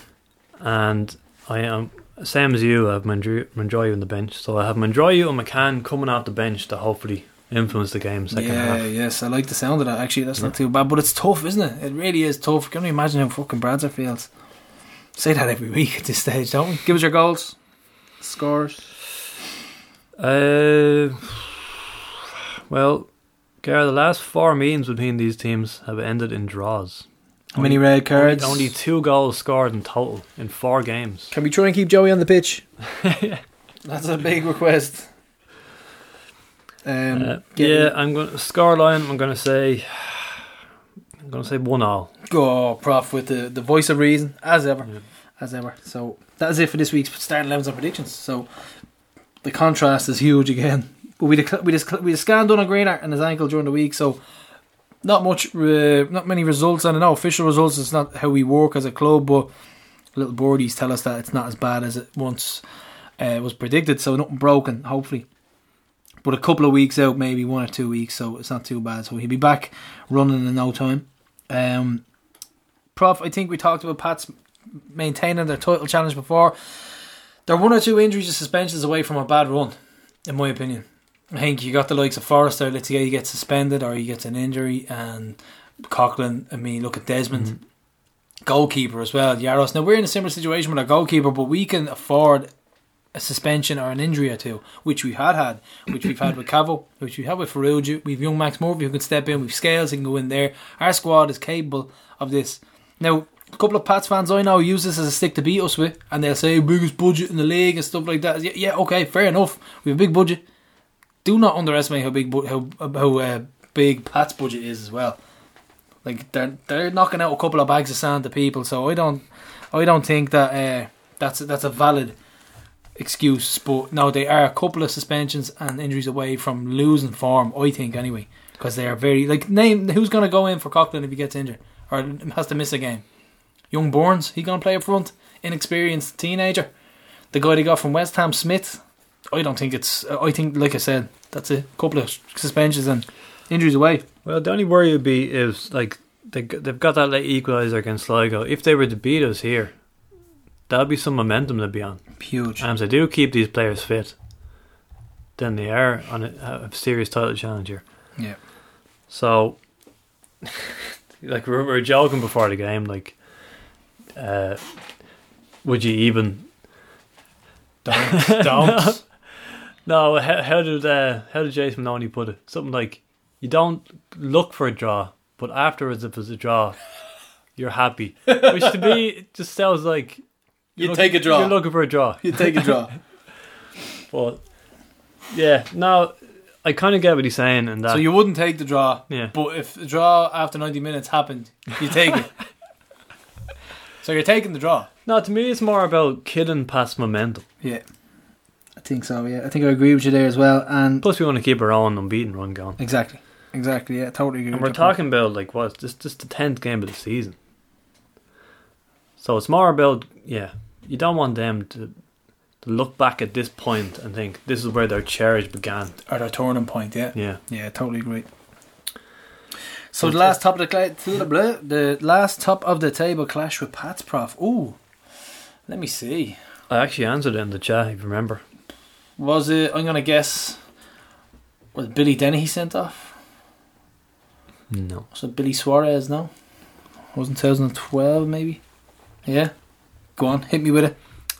and I am same as you. I have Mandro- Mandroiu on the bench, so I have Mandroiu and McCann coming off the bench to hopefully influence the game second yeah, half. yes, I like the sound of that. Actually, that's not too bad, but it's tough, isn't it? It really is tough. Can you imagine how fucking Bradzer feels? Say that every week at this stage, don't we? Give us your goals, scores. Uh, well, Gar, the last four meetings between these teams have ended in draws. How many red cards? Only, only two goals scored in total in four games. Can we try and keep Joey on the pitch? That's a big request. Um, Uh, get- yeah, I'm going to score line. I'm going to say, I'm going to say one all. Go, prof, with the, the voice of reason, as ever. As ever. So, that is it for this week's starting 11s and predictions. So, the contrast is huge again. But we we had, we had a scan done on and his ankle during the week, so not much, uh, not many results. I don't know, official results, it's not how we work as a club, but little boardies tell us that it's not as bad as it once uh, was predicted, so nothing broken, hopefully. But a couple of weeks out, maybe one or two weeks, so it's not too bad. So he'll be back running in no time. Um, Prof, I think we talked about Pats maintaining their title challenge before. They're one or two injuries or suspensions away from a bad run, in my opinion. I think you got the likes of Forrester, let's say he gets suspended or he gets an injury, and Coughlan, I mean, look at Desmond. Mm-hmm. Goalkeeper as well, Jaros. Now we're in a similar situation with our goalkeeper, but we can afford a suspension or an injury or two, which we had had, which we've had with Cavo, which we have with Farrugia. We've young Max Murphy who can step in. We've Scales who can go in there. Our squad is capable of this. Now, a couple of Pats fans I know use this as a stick to beat us with, and they'll say biggest budget in the league and stuff like that. Yeah, yeah okay, fair enough. We have a big budget. Do not underestimate how big how how uh, big Pat's budget is as well. Like they're they're knocking out a couple of bags of sand to people, so I don't I don't think that uh, that's that's a valid excuse. But no, they are a couple of suspensions and injuries away from losing form. I think anyway, because they are very like name who's going to go in for Coughlan if he gets injured or has to miss a game. Young Burns, he going to play up front. Inexperienced teenager. The guy they got from West Ham, Smith. I don't think it's. I think, like I said, that's a couple of suspensions and injuries away. Well, the only worry would be is like they they've got that late equaliser against Sligo. If they were to beat us here, that'll be some momentum to be on. Huge. And if they do keep these players fit, then they are on a, a serious title challenge here. Yeah. So, like we were joking before the game, like, uh, would you even? Don't. don't. No, how, how did uh, how did Jason Maloney put it? Something like, you don't look for a draw, but afterwards, if it's a draw, you're happy. Which to me it just sounds like You look- take a draw. You're looking for a draw. You take a draw. But yeah, no, I kind of get what he's saying, and that so you wouldn't take the draw. Yeah. But if the draw after 90 minutes happened, you take it. so you're taking the draw. no, to me, it's more about killing past momentum. Yeah. I think so, yeah. I think I agree with you there as well. And Plus, we want to keep our own unbeaten run going. exactly. Exactly, yeah. Totally agree And we're you. talking about like what? This this the tenth game of the season. So it's more about yeah. You don't want them to to look back at this point and think this is where their cherish began. At our turning point, yeah. Yeah. Yeah, totally agree. So the last top of the cla- blah, the last top of the table clash with Pat's prof. Ooh, let me see. I actually answered it in the chat. If you remember, Was it? I'm gonna guess. Was Billy Denny he sent off? no. Was it Billy Suarez? No, wasn't 2012 maybe. Yeah, go on, hit me with it.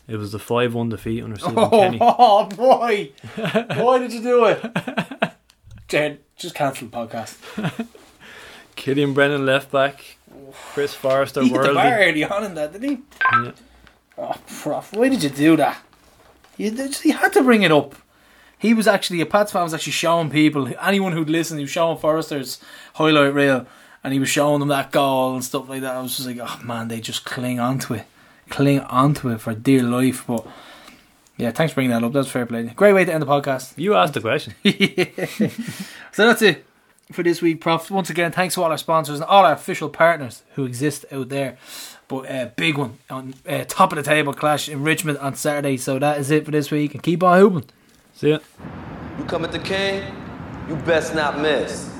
It was the five one defeat under Stephen Oh, Kenny. oh boy, why did you do it? Jared, just cancel the podcast. Killian Brennan left back. Chris Forrester world. He hit the bar early on in that, didn't he? Yeah. Oh, prof, why did you do that? You, you had to bring it up. He was actually a Pats fan was actually showing people anyone who'd listen. He was showing Forrester's highlight reel, and he was showing them that goal and stuff like that. I was just like, oh man, they just cling onto it, cling onto it for dear life. But yeah, thanks for bringing that up. That's fair play. Great way to end the podcast. You asked the question. So that's it for this week, Prof. Once again, thanks to all our sponsors and all our official partners who exist out there. But uh, big one on uh, top of the table clash in Richmond on Saturday. So that is it for this week, and keep on hooping. See ya. You come at the king, you best not miss.